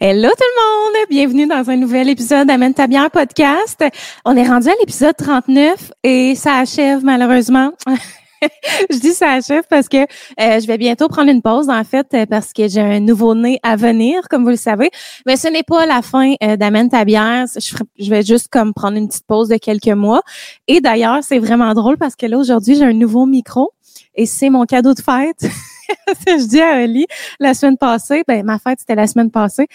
Hello tout le monde! Bienvenue dans un nouvel épisode d'Amène ta bière podcast. On est rendu à l'épisode 39 et ça achève malheureusement. je dis ça achève parce que euh, je vais bientôt prendre une pause en fait euh, parce que j'ai un nouveau-né à venir, comme vous le savez. Mais ce n'est pas la fin euh, d'Amène ta bière. Je, je, vais juste comme prendre une petite pause de quelques mois. Et d'ailleurs, c'est vraiment drôle parce que là aujourd'hui, j'ai un nouveau micro et c'est mon cadeau de fête. je dis à Oli la semaine passée, ben ma fête c'était la semaine passée,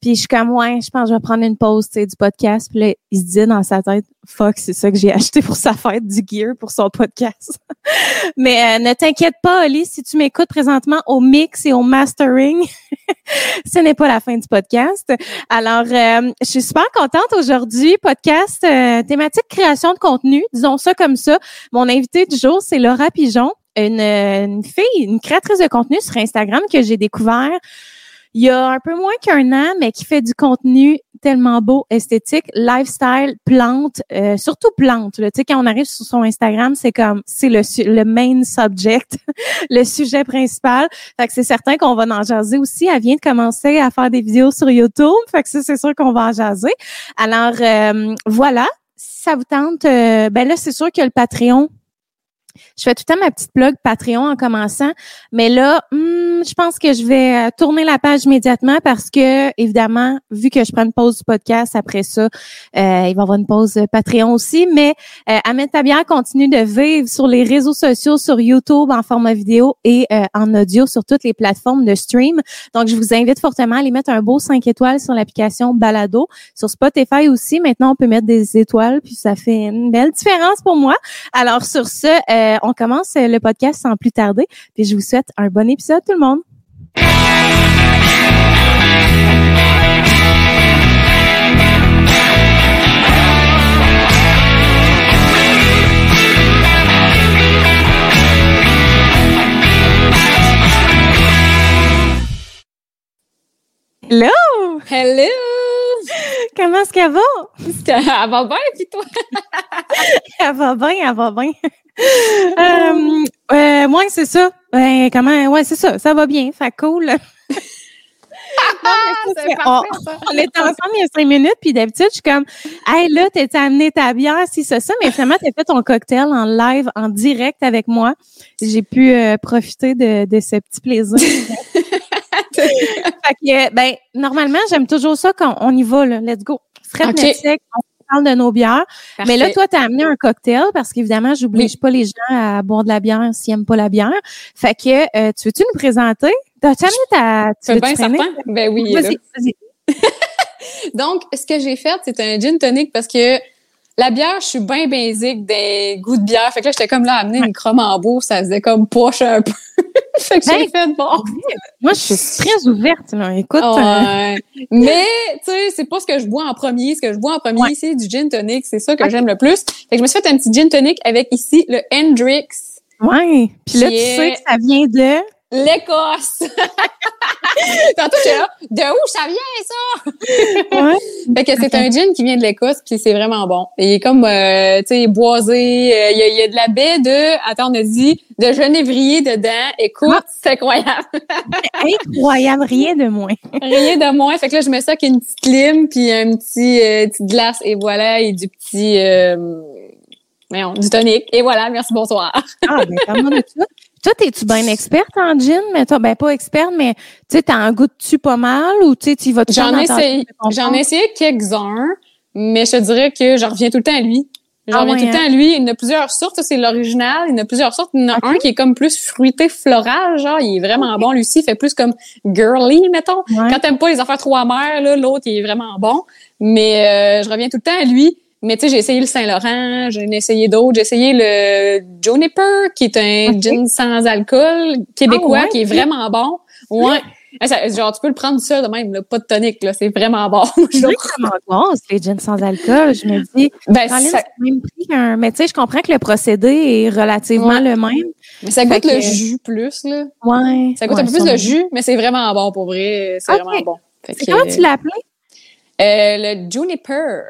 puis je suis comme ouais, je pense que je vais prendre une pause, tu sais, du podcast. Puis là, il se dit dans sa tête, fuck, c'est ça que j'ai acheté pour sa fête, du gear pour son podcast. Mais euh, ne t'inquiète pas, Oli, si tu m'écoutes présentement au mix et au mastering, ce n'est pas la fin du podcast. Alors, euh, je suis super contente aujourd'hui. Podcast euh, thématique création de contenu, disons ça comme ça. Mon invité du jour, c'est Laura Pigeon une, une fille, une créatrice de contenu sur Instagram que j'ai découvert il y a un peu moins qu'un an, mais qui fait du contenu tellement beau, esthétique, lifestyle, plante, euh, surtout plante. Tu sais, quand on arrive sur son Instagram, c'est comme c'est le le main subject, le sujet principal. Fait que c'est certain qu'on va en jaser aussi. Elle vient de commencer à faire des vidéos sur YouTube. Fait que ça, c'est sûr qu'on va en jaser. Alors euh, voilà. Si ça vous tente, euh, ben là, c'est sûr que le Patreon je fais tout le temps ma petite blog Patreon en commençant, mais là, hmm, je pense que je vais euh, tourner la page immédiatement parce que, évidemment, vu que je prends une pause du podcast après ça, euh, il va y avoir une pause Patreon aussi, mais euh, Ahmed Tabière continue de vivre sur les réseaux sociaux, sur YouTube en format vidéo et euh, en audio sur toutes les plateformes de stream. Donc, je vous invite fortement à aller mettre un beau 5 étoiles sur l'application Balado. Sur Spotify aussi, maintenant, on peut mettre des étoiles, puis ça fait une belle différence pour moi. Alors, sur ce, euh, on commence le podcast sans plus tarder. Puis je vous souhaite un bon épisode, tout le monde. Hello! Hello! Comment est-ce qu'elle va? Elle va bien, puis toi? elle va bien, elle va bien. Euh, euh, moi, c'est ça. Ben, comment? Ouais, c'est ça. Ça va bien. Fait cool. Ah, on, on était ensemble il y a cinq minutes, puis d'habitude, je suis comme, hey, là, t'es amené ta bière, si c'est ça, mais finalement, t'as fait ton cocktail en live, en direct avec moi. J'ai pu euh, profiter de, de ce petit plaisir. fait que, ben, normalement, j'aime toujours ça quand on y va, là. Let's go. Fred Okay. on parle de nos bières. Mais là, toi, t'as amené un cocktail parce qu'évidemment, j'oblige pas les gens à boire de la bière s'ils aiment pas la bière. Fait que, euh, tu veux-tu nous présenter? T'as-tu amené ta... Tu veux-tu bien certain? Ben oui. Vas-y, vas-y. Donc, ce que j'ai fait, c'est un gin tonic parce que la bière, je suis bien basique des goûts de bière. Fait que là, j'étais comme là, amener une Chromambo, ça faisait comme poche un peu. fait que Hey. fait bon. Moi, je suis très ouverte, là. Écoute, euh, Ouais. Mais, tu sais, c'est pas ce que je bois en premier. Ce que je bois en premier, Ouais. c'est du gin tonic. C'est ça que j'aime le plus. Fait que je me suis fait un petit gin tonic avec ici le Hendrix. ouais. Puis là, tu sais que ça vient de... L'Écosse! Tantôt, j'étais là, de où ça vient, ça? Ouais. Fait que c'est un gin qui vient de l'Écosse, puis c'est vraiment bon. Il est comme, euh, tu sais, boisé. euh, Il y, a, il y a de la baie de, attends, on a dit, de genévrier dedans. Écoute, Ah. c'est incroyable. Incroyable, rien de moins. Rien de moins. Fait que là, je mets ça avec une petite lime, puis un petit, euh, petite glace, et voilà, et du petit, euh, voyons, du tonic. Et voilà, merci, bonsoir. Ah, ben, comment de ça? Toi, t'es-tu bien experte en gin? Mais toi, ben, pas experte, mais, tu sais, t'en goûtes-tu pas mal ou, tu sais, tu y vas tout le temps J'en ai essayé, j'en ai essayé quelques-uns, mais je te dirais que j'en reviens tout le temps à lui. J'en Ah reviens tout le temps à lui. Il y en a plusieurs sortes. C'est l'original. Il y en a plusieurs sortes. Il y en a un qui est comme plus fruité floral, genre. Il est vraiment bon. Lui aussi, il fait plus comme girly, mettons. Ouais. Quand t'aimes pas les affaires trop amères, là, l'autre, il est vraiment bon. Mais euh, je reviens tout le temps à lui. Mais tu sais, j'ai essayé le Saint-Laurent, j'ai essayé d'autres. J'ai essayé le Juniper, qui est un Ok. gin sans alcool québécois, Ah ouais? qui est vraiment bon. Ouais. Genre, tu peux le prendre ça de même, là, pas de tonique, là. C'est vraiment bon. Ça m'angoisse, les gins sans alcool. Je me dis, ben, ça, c'est le même prix qu'un. Mais tu sais, je comprends que le procédé est relativement Ouais. le même. mais ça goûte que- le jus plus, là. Ouais. Ça goûte ouais, un peu plus le jus, mais c'est vraiment bon pour vrai. C'est vraiment bon. Fait que, comment tu euh, le Juniper.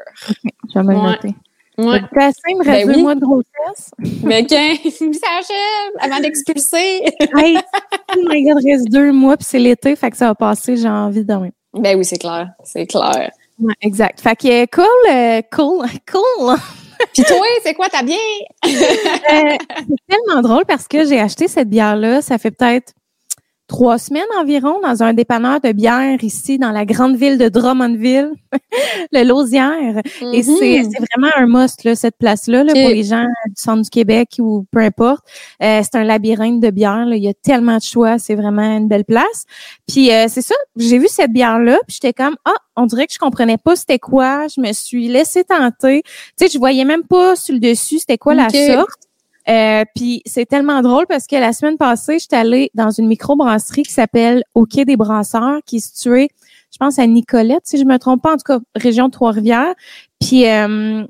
Je vais me Ouais. noter. Ouais. T'as assez, il me reste Ben deux oui. mois de grossesse. mais quand ça achève, avant d'expulser. hey, my God, il reste deux mois, puis c'est l'été, fait que ça va passer, j'ai envie de dormir. Ben oui, c'est clair. C'est clair. Ouais, exact. Fait que cool, euh, cool, cool. Puis toi, c'est quoi ta bière? Euh, c'est tellement drôle parce que j'ai acheté cette bière-là, ça fait peut-être trois semaines environ dans un dépanneur de bière ici dans la grande ville de Drummondville, le Lausière. Et Mhm. c'est c'est vraiment un must, là, cette place-là, là, pour les gens du centre du Québec ou peu importe. Euh, c'est un labyrinthe de bière. là. Il y a tellement de choix. C'est vraiment une belle place. Puis euh, c'est ça, j'ai vu cette bière-là, puis j'étais comme, ah, on dirait que je comprenais pas c'était quoi. Je me suis laissée tenter. Tu sais, je voyais même pas sur le dessus c'était quoi la sorte. Euh, puis c'est tellement drôle parce que la semaine passée, j'étais allée dans une microbrasserie qui s'appelle Au Quai des Brasseurs, qui est située, je pense, à Nicolette, si je me trompe pas, en tout cas, région Trois-Rivières. Puis euh,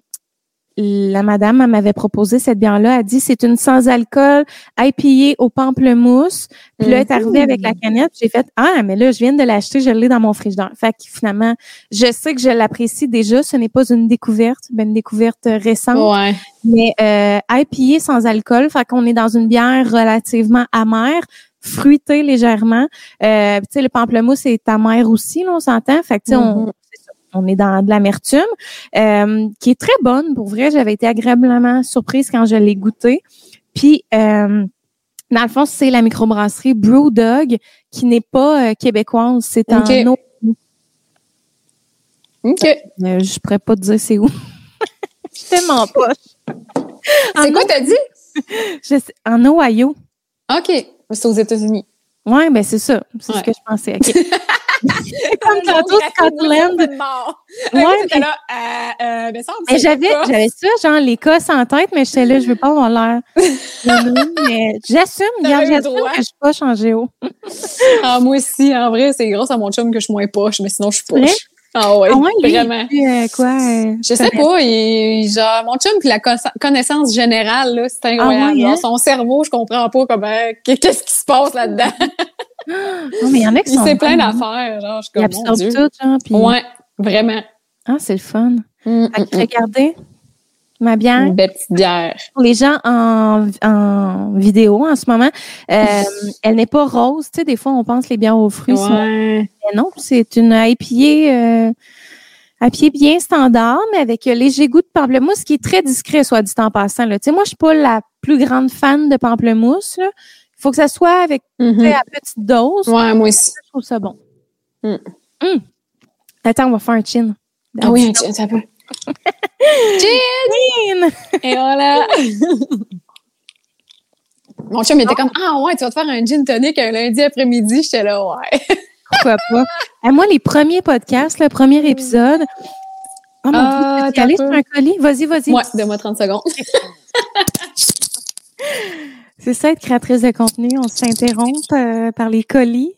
la madame elle m'avait proposé cette bière-là. Elle a dit c'est une sans-alcool IPA au pamplemousse. Puis là, elle est arrivée avec la canette. J'ai fait Ah, mais là, je viens de l'acheter, je l'ai dans mon frigidaire. Fait que finalement, je sais que je l'apprécie déjà. Ce n'est pas une découverte, mais une découverte récente. Ouais. Mais euh, IPA sans alcool, fait qu'on est dans une bière relativement amère, fruitée légèrement. Euh, tu sais, le pamplemousse est amer aussi, là, on s'entend. Fait que tu sais, on, Mhm. ça, on est dans de l'amertume, euh, qui est très bonne. Pour vrai, j'avais été agréablement surprise quand je l'ai goûtée. Puis, euh, dans le fond, c'est la microbrasserie Brewdog, qui n'est pas euh, québécoise. C'est en Ok. Euh, je pourrais pas te dire c'est où. Je suis tellement poche. C'est quoi t'as dit? Je sais- en Ohio. OK. C'est aux États-Unis. Ouais, ben c'est ça. C'est ce que je pensais. Comme tantôt Scotland. Ouais, là, euh, euh, ça, Mais j'avais, j'avais ça, genre l'Écosse en tête, mais j'étais là, je veux pas avoir l'air. Mais j'assume, regarde, j'assume que je suis pas changée haut. Ah, moi aussi, en vrai, c'est grâce à mon chum que je suis moins poche, mais sinon, je suis poche. Ah ouais, Ah ouais, lui, vraiment. euh, quoi? euh, Je sais pas, il, genre, mon chum, puis la conna- connaissance générale, là, c'est incroyable. Ah ouais, Genre, hein? son cerveau, je comprends pas comment, qu'est-ce qui se passe là-dedans. Non, mais il y en a qui Il sont. sait plein hein. d'affaires, genre, je Dieu. tout, genre, puis. Ouais, vraiment. Ah, c'est le fun. Mm, mm, que regardez ma bière. Une belle petite bière. Pour les gens en, en vidéo en ce moment, euh, elle n'est pas rose. Tu sais, des fois, on pense les bières aux fruits sont. Mais non, c'est une IPA, euh, IPA bien standard, mais avec un léger goût de pamplemousse qui est très discret, soit dit en passant. Là. Tu sais, moi, je suis pas la plus grande fan de pamplemousse. là. Il faut que ça soit avec Mhm. à petite dose. Ouais, moi aussi. Je trouve ça bon. Mm. Mm. Attends, on va faire un chin. Ah oui, un chin, ça peut. Chin! Et voilà. Mon chum il était comme Ah ouais, tu vas te faire un gin tonic un lundi après-midi. J'étais là, ouais. Pourquoi pas? À moi, les premiers podcasts, le premier épisode. Oh mon Ah, Dieu, tu sur un colis? Vas-y, vas-y. Ouais, donne-moi 30 secondes. C'est ça, être créatrice de contenu. On s'interrompt euh, par les colis.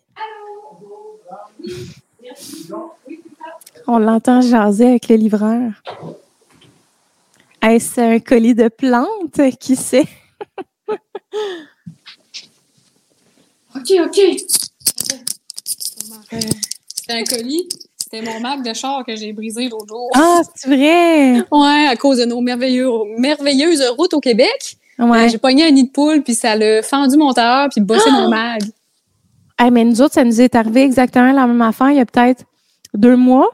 On l'entend jaser avec le livreur. Est-ce un colis de plantes? Qui sait? OK, OK. C'était un colis. C'était mon Mac de char que j'ai brisé l'autre jour. Ah, c'est vrai! Ouais, à cause de nos merveilleux, merveilleuses routes au Québec. Ouais. Euh, j'ai pogné un nid de poule, puis ça l'a fendu mon tailleur, puis bossé mon mag. Hey, mais nous autres, ça nous est arrivé exactement la même affaire il y a peut-être deux mois.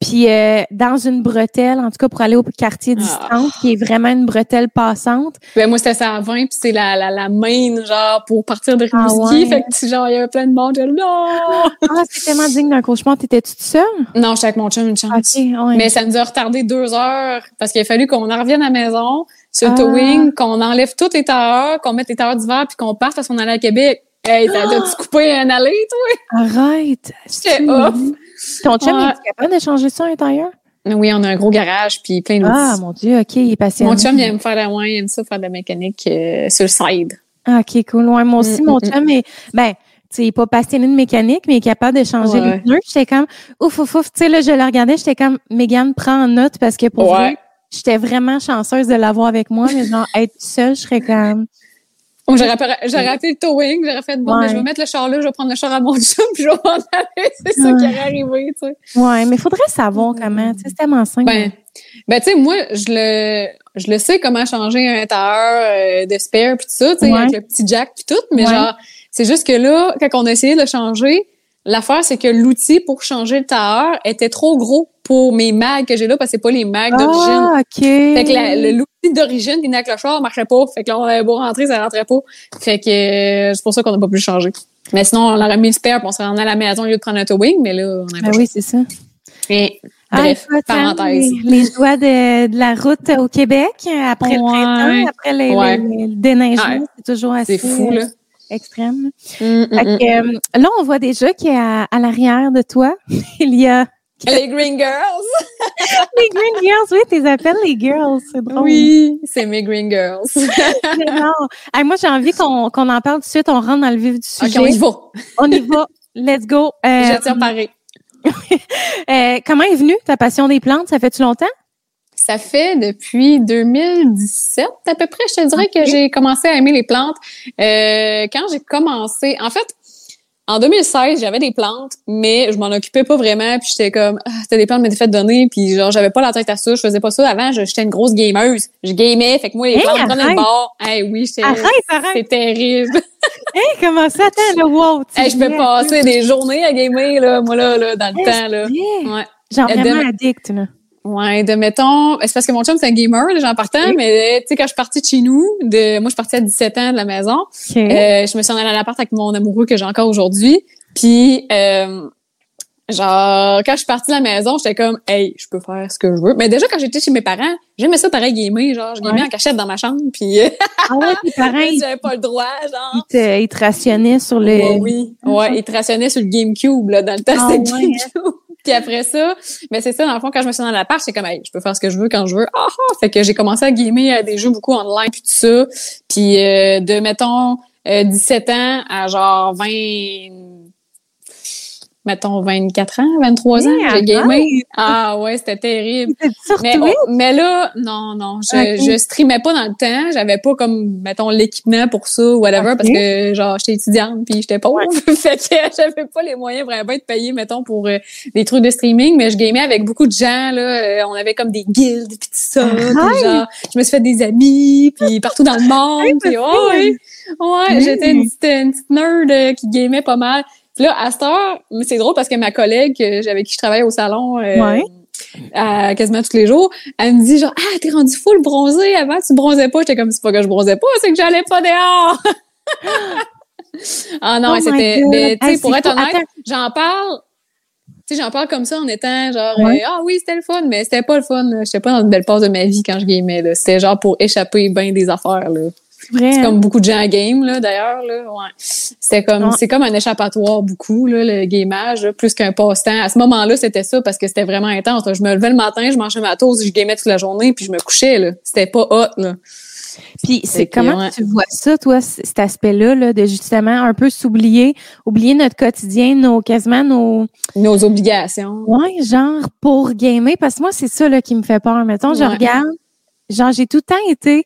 Puis euh, dans une bretelle, en tout cas pour aller au quartier Ah. distance, qui est vraiment une bretelle passante. Ben, moi, c'était ça à 20, puis c'est la, la, la main, genre, pour partir de Ah ouais. Fait que, genre, il y avait plein de monde. Là, non! Ah, c'est tellement digne d'un cauchemar. T'étais-tu toute seule? Non, j'étais avec mon chum, une chance. Ouais. Mais ça nous a retardé deux heures parce qu'il a fallu qu'on en revienne à la maison sur le Ah. towing, qu'on enlève tous les tailleurs, qu'on mette les tailleurs d'hiver puis qu'on parte parce qu'on allait à Québec. Hey, t'as t'as-tu coupé un allée, toi? Arrête! J'étais C'est- off. Ton chum, Ouais. est capable de changer ça à l'intérieur? Oui, on a un gros garage puis plein d'outils. Ah, mon Dieu, OK, il est passionné. mon chum, il aime faire la ouais, il aime ça faire de la mécanique euh, sur le side. Ah, OK, cool. Ouais, moi aussi, Mm, mon mm, chum est, ben, tu sais, pas passionné de mécanique, mais il est capable de changer Ouais. les pneus. J'étais comme, ouf, ouf, ouf. Tu sais, là, je le regardais, j'étais comme, Megan, prends en note parce que pour Ouais. vrai, j'étais vraiment chanceuse de l'avoir avec moi, mais genre, être seule, je serais comme, Oh, J'aurais appelé- j'aurais appelé le towing, j'aurais fait bon, Ouais. ben, je vais mettre le char là, je vais prendre le char à mon chum puis je vais m'en aller. C'est ça qui aurait arrivé, tu sais. ouais, mais faudrait savoir comment, tu sais, c'est tellement simple. Ben, ben tu sais, moi, je le, je le sais comment changer un tailleur euh, de spare puis tout ça, tu sais, Ouais. avec le petit jack puis tout, mais genre, c'est juste que là, quand on a essayé de le changer, l'affaire, c'est que l'outil pour changer le tailleur était trop gros pour mes mags que j'ai là, parce que c'est pas les mags d'origine. Ah, OK. Fait que la- le- l'outil d'origine le char marchait pas. Fait que là, on avait beau rentrer, ça rentrait pas. Fait que euh, c'est pour ça qu'on n'a pas pu le changer. Mais sinon, on aurait mis le spare puis on serait rendu à la maison au lieu de prendre un towing, mais là, on n'a Ben pas oui, c'est ça. Ah, bref, hein, parenthèse. les, les joies de, de la route au Québec, après le Ouais. printemps, après les, Ouais. les- le déneigement, Ouais. c'est toujours assez C'est fou, là. euh, extrême. Mm, que, euh, là, on voit déjà qu'à à, l'arrière de toi, il y a Les Green Girls. les Green Girls. Oui, tu les appelles les girls. C'est drôle. Oui, c'est mes Green Girls. Hey, moi, j'ai envie qu'on en parle tout de suite. On rentre dans le vif du OK, sujet. on y va. On y va. Let's go. Euh, Je pareil. euh, comment est venue ta passion des plantes? Ça fait-tu longtemps? Ça fait depuis 2017 à peu près, je te dirais que j'ai commencé à aimer les plantes. Euh, quand j'ai commencé, en fait, en 2016, j'avais des plantes, mais je m'en occupais pas vraiment. Puis j'étais comme, ah, c'était des plantes mais des faites données. Puis genre, j'avais pas la tête à ça. Je faisais pas ça. Avant, j'étais une grosse gameuse. Je gamais. Fait que moi, les Hey, plantes prenaient le bord. Hey, oui, j'étais- c'est terrible. Hey, comment ça? Attends, là, wow. Hey, je peux passer des journées à gamer, là, moi, là, là dans le Hey, temps, là. Ouais. Genre vraiment addict, là. Ouais, de mettons, c'est parce que mon chum c'est un gamer, j'en partant, Oui. mais tu sais quand je suis partie de chez nous, de moi je suis partie à 17 ans de la maison, euh, je me suis en allée à l'appart avec mon amoureux que j'ai encore aujourd'hui, puis euh, genre quand je suis partie de la maison, j'étais comme hey, je peux faire ce que je veux. Mais déjà quand j'étais chez mes parents, j'aimais ça pareil gamer, genre je gamais Ouais. en cachette dans ma chambre, puis ah ouais, tes parents, j'avais pas le droit, genre. ils te, ils te rationnaient sur le... Ouais, oui, ouais, ils te rationnaient sur le GameCube là dans le temps Ah c'était ouais, GameCube. Puis après ça, mais c'est ça dans le fond quand je me suis dans l'appart, c'est comme hey, je peux faire ce que je veux quand je veux. Ah, ah! fait que j'ai commencé à gamer à des jeux beaucoup online puis tout ça. Puis euh, de mettons euh, 17 ans à genre 20 mettons 24 ans, 23 ans, j'ai gamé. Ah ouais, c'était terrible. Mais, oh, là, non, non, je, je streamais pas dans le temps. J'avais pas comme, mettons, l'équipement pour ça ou whatever, parce que, genre, j'étais étudiante puis j'étais pauvre. fait que j'avais pas les moyens vraiment de payer, mettons, pour euh, des trucs de streaming. Mais je gamais avec beaucoup de gens, là. Euh, on avait comme des guildes puis tout ça. genre, je me suis fait des amis puis partout dans le monde. Hey, puis, c'est ouais, ouais, j'étais une petite, une petite nerd euh, qui gamait pas mal. Puis là, à cette heure, c'est drôle parce que ma collègue, euh, avec qui je travaille au salon, euh, Ouais. à quasiment tous les jours, elle me dit genre ah t'es rendu full bronzé avant tu bronzais pas j'étais comme c'est pas que je bronzais pas c'est que j'allais pas dehors ah non Oh c'était mais tu sais pour être honnête j'en parle tu sais j'en parle comme ça en étant genre Ouais. euh, ah oui c'était le fun mais c'était pas le fun j'étais pas dans une belle phase de ma vie quand je gamais là. C'était genre pour échapper bien des affaires là vrai. c'est comme beaucoup de gens à game, là, d'ailleurs, là. Ouais. C'était comme, Ouais. c'est comme un échappatoire, beaucoup, là, le gamage, là, plus qu'un passe-temps. À ce moment-là, c'était ça, parce que c'était vraiment intense. là. Je me levais le matin, je mangeais ma toast, je gamais toute la journée, puis je me couchais, là. C'était pas hot, là. Puis c'est comment ouais. tu vois ça, toi, cet aspect-là, là, de justement un peu s'oublier, oublier notre quotidien, nos quasiment nos Nos obligations. ouais, genre pour gamer, parce que moi, c'est ça là, qui me fait peur. Mettons, je regarde, genre j'ai tout le temps été,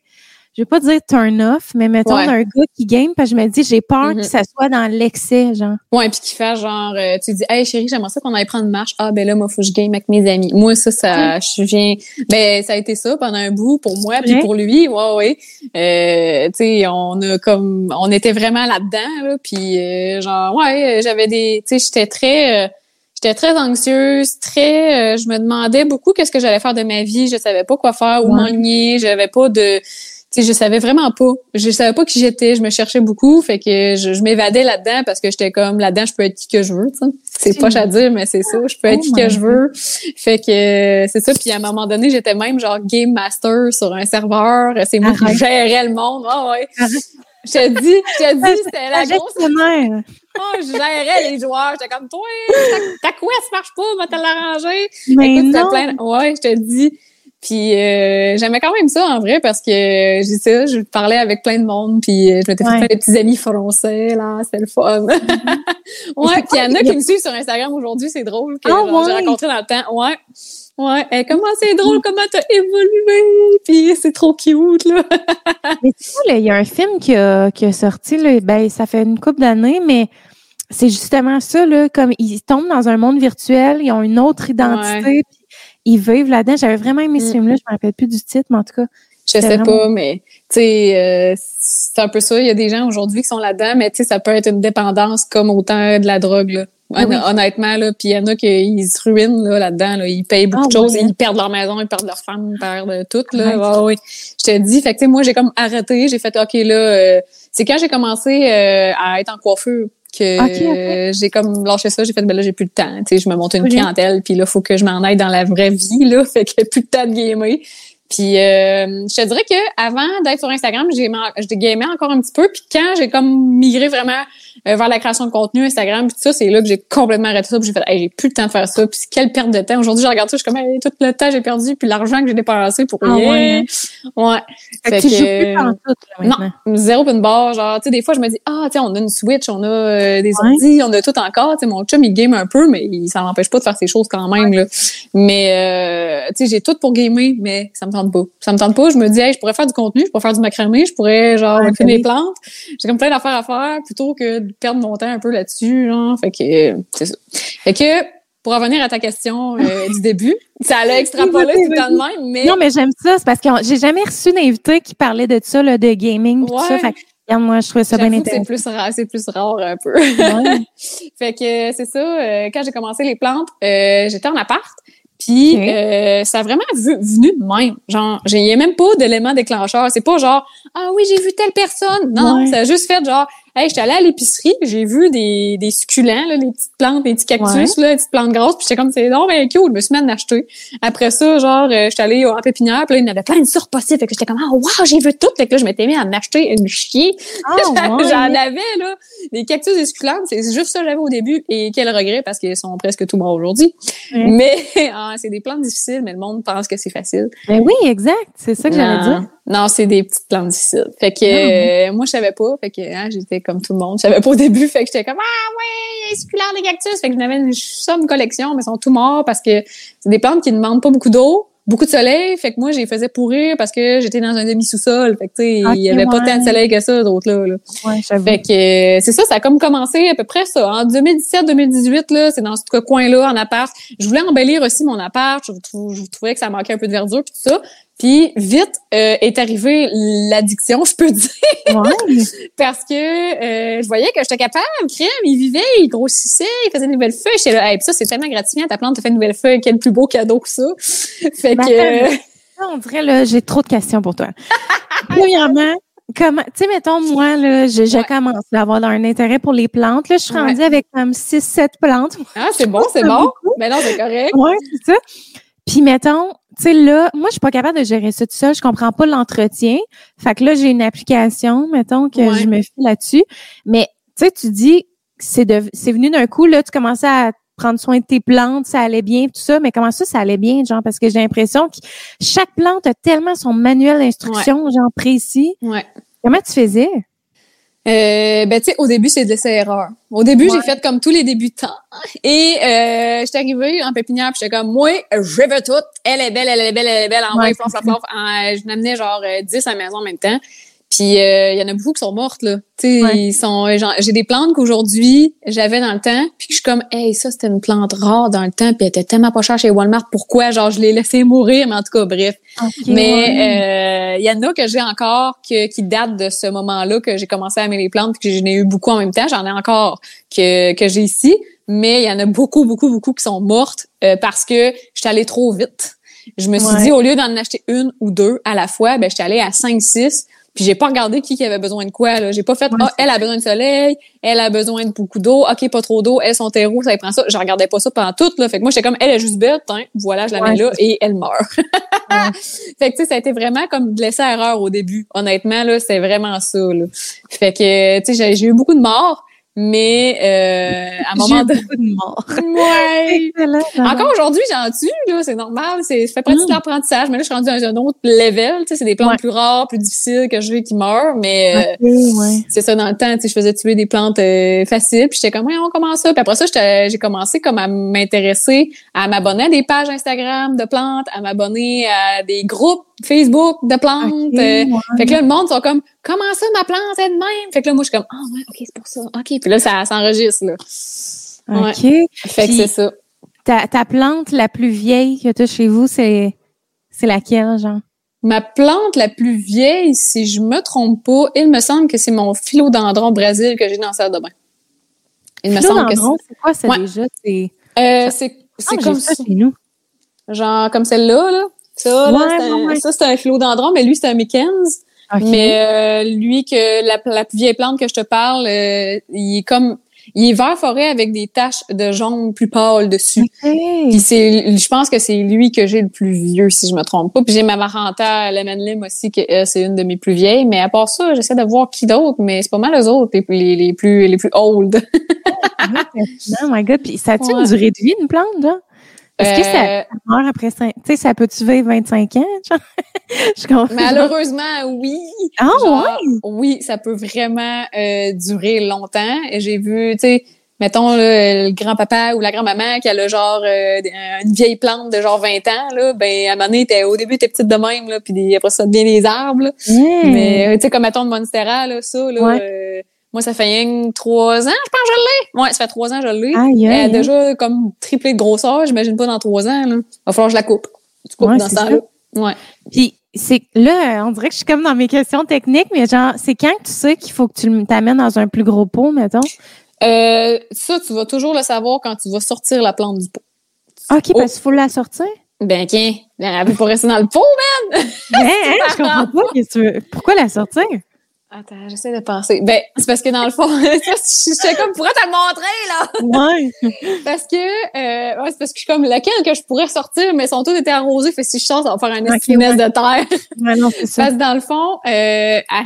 je vais pas dire turn off, mais mettons Ouais. un gars qui game, parce que je me dis, j'ai peur Mhm. que ça soit dans l'excès, genre. Ouais, puis qu'il fait genre, euh, tu dis, hey chérie, j'aimerais ça qu'on aille prendre une marche. Ah, ben là, moi, faut que je game avec mes amis. Moi, ça, ça, je viens, ben, ça a été ça pendant un bout pour moi, puis pour lui, ouais, ouais. Euh, tu sais, on a comme, on était vraiment là-dedans, là, puis euh, genre, ouais, j'avais des, tu sais, j'étais très, euh, j'étais très anxieuse, très, euh, je me demandais beaucoup qu'est-ce que j'allais faire de ma vie. Je savais pas quoi faire, où Ouais. m'enligner. J'avais pas de, sais, je savais vraiment pas. Je savais pas qui j'étais. Je me cherchais beaucoup. Fait que je, je m'évadais là-dedans parce que j'étais comme là-dedans, je peux être qui que je veux. tu sais. C'est poche à dire, mais c'est ça. Je peux être Oh qui que je veux. Fait que euh, c'est ça. Puis à un moment donné, j'étais même genre game master sur un serveur. C'est moi qui gérais le monde. Ah ouais. Je te dis, je te dis, c'était la grosse. Oh, je gérais les joueurs. J'étais comme, toi, ta, ta quest marche pas, va te l'arranger. Mais Écoute, non. plein Ouais, je te dis. Puis euh, j'aimais quand même ça en vrai parce que euh, j'ai ça, je parlais avec plein de monde puis euh, je m'étais Ouais. Fait des petits amis français là, c'était le fun. ouais, puis il y en a qui me suivent sur Instagram aujourd'hui, c'est drôle que Ah, genre, j'ai ouais. rencontré dans le temps. Ouais. Ouais, Eh, comment c'est drôle comment t'as évolué puis c'est trop cute là. Mais tu sais, là, il y a un film qui a, qui a sorti, là, ben, ça fait une couple d'années, mais c'est justement ça, là, comme ils tombent dans un monde virtuel, ils ont une autre identité, puis ils vivent là-dedans. J'avais vraiment aimé ce Mm. film-là, je me rappelle plus du titre, mais en tout cas. Je sais vraiment- pas, mais tu sais, euh, c'est un peu ça. Il y a des gens aujourd'hui qui sont là-dedans, mais tu sais, ça peut être une dépendance comme autant de la drogue là, Ah oui. Honnêtement, là, puis il y en a qui ils se ruinent là, là-dedans. Là, ils payent beaucoup Ah de choses, ils perdent leur maison, ils perdent leur femme, ils perdent tout. Là. Ouais, ouais. Je te dis, fait que tu sais, moi j'ai comme arrêté, j'ai fait OK là, euh, c'est quand j'ai commencé euh, à être en coiffure? Que Ok, ok. euh, j'ai comme lâché ça, j'ai fait ben là j'ai plus le temps, tu sais, je me monte une Oui. clientèle puis là faut que je m'en aille dans la vraie vie là, fait que plus de temps de gamer. Puis euh, je te dirais que avant d'être sur Instagram, j'ai je gamais encore un petit peu puis quand j'ai comme migré vraiment euh, vers la création de contenu Instagram puis tout ça, c'est là que j'ai complètement arrêté ça, puis j'ai fait hey, j'ai plus le temps de faire ça, puis quelle perte de temps. Aujourd'hui, je regarde ça, je suis comme hey, tout le temps j'ai perdu puis l'argent que j'ai dépensé pour Ah rien. ouais, Ouais. Fait que Fait plus tout, là, Non, zéro pin bar. Genre, tu sais, des fois, je me dis, ah, tu on a une Switch, on a euh, des Ouais. ordi, on a tout encore. Tu sais, mon chum, il game un peu, mais il, ça m'empêche pas de faire ces choses quand même, là. Mais, euh, tu sais, j'ai tout pour gamer, mais ça me tente pas. Ça me tente pas. Je me dis, hey, je pourrais faire du contenu, je pourrais faire du macramé, je pourrais, genre, Ouais, oui. plantes. J'ai comme plein d'affaires à faire plutôt que de perdre mon temps un peu là-dessus. Fait que, c'est ça. Fait que, pour revenir à ta question euh, du début, ça allait extrapoler Vas-y, tout le temps de même, mais... Non, mais j'aime ça. C'est parce que j'ai jamais reçu d'invité qui parlait de ça, là, de gaming, pis tout ça. Ouais. Fait que, regarde, moi, je trouvais ça bien que c'est intéressant. plus rare, c'est plus rare un peu. Ouais. Fait que c'est ça, euh, quand j'ai commencé les plantes, euh, j'étais en appart. Puis ça a vraiment vu- venu de même. Genre, j'ai- il y a même pas d'élément déclencheur. C'est pas genre Ah oui, j'ai vu telle personne. Non, Ouais. ça a juste fait genre Hey, j'étais allée à l'épicerie, j'ai vu des, des succulents, là, les petites plantes, les petits cactus, là, les petites plantes grosses, puis j'étais comme c'est non ben cute, je me suis mis à en acheter. Après ça, genre, euh, j'étais allée en pépinière, puis là, il y en avait plein de sortes possibles. Fait que j'étais comme Ah wow, j'ai vu toutes. Fait que là, je m'étais mis à en acheter une chier. Ouais. J'en avais, là. Les cactus et succulentes, c'est juste ça que j'avais au début. Et quel regret, parce qu'ils sont presque tout morts aujourd'hui. Ouais. Mais ah, c'est des plantes difficiles, mais le monde pense que c'est facile. Ben oui, exact. C'est ça que j'allais dire. Non, c'est des petites plantes difficiles. Fait que Ah, euh, moi, je savais pas. Fait que hein, j'étais comme tout le monde. Je savais pas au début. Fait que j'étais comme Ah ouais, les succulents, les cactus. Fait que j'en avais une somme collection, mais ils sont tout morts parce que c'est des plantes qui ne demandent pas beaucoup d'eau. Beaucoup de soleil, fait que moi, je les faisais pourrir parce que j'étais dans un demi-sous-sol. Fait que, tu sais, il y avait pas tant de soleil que ça, d'autres là. là. Ouais. Fait que euh, c'est ça, ça a comme commencé à peu près ça. En 2017-2018, là, c'est dans ce coin-là, en appart. Je voulais embellir aussi mon appart. Je trouvais que ça manquait un peu de verdure puis tout ça. Puis vite euh, est arrivée l'addiction, je peux dire, Ouais. parce que euh, je voyais que j'étais capable. Crème, il vivait, il grossissait, il faisait de nouvelles feuilles. J'étais là, hey, puis ça c'est tellement gratifiant. Ta plante te fait de nouvelles feuilles. Quel plus beau cadeau que ça. Fait Ben, que euh, Ça, on dirait, là, j'ai trop de questions pour toi. Premièrement, comment, tu sais, mettons, moi, là, je, je Ouais. commence à avoir un intérêt pour les plantes. Là, je suis Ouais. rendue avec comme 6-7 plantes. ah c'est bon, c'est bon. beaucoup. Mais non, c'est correct. Ouais, c'est ça. Puis, mettons, tu sais, là, moi, je suis pas capable de gérer ça tout seul. Je comprends pas l'entretien. Fait que là, j'ai une application, mettons, que Ouais. je me fie là-dessus. Mais, tu sais, tu dis, c'est de, c'est venu d'un coup, là, tu commençais à prendre soin de tes plantes, ça allait bien, tout ça. Mais comment ça, ça allait bien, genre? Parce que j'ai l'impression que chaque plante a tellement son manuel d'instruction, genre, précis. Ouais. Comment tu faisais? Euh, ben, tu sais, au début, c'est de l'essai-erreur. Au début, Ouais. j'ai fait comme tous les débutants. Et euh, j'étais arrivée en pépinière, puis j'étais comme, moi, je veux tout. Elle est belle, elle est belle, elle est belle. En Ouais, flaf, flaf, flaf. En- Je n'amenais genre euh, 10 à la maison en même temps. Puis euh, il y en a beaucoup qui sont mortes, là. Tu Ouais. ils sont... euh, J'ai des plantes qu'aujourd'hui, j'avais dans le temps, puis que je suis comme, hey, ça, c'était une plante rare dans le temps, puis elle était tellement pas chère chez Walmart. Pourquoi? Genre, je l'ai laissé mourir, mais en tout cas, bref. Mais euh, il y en a que j'ai encore que, qui datent de ce moment-là que j'ai commencé à aimer les plantes puis que j'en ai eu beaucoup en même temps. J'en ai encore que, que j'ai ici, mais il y en a beaucoup, beaucoup, beaucoup qui sont mortes euh, parce que j'étais allée trop vite. Je me suis Ouais. dit, au lieu d'en acheter une ou deux à la fois, ben j'étais allée à cinq, six. Puis j'ai pas regardé qui qui avait besoin de quoi. Là. J'ai pas fait Ouais, ah elle a besoin de soleil, elle a besoin de beaucoup d'eau, ok pas trop d'eau, elle son terreau ça y prend ça. Je regardais pas ça pendant tout là. Fait que moi j'étais comme elle est juste bête, hein, voilà je la mets là et elle meurt. Fait que, tu sais, ça a été vraiment comme de laisser erreur au début. Honnêtement, là, c'est vraiment ça, là. Fait que, tu sais, j'ai- j'ai eu beaucoup de morts, mais euh, à un moment donné... de morts. Ouais! Encore aujourd'hui, j'en tue, là, c'est normal, c'est, ça fait partie Mm. de l'apprentissage, mais là, je suis rendue à un autre level, tu sais, c'est des plantes Ouais. plus rares, plus difficiles que je veux qui meurent, mais euh, ouais. c'est ça dans le temps, tu sais, je faisais tuer des plantes euh, faciles, puis j'étais comme, ouais, on commence ça. Puis après ça, j'ai commencé comme à m'intéresser, à m'abonner à des pages Instagram de plantes, à m'abonner à des groupes Facebook de plantes. Euh, ouais. fait que là, le monde sont comme, comment ça, ma plante est de même? Fait que là, moi, je suis comme, ah ouais, ok, c'est pour ça. Ok, puis là, ça s'enregistre, là. Ouais. OK. Fait que c'est ça. Ta, ta plante la plus vieille que tu as chez vous, c'est c'est laquelle, genre? Ma plante la plus vieille, si je me trompe pas, il me semble que c'est mon philodendron Brésil que j'ai dans la salle de bain. Il me semble que c'est... quoi ça Ouais. déjà? C'est euh, c'est Ah, c'est j'ai comme ça. chez nous. Genre comme celle-là, là. Ça, là, Ouais, c'est un, ouais, ouais. ça, c'est un philodendron, mais lui, c'est un Mickens. OK. Mais euh, lui, que la, la plus vieille plante que je te parle, euh, il est comme... Il est vert forêt avec des taches de jaune plus pâles dessus. Puis OK. c'est, je pense que c'est lui que j'ai le plus vieux, si je me trompe pas. Puis j'ai ma Maranta Lemon Lim aussi, que elle, c'est une de mes plus vieilles. Mais à part ça, j'essaie de voir qui d'autre, mais c'est pas mal eux autres, les, les, les plus les plus old. Oh my God. Puis ça a-tu Ouais. une durée de vie, une plante, là? Est-ce que ça Euh, meurt après 5... Tu sais, ça peut-tu vivre 25 ans, genre? je comprends. malheureusement, oui. Ah, Genre, ouais? Oui, ça peut vraiment euh, durer longtemps. J'ai vu, tu sais, mettons là, le grand-papa ou la grand-maman qui a le genre euh, une vieille plante de genre 20 ans, là, ben à un moment donné, au début, t'es petite de même, là, puis après ça devient des arbres. là. Mais euh, tu sais, comme mettons de Monstera, là, ça, là, Ouais. euh, moi, ça fait trois ans, je pense que je l'ai. Ouais, ça fait trois ans que je l'ai. Aïe, Elle a aïe, déjà comme triplé de grosseur, j'imagine pas dans trois ans. Là. Va falloir que je la coupe. Tu coupes Ouais, dans ce temps-là. Ouais. Puis c'est là, on dirait que je suis comme dans mes questions techniques, mais genre, c'est quand que tu sais qu'il faut que tu t'amènes dans un plus gros pot, mettons? Euh, ça, tu vas toujours le savoir quand tu vas sortir la plante du pot. OK, Oh. parce qu'il faut la sortir? Ben, tiens, elle peut pas rester dans le pot, man! Hein, je comprends pas. qu'est-ce que tu veux- Pourquoi la sortir? Attends, j'essaie de penser. Ben, c'est parce que dans le fond, j'étais comme, pourrais te le montrer, là? Ouais. Parce que, euh, ouais, c'est parce que je suis comme, laquelle que je pourrais sortir, mais ils sont tous été arrosés, fait si je sors, ça va faire un Ok, esti ouais. de terre. Ouais, non, c'est ça. Parce que dans le fond, euh, à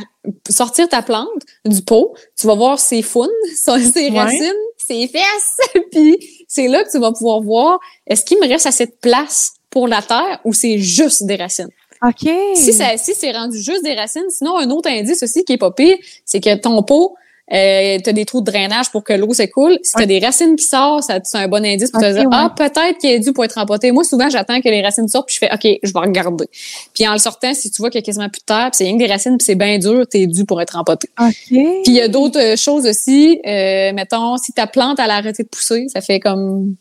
sortir ta plante du pot, tu vas voir ses faunes, son- ses Ouais. racines, ses fesses, puis c'est là que tu vas pouvoir voir est-ce qu'il me reste assez de place pour la terre ou c'est juste des racines? OK. Si ça, si c'est rendu juste des racines, sinon un autre indice aussi qui est pas pire, c'est que ton pot euh, t'as des trous de drainage pour que l'eau s'écoule. Si t'as Ouais. des racines qui sortent, ça c'est un bon indice pour te Ok, dire ouais. ah peut-être qu'il est dû pour être empoté. Moi souvent j'attends que les racines sortent puis je fais ok je vais regarder. Puis en le sortant si tu vois qu'il y a quasiment plus de terre, puis c'est rien que des racines puis c'est bien dur, t'es dû pour être empoté. OK. Puis il y a d'autres euh, choses aussi. Euh, mettons si ta plante elle a arrêté de pousser, ça fait comme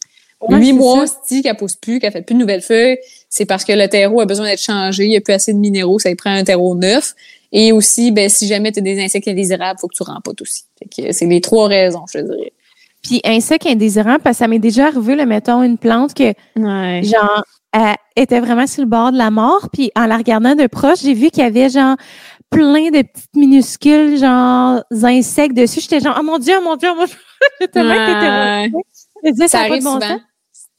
huit mois ça. si qu'elle pousse plus, qu'elle fait plus de nouvelles feuilles, c'est parce que le terreau a besoin d'être changé, il y a plus assez de minéraux, ça lui prend un terreau neuf. Et aussi, ben si jamais tu as des insectes indésirables, faut que tu rempotes aussi. C'est les trois raisons, je te dirais. Puis insecte indésirant, parce que ça m'est déjà arrivé, le mettons, une plante que, Ouais. genre, elle était vraiment sur le bord de la mort. Puis en la regardant de proche, j'ai vu qu'il y avait, genre, plein de petites minuscules, genre, insectes dessus. J'étais genre, oh mon Dieu, oh mon Dieu, oh mon Dieu. Tellement Ouais. Ça ça pas arrive de bon souvent. sens.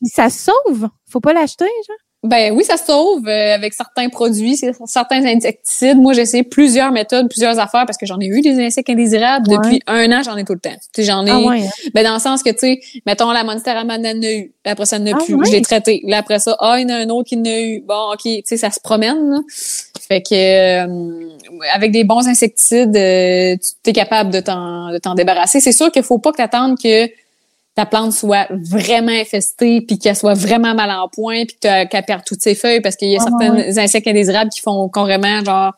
Puis ça se sauve? Faut pas l'acheter, genre? Ben oui, ça se sauve euh, avec certains produits, certains insecticides. Moi, j'ai essayé plusieurs méthodes, plusieurs affaires parce que j'en ai eu des insectes indésirables Ouais. depuis un an, j'en ai tout le temps. J'en ai. Ah ouais. hein? Ben dans le sens que tu sais, mettons la Monstera en a eu, après ça n'en a Ah plus, ouais? je l'ai traité. Là après ça, ah il y en a un autre qui en a eu. Bon, OK, tu sais ça se promène. Là. Fait que euh, avec des bons insecticides, euh, tu es capable de t'en de t'en débarrasser. C'est sûr qu'il faut pas que tu attendes que ta plante soit vraiment infestée puis qu'elle soit vraiment mal en point puis qu'elle perde toutes ses feuilles parce qu'il y a Ah, certains insectes indésirables qui font carrément genre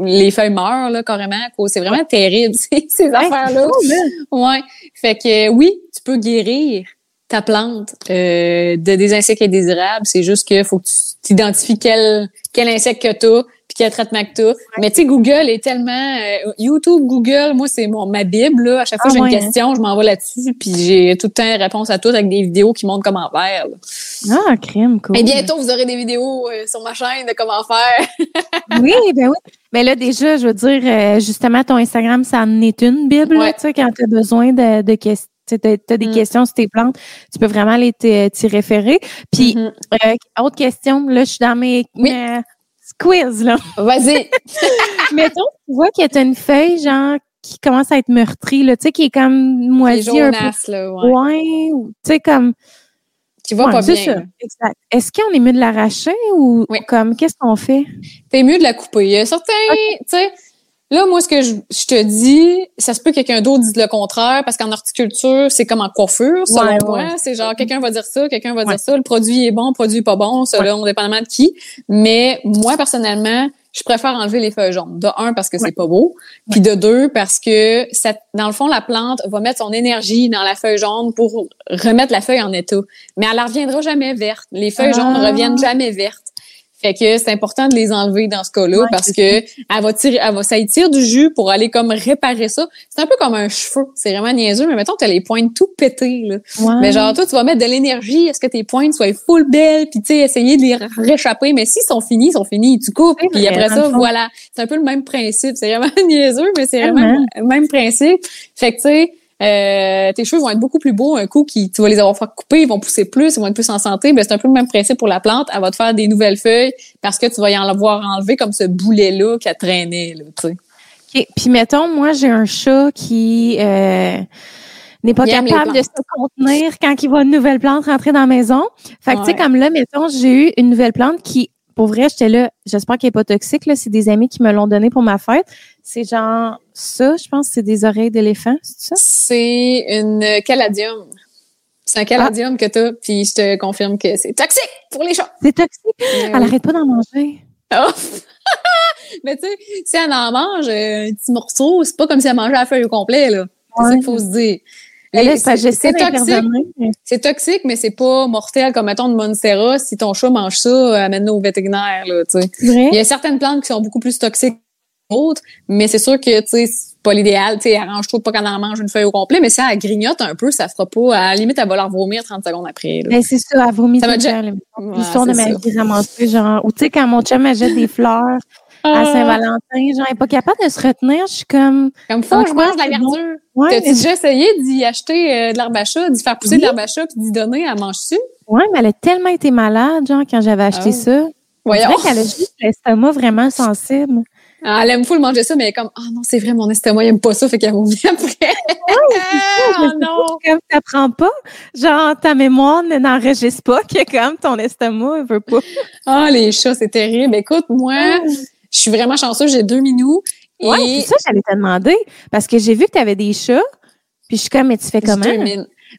les feuilles meurent là carrément c'est vraiment terrible ces, ces affaires là cool, hein? Ouais. Fait que oui, tu peux guérir ta plante euh, de des insectes indésirables. C'est juste que faut que tu identifies quel quel insecte que t'as puis quel traitement que t'as. Mais tu sais, Google est tellement euh, YouTube, Google, moi c'est mon ma bible là. À chaque fois Ah que j'ai ouais, une question, je m'en vais là-dessus puis j'ai tout le temps réponse à tout avec des vidéos qui montrent comment faire. là. Ah, crème, cool. Et bientôt vous aurez des vidéos euh, sur ma chaîne de comment faire. Oui, ben oui. Mais là, déjà, je veux dire, euh, justement, ton Instagram, ça en est une Bible, Ouais. tu sais, quand tu as besoin de, de questions. Tu as des Mm. questions sur tes plantes, tu peux vraiment les t'y référer. Puis, Mhm. euh, autre question, là, je suis dans mes, Oui. mes quiz, là. Vas-y. Mettons, tu vois qu'il y a une feuille, genre, qui commence à être meurtrie, là, tu sais, qui est comme moisie un peu. jaunasse là, ouais. Ouais, ou, tu sais, comme. Qui va ouais, pas bien. ça, exact. Est-ce qu'on est mieux de l'arracher ou Oui. comme, qu'est-ce qu'on fait? T'es mieux de la couper. Il y a certains, tu sais, là, moi, ce que je, je te dis, ça se peut que quelqu'un d'autre dise le contraire, parce qu'en horticulture, c'est comme en coiffure, selon Ouais, moi. ouais. C'est genre, quelqu'un va dire ça, quelqu'un va Ouais. dire ça, le produit est bon, le produit est pas bon, selon, dépendamment de qui. Mais moi, personnellement, je préfère enlever les feuilles jaunes. De un, parce que c'est pas beau. Puis de deux, parce que ça, dans le fond, la plante va mettre son énergie dans la feuille jaune pour remettre la feuille en état. Mais elle ne reviendra jamais verte. Les feuilles Ah. jaunes reviennent jamais vertes. Fait que c'est important de les enlever dans ce cas-là Ouais, parce que elle va tirer, elle va, ça y tire du jus pour aller comme réparer ça. C'est un peu comme un cheveu. C'est vraiment niaiseux, mais mettons, t'as les pointes tout pétées, là. Ouais. Mais genre, toi, tu vas mettre de l'énergie à ce que tes pointes soient full belles, puis tu sais, essayer de les réchapper. Mais s'ils sont finis, ils sont finis. Tu coupes, C'est puis après ça, voilà. C'est un peu le même principe. C'est vraiment niaiseux, mais c'est vraiment le même principe. Fait que, tu sais, euh, tes cheveux vont être beaucoup plus beaux un coup qui tu vas les avoir fait couper, ils vont pousser plus, ils vont être plus en santé, mais c'est un peu le même principe pour la plante, elle va te faire des nouvelles feuilles parce que tu vas y en avoir enlevé comme ce boulet là qui a traîné là, tu sais. OK. Puis mettons, moi, j'ai un chat qui euh, n'est pas Il capable de se contenir quand il voit une nouvelle plante rentrer dans la maison. Fait que, tu sais, comme là, mettons, j'ai eu une nouvelle plante qui, pour vrai, j'étais là, j'espère qu'elle n'est pas toxique, là. C'est des amis qui me l'ont donné pour ma fête. C'est genre ça, je pense, que c'est des oreilles d'éléphant, c'est ça? C'est une caladium. C'est un caladium que t'as, puis je te confirme que c'est toxique pour les chats. C'est toxique? Elle arrête pas d'en manger. Oh! Mais tu sais, si elle en mange euh, un petit morceau, c'est pas comme si elle mangeait la feuille au complet, là. C'est ça Ouais. qu'il faut se dire. C'est toxique, c'est toxique, mais c'est pas mortel comme mettons de Monstera. Si ton chat mange ça, amène-le au vétérinaire, là, tu sais. Il y a certaines plantes qui sont beaucoup plus toxiques mais c'est sûr que, tu sais, c'est pas l'idéal, tu sais, arrange-toi pas quand elle en mange une feuille au complet, mais si elle grignote un peu, ça fera pas, à la limite, elle va leur vomir 30 secondes après. Ben, c'est ça, elle vomit Ça m'a déjà- L'histoire de c'est ma ça. vie ramassée, genre, ou tu sais, quand mon chum achète des fleurs à Ah, Saint-Valentin, genre, elle est pas capable de se retenir, je suis comme, Comme faut, je mange de la c'est bon? verdure. ouais, T'as-tu mais, déjà essayé d'y acheter euh, de l'herbe à chat, d'y faire pousser Oui. de l'herbe à chat puis d'y donner, elle mange-tu? ouais, mais elle a tellement été malade, genre, quand j'avais acheté Ah. ça. On Voyons. dirait qu'elle a juste l'estomac vraiment sensible. Ah, Elle aime full manger ça, mais elle est comme, ah non, c'est vrai, mon estomac, il aime pas ça, fait qu'elle vomit après. Je Ah sais non! Comme t'apprends pas, genre, ta mémoire ne- n'enregistre pas que comme ton estomac, elle veut pas. Ah, les chats, c'est terrible. Écoute, moi, je suis vraiment chanceuse, j'ai deux minous. Et Ouais, c'est ça, j'allais te demander. Parce que j'ai vu que tu avais des chats. Puis je suis comme, mais tu fais comment?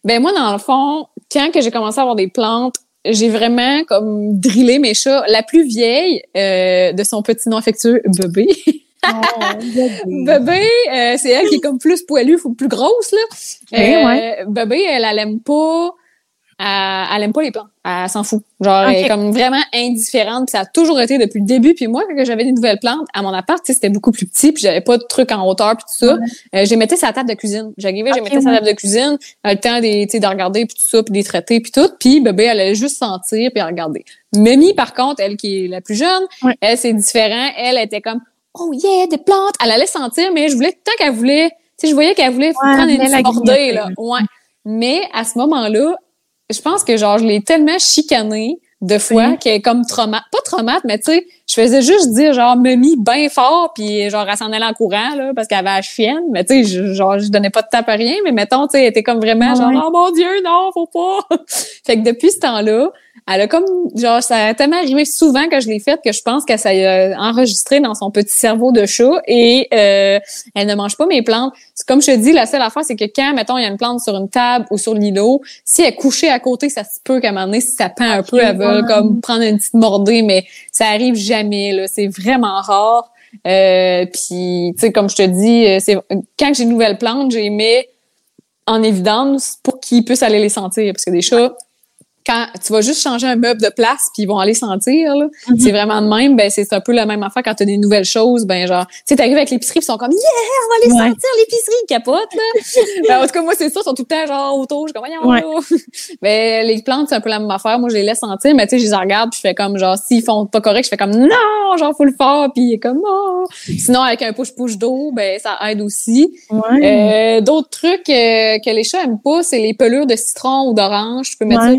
Ben moi, dans le fond, quand que j'ai commencé à avoir des plantes, j'ai vraiment comme drillé mes chats. La plus vieille, euh, de son petit nom affectueux, Bébé. Oh, Bébé, euh, c'est elle qui est comme plus poilue, plus grosse, là. Eh, Euh, ouais. Bébé, elle, elle aime pas, elle, elle aime pas les plantes. Elle s'en fout. Genre, elle est comme vraiment indifférente. Puis ça a toujours été depuis le début. Puis moi, quand j'avais des nouvelles plantes, à mon appart, c'était beaucoup plus petit. Puis j'avais pas de trucs en hauteur puis tout ça. Euh, j'ai mettais sa table de cuisine. J'arrivais, j'ai mettais sa table de cuisine. Elle a le temps des, tu sais, de regarder puis tout ça, puis de les traiter puis tout. Puis bébé, elle allait juste sentir puis regarder. Mimi, par contre, elle qui est la plus jeune, Ouais. elle, c'est différent. Elle était comme, oh yeah, des plantes. Elle allait sentir, mais je voulais, tant qu'elle voulait, tu sais, je voyais qu'elle voulait prendre une bordée, là. Ouais. Mais à ce moment-là, je pense que genre je l'ai tellement chicanée de fois Oui. qu'elle est comme traumate, pas traumate, mais tu sais, je faisais juste dire genre Mimi bien fort puis genre elle s'en allait en courant là parce qu'elle avait la chienne, mais tu sais genre je donnais pas de tape à rien, mais mettons tu sais elle était comme vraiment Ah genre oh mon dieu non faut pas. fait que depuis ce temps-là, elle a comme genre ça a tellement arrivé souvent que je l'ai faite que je pense qu'elle s'est euh, enregistré dans son petit cerveau de chat et euh, elle ne mange pas mes plantes. Comme je te dis, la seule affaire, c'est que quand, mettons, il y a une plante sur une table ou sur l'îlot, si elle est couchée à côté, ça se peut qu'à un moment donné, si ça pend un peu, elle veut ouais. comme prendre une petite mordée, mais ça arrive jamais, là. C'est vraiment rare. Euh, puis, tu sais, comme je te dis, euh, c'est quand j'ai une nouvelle plante, j'ai mis en évidence pour qu'ils puissent aller les sentir. Parce que des chats, quand tu vas juste changer un meuble de place puis ils vont aller sentir, là, Mhm. c'est vraiment de même. Ben, c'est un peu la même affaire quand tu as des nouvelles choses. Ben, genre, tu sais, t'arrives avec l'épicerie ils sont comme, yeah, on va aller Ouais. sentir l'épicerie, ils capotent, là. ben, en tout cas, moi, c'est ça, ils sont tout le temps, genre, autour. Je suis comme, voyons, Ouais. ben, les plantes, c'est un peu la même affaire. Moi, je les laisse sentir, mais tu sais, je les regarde puis je fais comme, genre, s'ils font pas correct, je fais comme, non, genre, faut le faire puis il est comme, non. Sinon, avec un push-push d'eau, ben, ça aide aussi. Ouais. Euh, D'autres trucs euh, que les chats aiment pas, c'est les pelures de citron ou d'orange. Tu peux mettre ça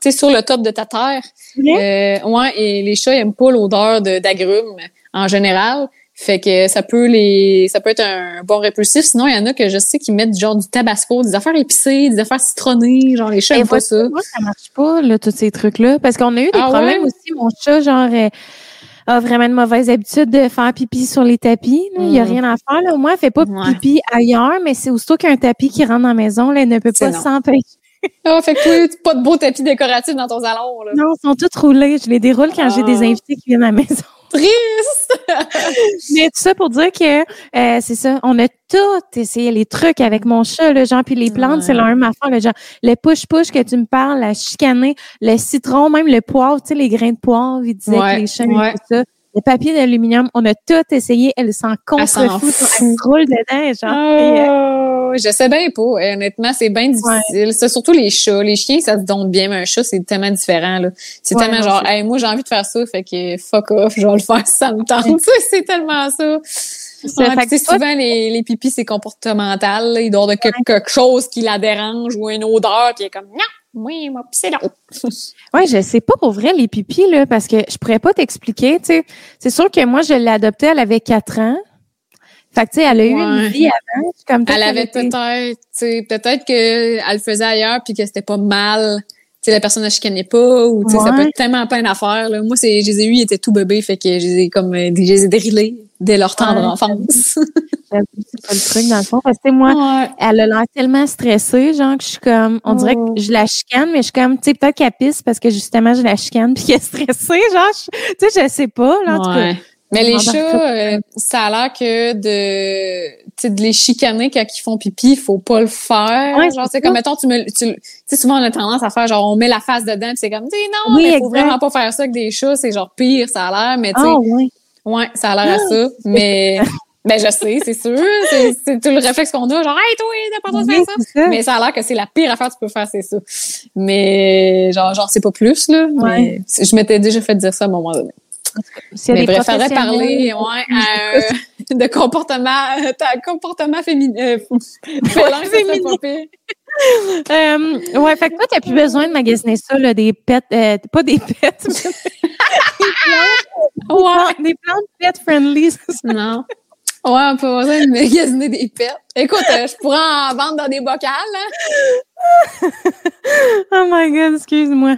tu sais, sur le top de ta terre. Euh, ouais, et les chats ils aiment pas l'odeur de- d'agrumes en général. Fait que ça peut les, ça peut être un bon répulsif. Sinon, il y en a que je sais qui mettent genre du tabasco, des affaires épicées, des affaires citronnées. Genre les chats Ben, aiment pas ça. Moi, ça marche pas, là, tous ces trucs-là. Parce qu'on a eu des Ah problèmes ouais? aussi. Mon chat, genre, euh, a vraiment une mauvaise habitude de faire pipi sur les tapis. là. Il n'y a Mm. rien à faire. Là. Au moins, elle fait pas Ouais. pipi ailleurs, mais c'est aussitôt qu'il y a un tapis qui rentre dans la maison, là, elle ne peut pas s'empêcher. Ah, fait que toi, pas de beau tapis décoratif dans ton salon, là. Non, ils sont tous roulés. Je les déroule quand j'ai Ah. des invités qui viennent à la maison. triste! Mais tout ça pour dire que euh, c'est ça, on a tout essayé les trucs avec mon chat, le genre, puis les plantes, c'est la même affaire, le genre, le push-push que tu me parles, la chicanée, le citron, même le poivre, tu sais, les grains de poivre, il disait que les chats, ouais. tout ça. Le papier d'aluminium, on a tout essayé. Elle s'en contrefout. Elle se roule dedans, genre. Oh, je sais bien pas. Et honnêtement, c'est bien difficile. C'est surtout les chats. Les chiens, ça se donne bien, mais un chat, c'est tellement différent. là. C'est Ouais, tellement genre, hey, moi, j'ai envie de faire ça, fait que fuck off, je vais le faire, ça me tente. C'est tellement ça. Ça Ouais, fait que souvent, les, les pipis, c'est comportemental. là. Il doit de quelque, quelque chose qui la dérange ou une odeur, elle est comme, non, oui, moi, c'est là. Ouais, je sais pas pour vrai les pipis là parce que je pourrais pas t'expliquer, tu sais. C'est sûr que moi je l'ai adoptée, elle avait 4 ans. Fait que tu sais, elle a eu Ouais. une vie avant, comme Elle avait peut-être, tu sais, peut-être qu'elle le faisait ailleurs puis que c'était pas mal. Tu sais, la personne ne chicanait pas ou tu sais, ça peut être tellement plein d'affaires. Là. Moi, c'est, je les ai eus, ils étaient tout bébés, fait que je les ai comme, euh, je les ai drillés dès leur tendre Ouais. enfance. C'est pas le truc dans le fond parce que moi ouais. elle a l'air tellement stressée, genre que je suis comme on dirait que je la chicane mais je suis comme tu sais peut-être qu'elle pisse parce que justement je la chicane puis qu'elle est stressée, genre je- tu sais je sais pas là en tout cas. Ouais. Mais les chats, euh, ça a l'air que de, tu sais, de les chicaner quand ils font pipi, faut pas le faire. Ouais, genre, c'est comme, mettons, tu me, tu, tu sais, souvent, on a tendance à faire, genre, on met la face dedans, pis c'est comme, dis non, Oui, mais faut vraiment pas faire ça avec des chats, c'est genre pire, ça a l'air, mais tu sais, Ah ouais. ouais, ça a l'air à ça, mais, ben, je sais, c'est sûr, c'est, tout le réflexe qu'on a, genre, hey, toi, t'as pas droit de Oui, faire ça. Mais ça a l'air que c'est la pire affaire que tu peux faire, c'est ça. Mais, genre, genre, c'est pas plus, là, mais je m'étais déjà fait dire ça à un moment donné. A Mais des bref, faudrait parler professionnels- ouais, euh, de comportement, euh, ta comportement féminin. Euh. Euh, ouais, fait que toi, t'as plus besoin de magasiner ça, là, des pets, euh, pas des pets, mais Ouais. des plantes pet friendly. Non. Ouais, on peut besoin de magasiner des pets. Écoute, euh, je pourrais en vendre dans des bocals, hein? Oh my god, excuse-moi.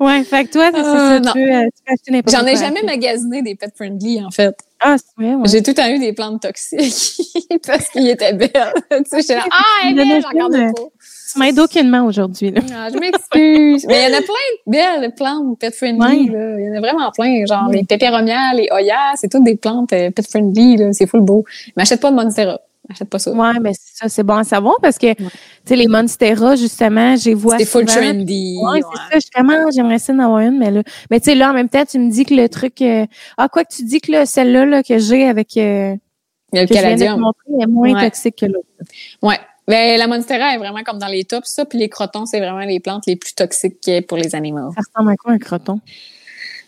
Ouais, fait que toi, c'est Euh, ça, non. tu euh, tu peux acheter n'importe J'en ai jamais magasiné des pets friendly, en fait. Ah, c'est vrai, ouais. J'ai tout le temps eu des plantes toxiques parce qu'ils étaient belles. tu sais, j'étais là, ah, elle est Il y en a belle, j'en une, pas. Tu m'aides aucunement aujourd'hui. Ah, je m'excuse. Mais il y en a plein de belles plantes pet friendly. Ouais. là. Il y en a vraiment plein. Genre les pépéromières, les oyas, c'est toutes des plantes euh, pet friendly. là. C'est full beau. Mais achète pas de monstera. Achète pas ça. Ouais, mais ça, c'est bon à savoir parce que, tu sais, les Monstera, justement, j'ai vois c'est full trendy. Ouais, ouais. c'est ça. Je ah, j'aimerais ça en avoir une, mais là. Mais tu sais, là, en même temps, tu me dis que le truc. euh, Ah, quoi que tu dis que là, celle-là, là, que j'ai avec. euh, le que je viens de te caladium. montrer, est moins Ouais. toxique que l'autre. Ouais. Ben, la monstera est vraiment comme dans les tops, ça. Puis les crotons, c'est vraiment les plantes les plus toxiques qu'il y ait pour les animaux. Ça ressemble à quoi, un croton?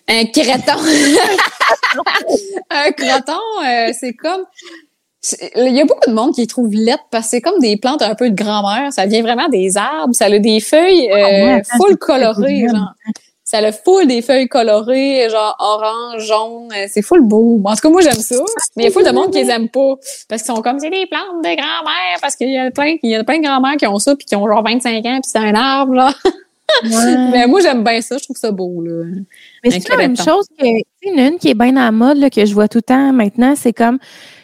Un croton. un croton, euh, c'est comme. Il y a beaucoup de monde qui les trouve lettres parce que c'est comme des plantes un peu de grand-mère. Ça vient vraiment des arbres. Ça a des feuilles euh, Ah ouais, attends, full colorées. Ça a full des feuilles colorées, genre orange, jaune. euh, C'est full beau. En tout cas, moi, j'aime ça. Mais il y a full de monde qui les aime pas. Parce qu'ils sont comme, c'est des plantes de grand-mère. Parce qu'il y a plein, il y a plein de grand-mères qui ont ça puis qui ont genre 25 ans puis c'est un arbre, là. Ouais. Mais moi, j'aime bien ça. Je trouve ça beau, là. Mais c'est la même chose que, tu sais, une, une qui est bien à la mode, là, que je vois tout le temps maintenant, c'est comme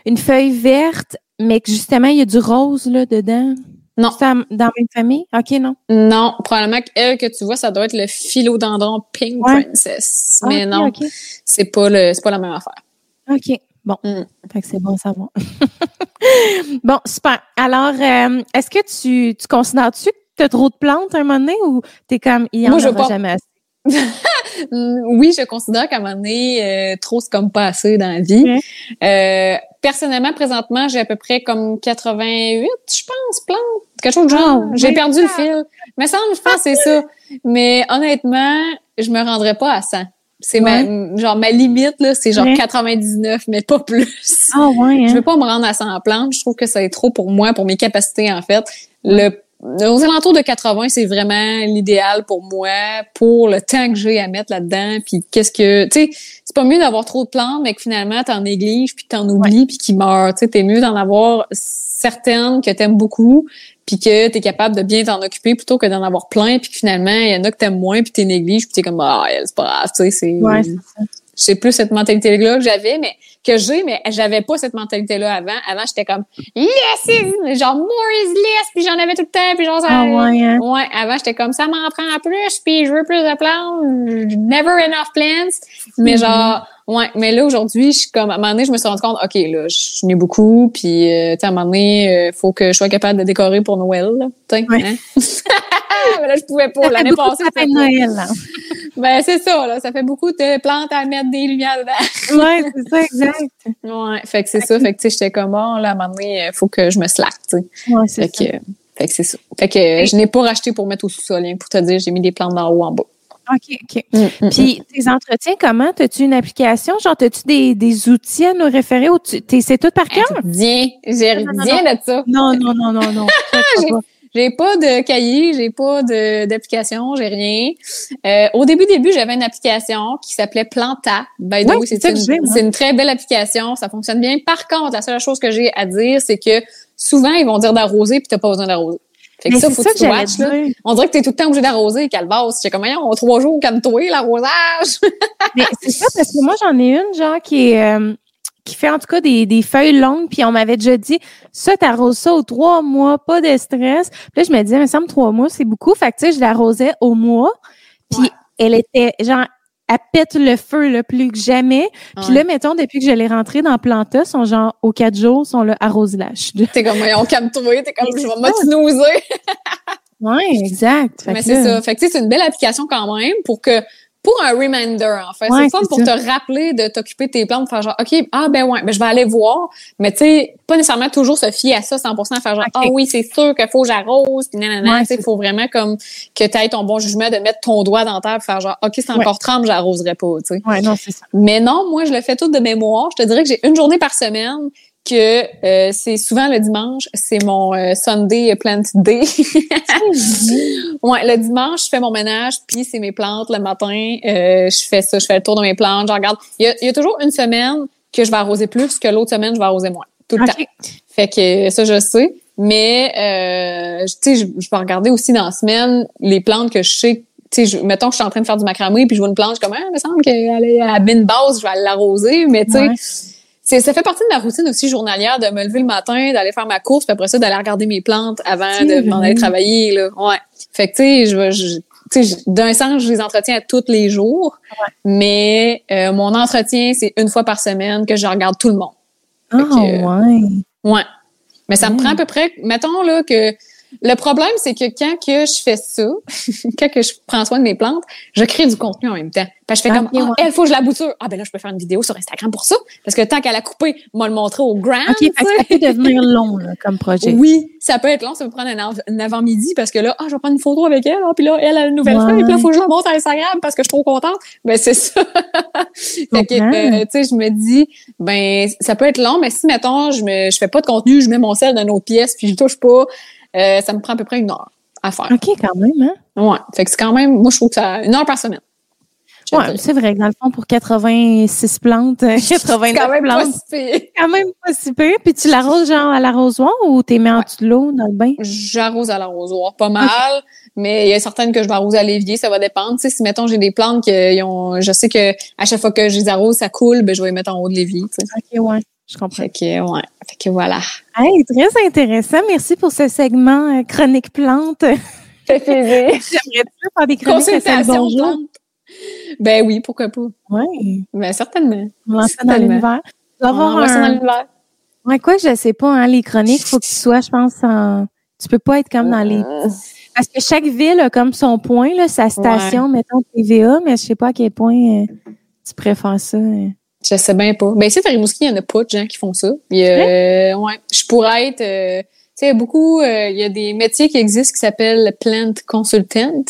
une feuille verte, mais que justement, il y a du rose, là, dedans. Non. C'est dans la même famille? OK, non. Non, probablement qu'elle que tu vois, ça doit être le philodendron Pink Ouais. Princess. Mais non, c'est pas le, c'est pas la même affaire. OK. Bon. Mm. Fait que c'est bon à savoir. bon, super. Alors, euh, est-ce que tu, tu considères-tu que tu as trop de plantes à un moment donné ou t'es comme, il y en Moi, aura jamais assez? Mm, Oui, je considère qu'à un moment donné, euh, trop, c'est comme pas assez dans la vie. Ouais. Euh, personnellement, présentement, j'ai à peu près comme 88, je pense, plantes. Quelque chose de Ah, genre. ouais. J'ai perdu le fil. Mais ça, je pense c'est ça. Mais honnêtement, je me rendrais pas à 100. C'est ma, genre, ma limite, là, c'est genre Ouais. 99, mais pas plus. Ah, ouais, Je hein? veux pas me rendre à 100 plantes. Je trouve que ça est trop pour moi, pour mes capacités, en fait. Le, aux alentours de 80, c'est vraiment l'idéal pour moi, pour le temps que j'ai à mettre là-dedans. Puis qu'est-ce que... Tu sais, c'est pas mieux d'avoir trop de plantes, mais que finalement, t'en négliges, puis t'en oublies, puis qu'ils meurent. Tu sais, t'es mieux d'en avoir certaines que t'aimes beaucoup, puis que t'es capable de bien t'en occuper, plutôt que d'en avoir plein, puis que finalement, il y en a que t'aimes moins, puis t'es négliges, puis t'es comme, ah, elle, c'est pas grave, tu sais, c'est... Ouais, c'est plus cette mentalité-là que j'avais, mais que j'ai, mais j'avais pas cette mentalité-là avant. Avant, j'étais comme yes, is- genre more is less, puis j'en avais tout le temps, puis genre ça. Ah, ouais, hein? Ouais, avant j'étais comme ça m'en prend plus, puis je veux plus de plantes, never enough plants. Mais Mhm. genre Ouais, mais là aujourd'hui, je suis comme à un moment donné, je me suis rendu compte, ok, là, je n'ai beaucoup, puis euh, à un moment donné, euh, faut que je sois capable de décorer pour Noël, là, Ouais. hein? mais là, je pouvais pas. L'année passée, c'était. Noël, là. Ben c'est ça, là, ça fait beaucoup de plantes à mettre des lumières dedans. Ouais, c'est ça, exact. Ouais, fait que c'est ça, fait que tu sais, j'étais comme bon, là, à un moment donné, euh, faut que je me slack, tu sais. Ouais, c'est ça. que, fait que c'est ça. Fait que euh, je n'ai pas racheté pour mettre au sous-sol, hein, pour te dire, j'ai mis des plantes d'en haut en bas. OK, OK. Mm, mm, Puis, tes entretiens, comment? As-tu une application? Genre, as-tu des, des outils à nous référer ou tu, t'es- c'est tout par cœur? Rien, j'ai rien de ça. Non, non, non, non, non. j'ai- pas de cahier, j'ai pas de- d'application, j'ai rien. Euh, au début, début, j'avais une application qui s'appelait Planta. By way, c'est une, une très belle application, ça fonctionne bien. Par contre, la seule chose que j'ai à dire, c'est que souvent, ils vont dire d'arroser puis t'as pas besoin d'arroser. Fait que Mais ça, faut ça que tu watches, là. On dirait que t'es tout le temps obligé d'arroser, Calvas. J'ai comme, voyons, trois jours, calme-toi, l'arrosage. Mais c'est ça, parce que moi, j'en ai une, genre, qui est, euh, qui fait en tout cas des, des feuilles longues, puis on m'avait déjà dit, ça, t'arroses ça aux trois mois, pas de stress. Puis là, je me disais, mais ça me trois mois, c'est beaucoup. Fait que, tu sais, je l'arrosais au mois, puis Ouais. elle était, genre, elle pète le feu, là, plus que jamais. Puis Ouais. là, mettons, depuis que je l'ai rentrée dans Planta, sont genre, aux quatre jours, sont là, arrose-lâche. T'es comme, voyons, calme-toi, t'es comme, je vais snoozer. Ouais, exact. Fait Mais c'est ça. Fait que tu sais, c'est une belle application quand même pour que pour un reminder en fait. Ouais, c'est fun pour ça. te rappeler de t'occuper de tes plantes, faire genre OK, ah ben ouais, ben je vais aller voir, mais tu sais, pas nécessairement toujours se fier à ça 100% faire genre ah oui, c'est sûr qu'il faut que j'arrose puis nanana, Ouais, tu sais, faut vraiment comme que tu aies ton bon jugement de mettre ton doigt dans terre, faire genre OK, c'est encore trempe, j'arroserai pas, tu sais. Ouais, non, c'est ça. Mais non, moi, je le fais tout de mémoire. Je te dirais que j'ai une journée par semaine que euh, c'est souvent le dimanche, c'est mon euh, Sunday Plant Day. ouais, le dimanche, je fais mon ménage, puis c'est mes plantes le matin. Euh, je fais ça, je fais le tour de mes plantes, je regarde. Il y a, il y a toujours une semaine que je vais arroser plus que l'autre semaine, je vais arroser moins. Tout le temps. Fait que ça, je sais. Mais, euh, tu sais, je, je vais regarder aussi dans la semaine les plantes que je sais. Tu sais, je- mettons que je suis en train de faire du macramé, puis je vois une plante, je suis comme, ah, il me semble qu'elle est à une base, je vais l'arroser. Mais, tu sais. C'est, ça fait partie de ma routine aussi journalière de me lever le matin, d'aller faire ma course, puis après ça, d'aller regarder mes plantes avant de m'en aller travailler, là. Ouais. Fait que, tu sais, je je- tu sais, je- d'un sens, je les entretiens à tous les jours. Mais, euh, mon entretien, c'est une fois par semaine que je regarde tout le monde. Ah, que, ouais. Ouais. Mais ça me prend à peu près, mettons là que le problème c'est que quand que je fais ça, quand que je prends soin de mes plantes, je crée du contenu en même temps. Parce que je fais comme ah, elle faut que je la bouture. Ah ben là je peux faire une vidéo sur Instagram pour ça parce que tant qu'elle a coupé, moi le montrer au grand. OK, ça peut devenir long, là, comme projet. Oui, ça peut être long, ça peut prendre un, av- un avant-midi parce que là, ah, je vais prendre une photo avec elle, ah, puis là, elle a une nouvelle Ouais. feuille, puis là, faut que je la monte à Instagram parce que je suis trop contente. Ben, c'est ça. fait que, euh, tu sais, je me dis, ben, ça peut être long, mais si, mettons, je me, je fais pas de contenu, je mets mon sel dans une autre pièce, puis je touche pas, euh, ça me prend à peu près une heure à faire. OK, quand même, hein? Ouais. Fait que c'est quand même, moi, je trouve que ça, une heure par semaine. Ouais, c'est vrai que dans le fond, pour 86 plantes, euh, c'est 89 quand même pas plantes, si pire. quand même pas si peu. Puis tu l'arroses genre à l'arrosoir ou t'es mets en Ouais. dessous de l'eau dans le bain? J'arrose à l'arrosoir, pas mal, mais il y a certaines que je vais arroser à l'évier, ça va dépendre. Si mettons j'ai des plantes qui ont, je sais que à chaque fois que je les arrose, ça coule, ben je vais les mettre en haut de l'évier. OK, ouais, je comprends. Fait que ouais, fait que voilà. Hey, très intéressant. Merci pour ce segment euh, chronique plante. Fait plaisir. J'aimerais faire des chroniques à Bonjour. Ben oui, pourquoi pas. Ouais, Ben certainement. on ça dans l'univers. On va ça dans un... l'univers. Ouais, quoi, je sais pas, hein, les chroniques, faut que tu sois, je pense, en... Tu peux pas être comme dans les... Euh, Parce que chaque ville a comme son point, là, sa station, mettons TVA, mais je sais pas à quel point euh, tu préfères ça. euh. Je sais bien pas. Ben ici, à Rimouski, il y en a pas de gens qui font ça. Y a, ouais, je pourrais être... tu sais, il y a beaucoup... euh, il y a des métiers qui existent qui s'appellent plant consultant.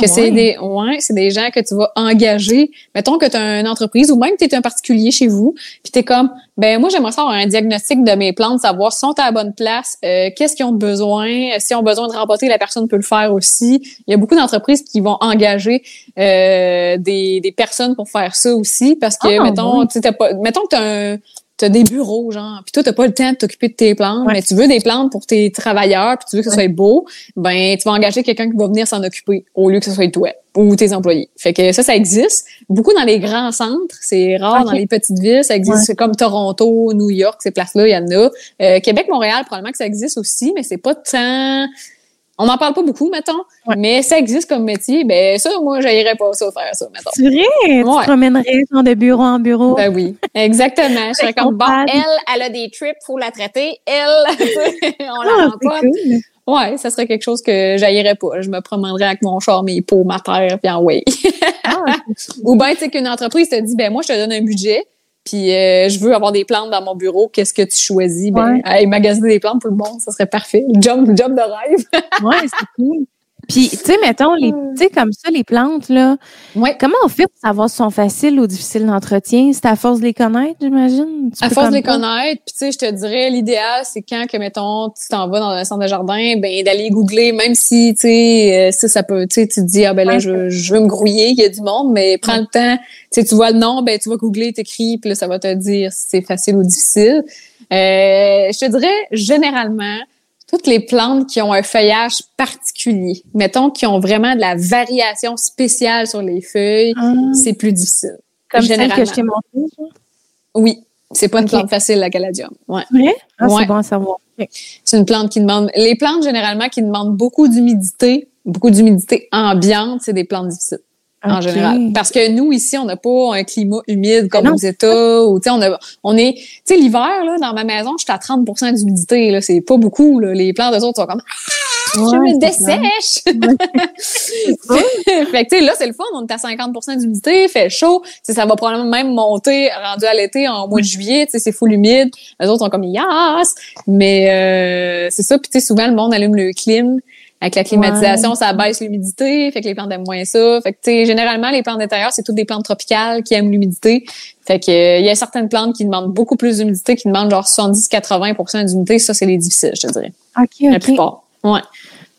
que c'est des ouais, c'est des gens que tu vas engager. Mettons que tu as une entreprise ou même que tu es un particulier chez vous, puis tu es comme ben moi j'aimerais ça avoir un diagnostic de mes plantes, savoir si sont à la bonne place, euh, qu'est-ce qu'ils ont besoin, si ont besoin de remporter, la personne peut le faire aussi. Il y a beaucoup d'entreprises qui vont engager euh, des, des personnes pour faire ça aussi parce que Ah, mettons oui. tu sais, t'as pas mettons que tu as T'as des bureaux, genre, puis toi, t'as pas le temps de t'occuper de tes plantes, Ouais. mais tu veux des plantes pour tes travailleurs, puis tu veux que ça soit beau, ben tu vas engager quelqu'un qui va venir s'en occuper au lieu que ce soit toi ou tes employés. Fait que ça, ça existe. Beaucoup dans les grands centres, c'est rare dans les petites villes, ça existe C'est comme Toronto, New York, ces places-là, il y en a. Euh, Québec, Montréal, probablement que ça existe aussi, mais c'est pas tant On n'en parle pas beaucoup, mettons, Ouais. mais ça existe comme métier. Ben ça, moi, j'aillerais pas ça faire ça, mettons. C'est vrai? Tu te promènerais genre, de bureau en bureau? Ben oui, exactement. Je serais comme, bon, elle, elle a des trips, faut la traiter. Elle, on la Ah, rend pas. cool. Ouais, ça serait quelque chose que j'aillerais pas. Je me promènerais avec mon char, mes pots, ma terre, puis en way. Ah, Ou bien, tu sais, qu'une entreprise te dit, ben moi, je te donne un budget, puis euh, je veux avoir des plantes dans mon bureau. Qu'est-ce que tu choisis? Ben, Ouais. hey, magasiner des plantes pour le monde, ça serait parfait. Job, job de rêve. ouais, c'est cool. Puis, tu sais, mettons, les, tu sais, comme ça, les plantes, là, Ouais. comment on fait pour savoir si sont faciles ou difficiles d'entretien? C'est à force de les connaître, j'imagine? À force de les connaître, puis tu sais, je te dirais, l'idéal, c'est quand que, mettons, tu t'en vas dans un centre de jardin, ben d'aller googler, même si, tu sais, euh, ça, ça peut, tu sais, tu te dis, ah ben là, Ouais. je, veux- je veux me grouiller, il y a du monde, mais prends le temps, tu sais, tu vois le nom, ben tu vas googler, t'écris, puis là, ça va te dire si c'est facile ou difficile. Euh, je te dirais, généralement, toutes les plantes qui ont un feuillage particulier, mettons, qui ont vraiment de la variation spéciale sur les feuilles, Ah, c'est plus difficile. comme celle que je t'ai montrée? Oui, c'est pas une plante facile, la caladium. Ouais. Ah, Ouais. c'est bon à savoir. C'est une plante qui demande. Les plantes, généralement, qui demandent beaucoup d'humidité, beaucoup d'humidité ambiante, c'est des plantes difficiles. En général. Parce que nous, ici, on n'a pas un climat humide comme non, aux États, ou, tu sais, on a, on est, tu sais, l'hiver, là, dans ma maison, je suis à 30% d'humidité, là. C'est pas beaucoup, là. Les plantes, eux autres, sont comme, ah, je me dessèche! fait que, tu sais, là, c'est le fun. On est à 50% d'humidité, il fait chaud. Tu sais, ça va probablement même monter, rendu à l'été, en mois de juillet, tu sais, c'est full humide. Les autres sont comme, yes! Mais, euh, c'est ça. Puis, tu sais, souvent, le monde allume le clim. Avec la climatisation, ça baisse l'humidité, fait que les plantes aiment moins ça. Fait que, tu sais, généralement, les plantes d'intérieur, c'est toutes des plantes tropicales qui aiment l'humidité. Fait que, euh, il y a certaines plantes qui demandent beaucoup plus d'humidité, qui demandent genre 70-80% d'humidité. Ça, c'est les difficiles, je te dirais. OK, La OK. plupart. Ouais.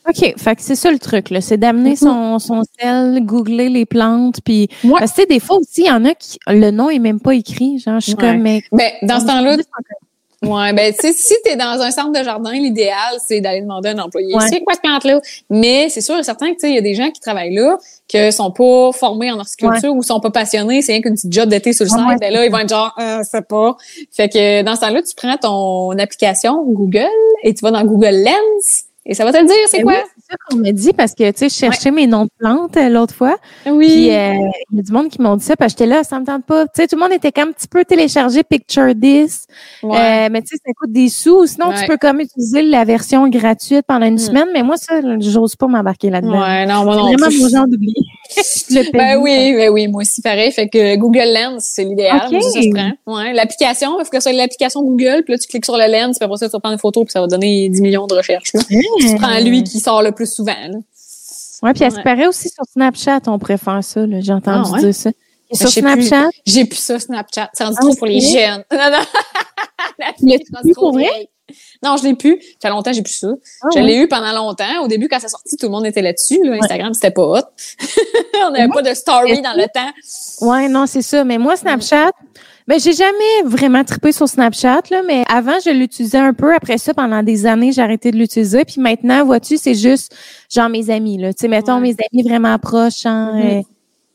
OK. Fait que c'est ça le truc, là. C'est d'amener son, son sel, googler les plantes, puis... Ouais. Parce que, tu sais, des fois aussi, il y en a qui... Le nom est même pas écrit. Genre, je suis Ouais. comme... Mais, Ben, dans ce temps-là, Ouais, ben tu sais, si t'es dans un centre de jardin, l'idéal c'est d'aller demander à un employé Ouais. c'est quoi cette plante là. Mais c'est sûr et certain que tu sais, il y a des gens qui travaillent là que sont pas formés en horticulture ou sont pas passionnés, c'est rien qu'une petite job d'été sur le Ouais, site. ouais, ben là, ils vont être genre, euh, c'est pas. Fait que dans ce temps-là, tu prends ton application Google et tu vas dans Google Lens et ça va te le dire c'est Ben quoi? oui, c'est ça qu'on m'a dit, parce que, tu sais, je cherchais mes noms de plantes euh, l'autre fois, Oui. puis euh, il y a du monde qui m'ont dit ça, parce que j'étais là, ça me tente pas. Tu sais, tout le monde était comme un petit peu téléchargé Picture This, Ouais. Euh, mais tu sais, ça coûte des sous. Sinon, Ouais. tu peux comme utiliser la version gratuite pendant une Mm. semaine, mais moi, ça, j'ose pas m'embarquer là-dedans. ouais, non, moi C'est non vraiment mon genre Ben oui, ben oui, moi aussi pareil. Fait que Google Lens, c'est l'idéal. Ok. Moi, ça, ça se prend. Ouais, l'application, il faut que soit l'application Google, puis là tu cliques sur le lens, puis après ça tu vas prendre une photo, puis ça va donner 10 millions de recherches. Là. Tu prends lui qui sort le plus souvent. Là. Ouais, puis ce Ouais. paraît aussi sur Snapchat, on faire ça. là. J'ai entendu Ah, ouais? dire ça. Et sur. Snapchat, J'ai plus ça Snapchat, c'est rendu Ah, trop pour les jeunes. Non non. La Tu l'as fille plus trop pour vrai? vieille. Non, je l'ai plus. Ça fait longtemps, j'ai plus ça. Ah, je ouais? l'ai eu pendant longtemps. Au début, quand ça sortit, tout le monde était là-dessus. Là. Instagram, c'était pas hot. On n'avait pas de story dans le temps. Ouais, non, c'est ça. Mais moi, Snapchat, ben, j'ai jamais vraiment trippé sur Snapchat, là, mais avant, je l'utilisais un peu. Après ça, pendant des années, j'ai arrêté de l'utiliser. Puis maintenant, vois-tu, c'est juste, genre, mes amis, là. Tu sais, mettons, Ouais. mes amis vraiment proches, hein, Mhm. euh,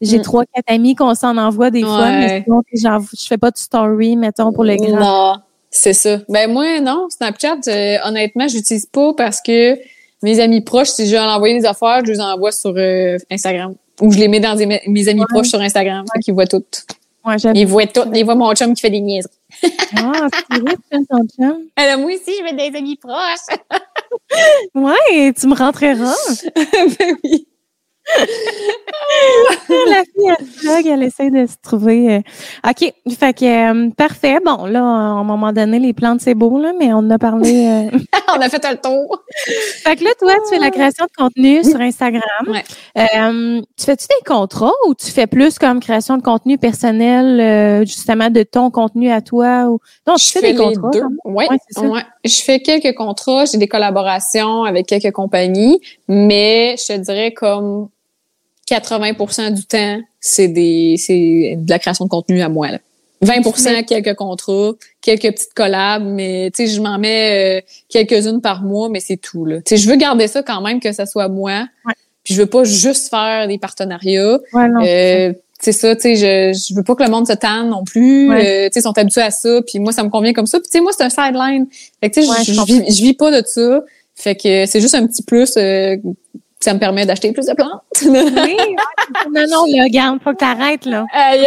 J'ai Mm. trois, quatre amis qu'on s'en envoie des fois, mais sinon, genre, je fais pas de story, mettons, pour le grand. Non, c'est ça. Ben moi, non, Snapchat, euh, honnêtement, je l'utilise pas parce que mes amis proches, si je veux leur envoyer des affaires, je les envoie sur euh, Instagram. Ou je les mets dans des- mes amis Ouais. proches sur Instagram. Qu'ils voient tout. Ouais. Ils voient tout. Ils voient mon chum qui fait des niaiseries. Ah, c'est vrai, tu fais ton chum. Alors, moi aussi, je veux des amis proches. Ouais, tu me rentreras. ben oui. La fille, elle vlog, elle essaie de se trouver. euh. OK, fait que, euh, parfait. Bon, là, à un moment donné, les plantes, c'est beau, là, mais on en a parlé. euh. On a fait un tour. fait que là, toi, tu fais la création de contenu sur Instagram. Ouais. Euh, tu fais-tu des contrats ou tu fais plus comme création de contenu personnel, euh, justement, de ton contenu à toi? Ou... Non, tu je fais fais des les contrats. deux. même. Ouais, ouais. Je fais quelques contrats, j'ai des collaborations avec quelques compagnies, mais je te dirais comme 80% du temps, c'est des c'est de la création de contenu à moi. Là. 20% quelques contrats, quelques petites collabs, mais tu sais, je m'en mets euh, quelques-unes par mois, mais c'est tout. Là. Tu sais, je veux garder ça quand même que ça soit moi. Ouais. Puis je veux pas juste faire des partenariats. Ouais, non, Euh, c'est ça, tu sais, je, je veux pas que le monde se tanne non plus. Ouais. Euh, tu sais, ils sont habitués à ça, puis moi, ça me convient comme ça. Puis tu sais, moi, c'est un sideline. Fait que tu sais, Ouais, je, je je vis, je vis pas de ça. Fait que c'est juste un petit plus euh, ça me permet d'acheter plus de plantes. oui, non, non, là, regarde, faut que t'arrêtes, là. Aïe,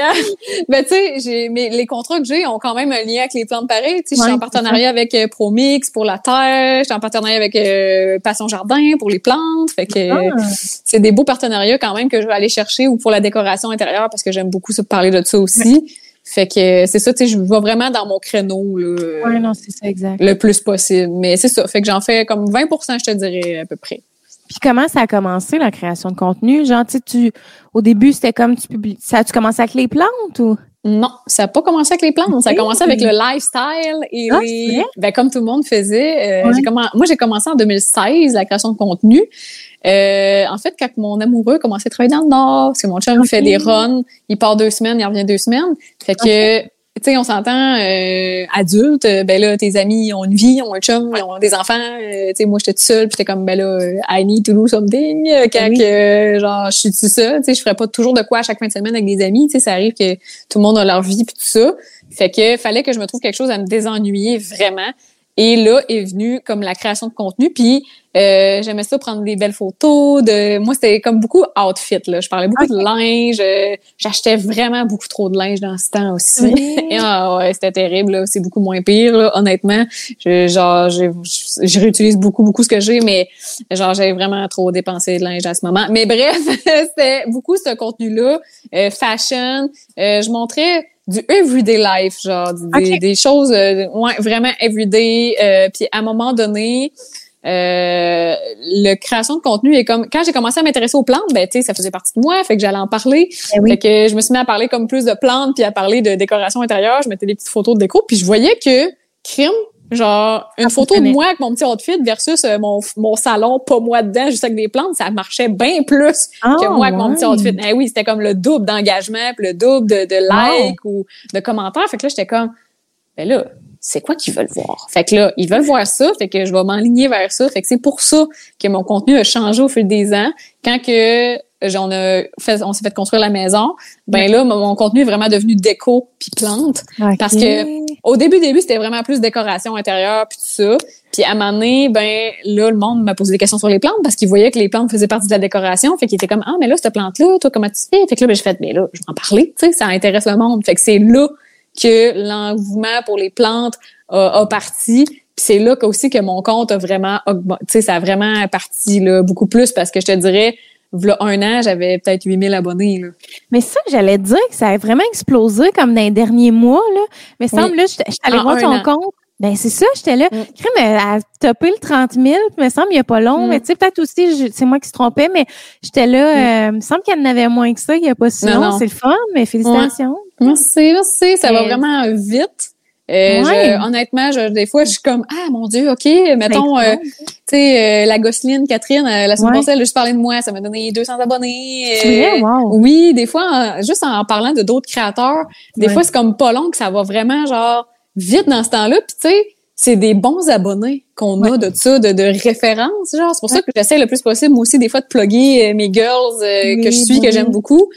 ben, tu sais, j'ai, mais les contrats que j'ai ont quand même un lien avec les plantes pareilles. Tu sais, je suis en partenariat avec euh, ProMix pour la terre, je suis en partenariat avec euh, Passion Jardin pour les plantes. Fait que ah. c'est des beaux partenariats quand même que je vais aller chercher ou pour la décoration intérieure parce que j'aime beaucoup ça, parler de ça aussi. Fait que c'est ça, tu sais, je vais vraiment dans mon créneau, là. Non, ça, exact. Le plus possible. Mais c'est ça. Fait que j'en fais comme 20% je te dirais, à peu près. Puis comment ça a commencé la création de contenu? Genre, tu, tu au début, c'était comme tu publies. Ça tu commencé avec les plantes ou? Non, ça n'a pas commencé avec les plantes. Ça a commencé avec le lifestyle et ah, les. Ben, comme tout le monde faisait. Euh, moi, j'ai commencé en 2016 la création de contenu. Euh, en fait, quand mon amoureux commençait à travailler dans le Nord, parce que mon chum fait des runs, il part deux semaines, il revient deux semaines. Fait que tu sais, on s'entend euh, adulte, euh, ben là, tes amis ont une vie, ont un chum, ils ont des enfants. Euh, tu sais, moi, j'étais toute seule, puis j'étais comme, ben là, I need to do something. Quand que, genre, je suis tout seule, tu sais, je ferais pas toujours de quoi à chaque fin de semaine avec des amis. Tu sais, ça arrive que tout le monde a leur vie, puis tout ça. Fait que fallait que je me trouve quelque chose à me désennuyer vraiment. Et là est venu comme la création de contenu. Puis euh, j'aimais ça prendre des belles photos. De moi c'était comme beaucoup outfit là. Je parlais beaucoup de linge. Euh, j'achetais vraiment beaucoup trop de linge dans ce temps aussi. Et, ah, ouais, c'était terrible. C'est beaucoup moins pire là, honnêtement. Je, genre je, je, réutilise beaucoup beaucoup ce que j'ai, mais genre j'avais vraiment trop dépensé de linge à ce moment. Mais bref, c'était beaucoup ce contenu là, euh, fashion. Euh, je montrais du everyday life, genre des, des choses euh, ouais, vraiment everyday. Euh, puis à un moment donné, euh, le création de contenu est comme quand j'ai commencé à m'intéresser aux plantes, ben tu sais ça faisait partie de moi, fait que j'allais en parler. Eh fait que je me suis mis à parler comme plus de plantes puis à parler de décoration intérieure. Je mettais des petites photos de déco puis je voyais que crime Genre, une photo de moi avec mon petit outfit versus euh, mon, mon salon, pas moi dedans, juste avec des plantes, ça marchait bien plus que ah, moi avec mon petit outfit. Eh oui, c'était comme le double d'engagement, le double de, de likes ou de commentaires. Fait que là, j'étais comme, ben là, c'est quoi qu'ils veulent voir? Fait que là, ils veulent voir ça, fait que je vais m'enligner vers ça. Fait que c'est pour ça que mon contenu a changé au fil des ans. Quand que on a fait, on s'est fait construire la maison, ben là, mon, contenu est vraiment devenu déco puis plante. Parce que au début, début, c'était vraiment plus décoration intérieure puis tout ça. Puis à un moment donné, ben là, le monde m'a posé des questions sur les plantes parce qu'il voyait que les plantes faisaient partie de la décoration. Fait qu'il était comme ah mais là cette plante là, toi comment tu fais Fait que là, ben je fais mais là, je vais en parler. Tu sais, ça intéresse le monde. Fait que c'est là que l'engouement pour les plantes a, a parti. Puis c'est là aussi que mon compte a vraiment augmenté. Tu sais, ça a vraiment parti là beaucoup plus parce que je te dirais V'là un an, j'avais peut-être 8000 abonnés. Là. Mais ça, j'allais dire que ça a vraiment explosé comme dans les derniers mois. Là. Mais semble, là, je suis allée voir ton compte. Ben c'est ça, j'étais là. Mm. Crème a topé le 30 000, il me semble, il n'y a pas long. Mm. Mais tu sais, peut-être aussi, c'est moi qui se trompais, mais j'étais là. Mm. Euh, il me semble qu'elle en avait moins que ça, il n'y a pas si long. C'est le fun, mais félicitations. Merci, merci. Ça va vraiment vite. Euh, honnêtement, je, des fois, je suis comme ah mon dieu, ok, mettons, euh, tu sais, euh, la Gosseline Catherine, la semaine passée, elle a juste parlé de moi, ça m'a donné 200 abonnés. Oui, des fois, juste en parlant de d'autres créateurs, des fois c'est comme pas long que ça va vraiment genre vite dans ce temps-là, puis tu sais, c'est des bons abonnés qu'on a de ça, de, de référence, genre. C'est pour ça que j'essaie le plus possible, moi aussi, des fois, de plugger mes girls que je suis, que j'aime beaucoup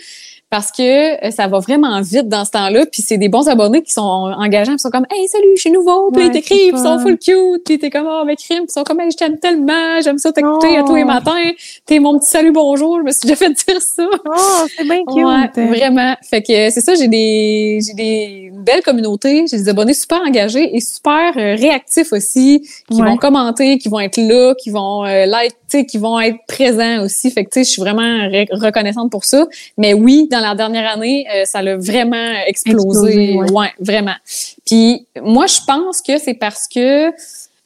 parce que euh, ça va vraiment vite dans ce temps-là. Puis c'est des bons abonnés qui sont engageants, qui sont comme Hey, salut, je suis nouveau, puis ils t'écrivent, ils sont full cute, puis t'es comme Oh, mais crime, ils sont comme Hey, je t'aime tellement, j'aime ça t'écouter à tous les oh. matins. T'es mon petit salut bonjour, je me suis déjà fait dire ça. Oh, c'est bien cute. Ouais, vraiment. Fait que c'est ça, j'ai des j'ai des belles communautés, j'ai des abonnés super engagés et super euh, réactifs aussi, qui vont commenter, qui vont être là, qui vont euh, like, qui vont être présents aussi. Fait que tu sais, je suis vraiment reconnaissante pour ça. Mais oui, dans la dernière année, euh, ça l'a vraiment explosé. ouais. vraiment. Puis moi, je pense que c'est parce que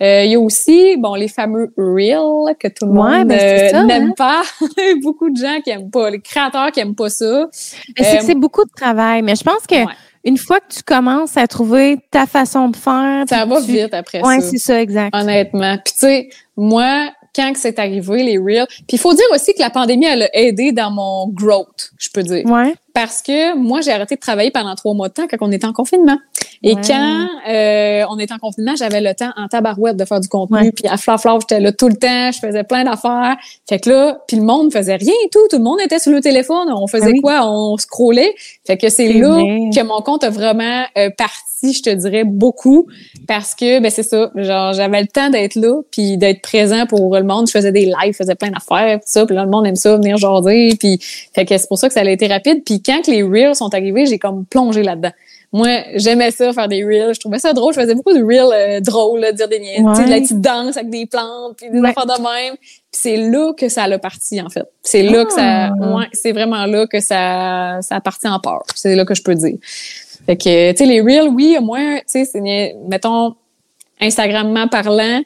euh, il y a aussi, bon, les fameux reels que tout le monde ben, euh, n'aime hein. pas. beaucoup de gens qui aiment pas, les créateurs qui aiment pas ça. c'est c'est beaucoup de travail, mais je pense que une fois que tu commences à trouver ta façon de faire, ça va vite après ça. Ouais, c'est ça, exact. Honnêtement. Puis tu sais, moi, quand que c'est arrivé, les reels. Puis il faut dire aussi que la pandémie, elle a aidé dans mon growth, je peux dire. Ouais. Parce que moi, j'ai arrêté de travailler pendant trois mois de temps quand on était en confinement. Et Ouais. quand euh, on était en confinement, j'avais le temps en tabarouette de faire du contenu. Ouais. Puis à Flaflaf, j'étais là tout le temps, je faisais plein d'affaires. Fait que là, puis le monde faisait rien et tout. Tout le monde était sur le téléphone. On faisait Ah oui. quoi? On scrollait. Fait que c'est C'est là vrai. que mon compte a vraiment euh, parti, je te dirais, beaucoup. Parce que, ben c'est ça, genre j'avais le temps d'être là, puis d'être présent pour le monde. Je faisais des lives, je faisais plein d'affaires, tout ça. Puis là, le monde aime ça, venir jaser. Puis fait que c'est pour ça que ça a été rapide. Puis quand que les Reels sont arrivés, j'ai comme plongé là-dedans. Moi, j'aimais ça, faire des Reels. Je trouvais ça drôle. Je faisais beaucoup de Reels euh, drôles, là, dire des niaises, tu sais, de la Ouais. petite danse avec des plantes, puis des Ouais. affaires de même. Puis c'est là que ça l'a parti, en fait. C'est là que ça... Ah. Ouais, c'est vraiment là que ça, ça a parti en part. C'est là que je peux dire. Fait que, tu sais, les Reels, oui, il y a moins, tu sais, c'est, mettons, Instagrammement parlant,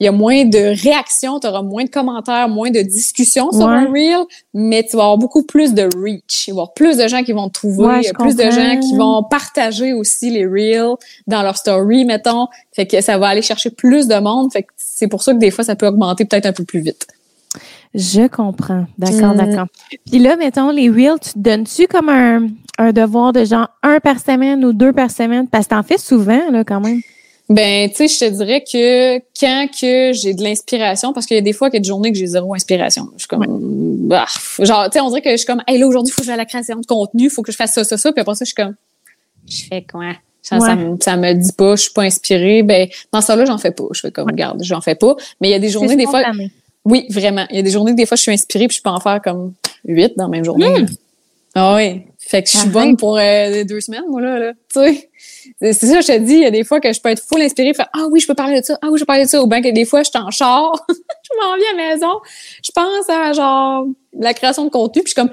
il y a moins de réactions, tu auras moins de commentaires, moins de discussions sur Ouais. un reel, mais tu vas avoir beaucoup plus de reach. Il va y avoir plus de gens qui vont te trouver, Ouais, je plus de gens qui vont partager aussi les reels dans leur story, mettons. Fait que ça va aller chercher plus de monde. Fait que c'est pour ça que des fois, ça peut augmenter peut-être un peu plus vite. Je comprends. D'accord, Mm. d'accord. Puis là, mettons, les Reels, tu te donnes-tu comme un, un devoir de genre un par semaine ou deux par semaine? Parce que t'en fais souvent, là, quand même. Ben, tu sais, je te dirais que quand que j'ai de l'inspiration, parce qu'il y a des fois qu'il y a des journées que j'ai zéro inspiration. Je suis comme, bah, genre, tu sais, on dirait que je suis comme, hey, là, aujourd'hui, il faut que je fasse la création de contenu, il faut que je fasse ça, ça, ça, puis après ça, je suis comme, je fais quoi? Ça, me, ça me dit pas, je suis pas inspirée. Ben, dans ça là j'en fais pas. Je fais comme, regarde, j'en fais pas. Mais il y a des journées, des fois, oui, vraiment. Il y a des journées que des fois, je suis inspirée puis je peux en faire comme huit dans la même journée. Mm. Ah oui. Fait que je suis Arrête. bonne pour euh, deux semaines, moi, là. là. Tu sais, c'est ça, je te dis, il y a des fois que je peux être full inspirée, faire Ah oui, je peux parler de ça, ah oui, je peux parler de ça. Ou bien que des fois, je suis en char, je m'en viens à la maison, je pense à genre la création de contenu, puis je suis comme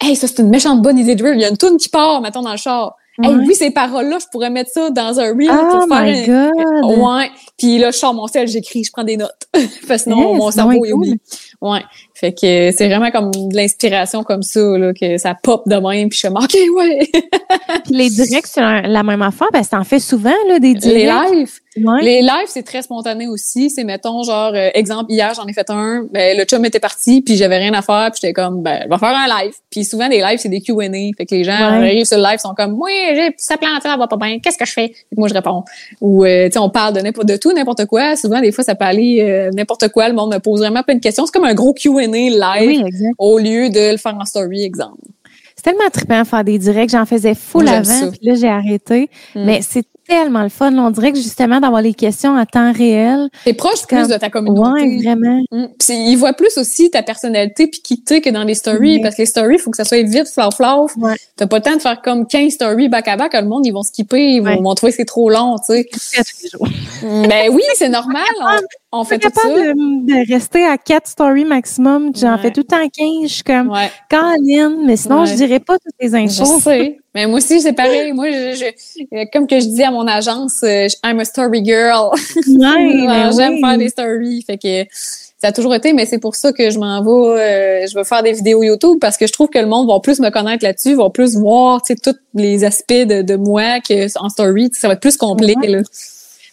Hey, ça, c'est une méchante bonne idée de reel. Il y a une tune qui part, mettons, dans le char. Hey, Ouais. oui, ces paroles-là, je pourrais mettre ça dans un reel Oh pour faire my un- God! Ouais. Puis là, je sors mon sel, j'écris, je prends des notes. Parce que sinon, Yes, mon cerveau ouais, est oublié. Ouais. Fait que c'est vraiment comme de l'inspiration comme ça, là, que ça pop de même, puis je suis OK, ouais. Les directs, c'est la même affaire, parce que t'en fais souvent, là, des Les directs? lives. Ouais. Les lives, c'est très spontané aussi. C'est, mettons, genre, euh, exemple, hier, j'en ai fait un, ben, le chum était parti, puis j'avais rien à faire, puis j'étais comme, ben, je vais faire un live. Puis souvent, des lives, c'est des Q&A. Fait que les gens Ouais. arrivent sur le live, sont comme, oui, j'ai ça plante, ça va pas bien, qu'est-ce que je fais? Que moi, je réponds. Ou, euh, tu sais, on parle de n'importe de tout, n'importe quoi. Souvent, des fois, ça peut aller euh, n'importe quoi. Le monde me pose vraiment plein de questions. C'est comme un gros Q&A live Oui, au lieu de le faire en story, exemple. C'est tellement trippant de faire des directs. J'en faisais full avant, puis là, j'ai arrêté. Mm. Mais c'est tellement le fun. On dirait que justement, d'avoir les questions à temps réel. T'es proche comme- plus de ta communauté. Ouais, vraiment. Mm. Puis ils voient plus aussi ta personnalité puis qui t'es que dans les stories parce que les stories faut que ça soit vite flaw flaw. Ouais. T'as pas le temps de faire comme 15 stories back à back le monde ils vont skipper, ils vont, Ouais. vont trouver que c'est trop long, tu sais. Les jours. ben oui, c'est normal, on, fait tout ça. de, de rester à quatre stories maximum. J'en Ouais. fais tout le temps 15. Je suis comme, Ouais, Caroline, mais sinon, je dirais pas toutes les je infos. sais. Mais moi aussi c'est pareil. Moi, je, je- euh, comme que je dis à mon agence, euh, I'm a story girl. Ouais, mais J'aime oui. faire des stories. Fait que ça a toujours été, mais c'est pour ça que je m'en vais. euh, je veux faire des vidéos YouTube parce que je trouve que le monde va plus me connaître là-dessus, va plus voir tous les aspects de, de moi que en story. Ça va être plus complet. Ouais. Là.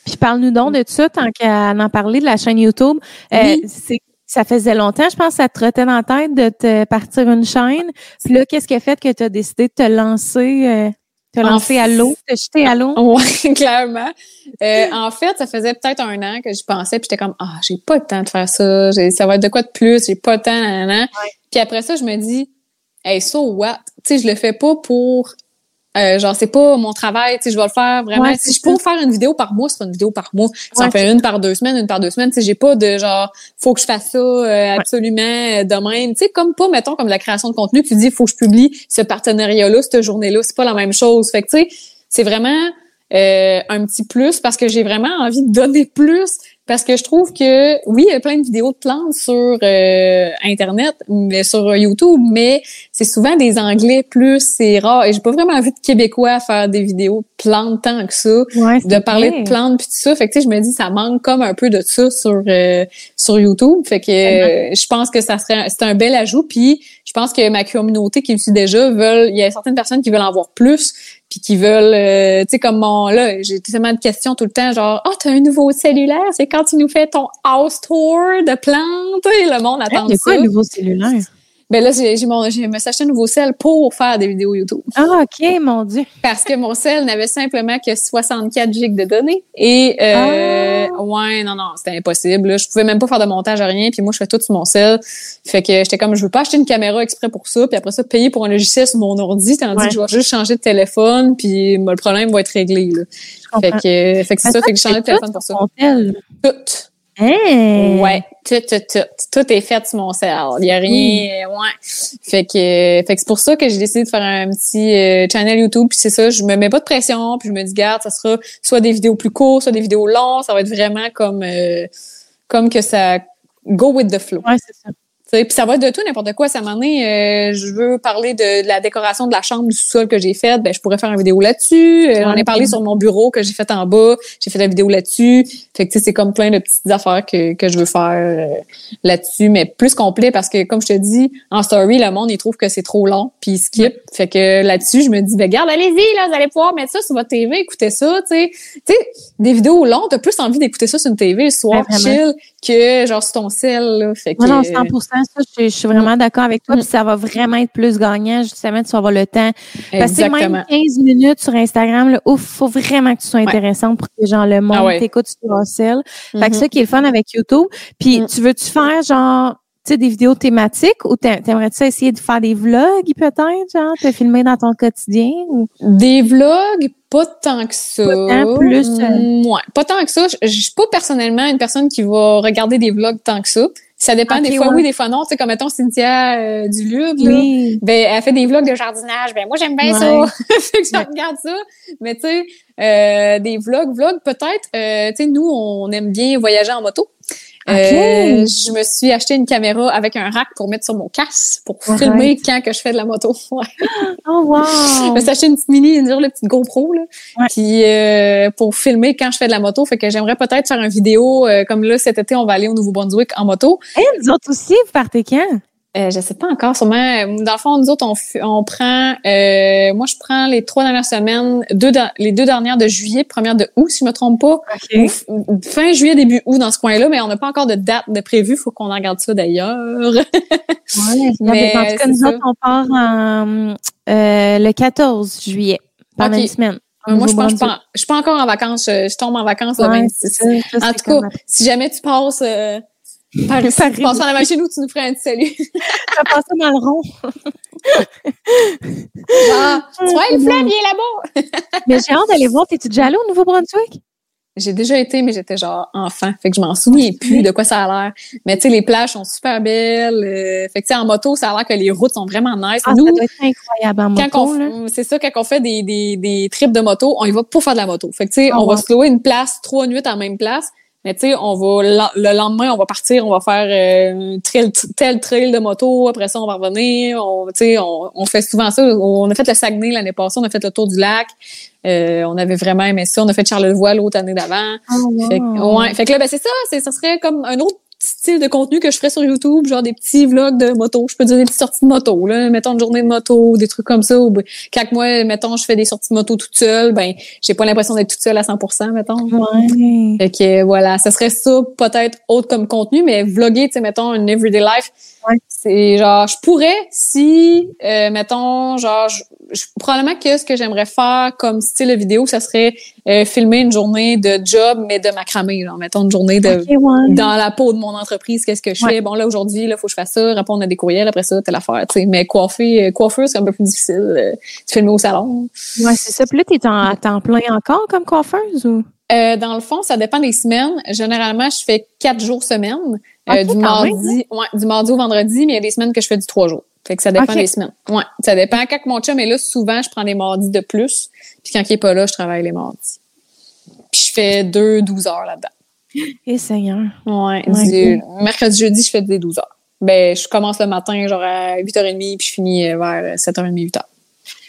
Puis parle-nous donc de ça, tant qu'à en parler de la chaîne YouTube. Euh, Oui. c'est ça faisait longtemps, je pense, que ça te trottait dans la tête de te partir une chaîne. Puis là, qu'est-ce qui a fait que tu as décidé de te lancer, euh, te En lancer à l'eau, te jeter à l'eau? Ouais, clairement. Euh, en fait, ça faisait peut-être un an que je pensais, puis j'étais comme ah, j'ai pas le temps de faire ça, ça va être de quoi de plus, j'ai pas le temps, nanana. Puis après ça, je me dis hey, so what? Tu sais, je le fais pas pour euh, genre c'est pas mon travail, tu sais, je vais le faire vraiment. Ouais, si je peux faire une vidéo par mois, c'est une vidéo par mois. Si Ouais, j'en fais une par deux semaines, une par deux semaines, tu sais, j'ai pas de genre faut que je fasse ça euh, absolument euh, de même. Tu sais, comme pas mettons comme la création de contenu, tu dis faut que je publie ce partenariat-là, cette journée-là, c'est pas la même chose. Fait que tu sais, c'est vraiment euh, un petit plus parce que j'ai vraiment envie de donner plus parce que je trouve que oui, il y a plein de vidéos de plantes sur euh, internet, mais sur YouTube, mais c'est souvent des anglais plus, c'est rare. Et j'ai pas vraiment envie de québécois faire des vidéos plantes tant que ça Ouais, de parler de plantes puis tout ça. Fait que tu sais je me dis ça manque comme un peu de ça sur euh, sur YouTube. Fait que euh, je pense que ça serait c'est un bel ajout. Puis je pense que ma communauté qui me suit déjà veulent il y a certaines personnes qui veulent en voir plus puis qui veulent euh, tu sais comme mon là j'ai tellement de questions tout le temps genre oh t'as un nouveau cellulaire? C'est quand tu nous fais ton house tour de plantes et le monde attend Il y a quoi ça. un nouveau cellulaire? Ben là, j'ai, j'ai, mon, j'ai me suis acheté un nouveau sel pour faire des vidéos YouTube. Ah, OK, mon Dieu. Parce que mon sel n'avait simplement que 64 gigs de données. Et, euh, Ah. ouais, non, non, c'était impossible. là. Je pouvais même pas faire de montage à rien. Puis moi, je fais tout sur mon sel. Fait que j'étais comme, je veux pas acheter une caméra exprès pour ça. Puis après ça, payer pour un logiciel sur mon ordi. Tandis Ouais. que je vais juste changer de téléphone. Puis ben, le problème va être réglé, là. Je Fait comprends. que, fait que c'est ça. toi, Fait que j'ai changé de téléphone pour ça. Tout. Hein? Ouais, tout, tout, tout. Tout est fait sur mon sel. Il y a rien, ouais. Fait que, fait que c'est pour ça que j'ai décidé de faire un petit euh, channel YouTube. Puis c'est ça, je me mets pas de pression. Puis je me dis, garde, ça sera soit des vidéos plus courtes, soit des vidéos longues. Ça va être vraiment comme, euh, comme que ça go with the flow. Ouais, c'est ça. Puis ça va être de tout, n'importe quoi. Ça m'a donné, euh, je veux parler de, de la décoration de la chambre du sol que j'ai faite. Ben, je pourrais faire une vidéo là-dessus. Euh, J'en ai Ouais. parlé sur mon bureau que j'ai fait en bas. J'ai fait la vidéo là-dessus. Fait que c'est comme plein de petites affaires que, que je veux faire euh, là-dessus, mais plus complet parce que, comme je te dis, en story, le monde, il trouve que c'est trop long, puis il skip. Fait que là-dessus, je me dis, ben garde, allez-y, là, vous allez pouvoir mettre ça sur votre TV, écoutez ça, tu sais. Tu sais, des vidéos longues, t'as plus envie d'écouter ça sur une TV le soir, Ouais, chill, que genre sur ton cell, là. Fait que... Non, non, 100 ça, je, je suis vraiment d'accord avec toi. Mm. Puis ça va vraiment être plus gagnant, justement, tu vas avoir le temps. Parce que Exactement. même 15 minutes sur Instagram, là, ouf, faut vraiment que tu sois Ouais. intéressante pour que genre le monde Ah ouais. t'écoute sur ton cell. Fait que Mhm. ça qui est le fun avec YouTube. Puis Mm. tu veux-tu faire genre tu sais, des vidéos thématiques ou t'a- t'aimerais-tu essayer de faire des vlogs peut-être, genre, te filmer dans ton quotidien? Ou... Des vlogs, pas tant que ça. Pas tant, plus, euh, ouais, pas tant que ça. Je, je suis pas personnellement une personne qui va regarder des vlogs tant que ça. Ça dépend des fois ouais. oui, des fois non. Tu sais, comme mettons Cynthia euh, du Lube. Oui. Ben, elle fait des vlogs de jardinage. Ben, moi, j'aime bien Ouais. ça. fait que je regarde ça. Mais, tu sais, euh, des vlogs, vlogs, peut-être, euh, tu sais, nous, on aime bien voyager en moto. Euh, je me suis acheté une caméra avec un rack pour mettre sur mon casque pour filmer quand que je fais de la moto. Ouais. Oh, wow! Je me suis acheté une petite mini, une genre le petite GoPro là, Ouais. puis euh, pour filmer quand je fais de la moto, fait que j'aimerais peut-être faire une vidéo euh, comme là cet été on va aller au Nouveau-Brunswick en moto. Hey, nous autres aussi, vous partez quand? Euh, je sais pas encore, sûrement. euh, Dans le fond, nous autres, on, on prend, euh, moi, je prends les trois dernières semaines, deux les deux dernières de juillet, première de août, si je me trompe pas. Ou f- Fin juillet, début août, dans ce coin-là, mais on n'a pas encore de date de prévu. Faut qu'on en regarde ça d'ailleurs. Mais, en tout cas, nous autres, on part en, euh, le 14 juillet, pendant Ok. une semaine. Euh, moi, je pense, je je suis pas encore en vacances. Je, je tombe en vacances le Ouais, 26. c'est ça, ça, En tout cas, comme- si jamais tu passes euh, par ici, tu passes en avant chez nous, tu nous ferais un petit salut? je vais passer dans le rond. Genre, tu vois, le fleuve, il est là-bas. Mais j'ai hâte d'aller voir. T'es-tu déjà allé au Nouveau-Brunswick? J'ai déjà été, mais j'étais genre enfant. Fait que je m'en souviens plus de quoi ça a l'air. Mais tu sais, les plages sont super belles. euh, fait que tu sais, en moto, ça a l'air que les routes sont vraiment nice. Ah, nous, ça doit être incroyable en quand moto, c'est ça, quand on fait des, des, des trips de moto, on y va pour faire de la moto. Fait que tu sais, Ah on va se louer une place trois nuits à la même place. Mais tu sais, on va le le lendemain, on va partir, on va faire euh, tel, tel trail de moto. Après ça, on va revenir. On, tu sais, on, on fait souvent ça. On a fait le Saguenay l'année passée, on a fait le tour du lac. Euh, on avait vraiment aimé ça. On a fait Charlevoix l'autre année d'avant. Oh, Fait ouais. Fait que là, ben, c'est ça. Ça serait comme un autre style de contenu que je ferais sur YouTube, genre des petits vlogs de moto. Je peux dire des petites sorties de moto, là. Mettons une journée de moto, des trucs comme ça. Ou, quand moi, mettons, je fais des sorties de moto toute seule, ben, j'ai pas l'impression d'être toute seule à 100%, mettons. Ouais. Fait que, voilà. Ça serait ça, peut-être autre comme contenu, mais vlogger, tu sais, mettons, un everyday life. Ouais. C'est genre, je pourrais si, euh, mettons, genre, je- je- probablement que ce que j'aimerais faire comme style vidéo, ça serait euh, filmer une journée de job, mais de macramé, genre, mettons une journée de ouais. dans la peau de mon entreprise, qu'est-ce que je Ouais. fais? Bon, là, aujourd'hui, là, faut que je fasse ça, répondre à des courriels, après ça, telle affaire, tu sais. Mais coiffer, euh, coiffeur, c'est un peu plus difficile. euh, de filmer au salon. Ouais, c'est ça. Puis là, t'es en, plein encore comme coiffeuse ou? Euh, dans le fond, ça dépend des semaines. Généralement, je fais quatre jours semaine. Euh, du mardi, ouais, du mardi au vendredi, mais il y a des semaines que je fais du trois jours. Fait que ça dépend des semaines. Ouais, ça dépend. Quand mon chum est là, souvent, je prends des mardis de plus. Puis quand il est pas là, je travaille les mardis. Puis je fais deux, 12 heures là-dedans. Eh, Seigneur. Ouais, du mercredi, jeudi, je fais des 12 heures. Ben, je commence le matin, genre à 8h30, puis je finis euh, vers 7h30, 8h.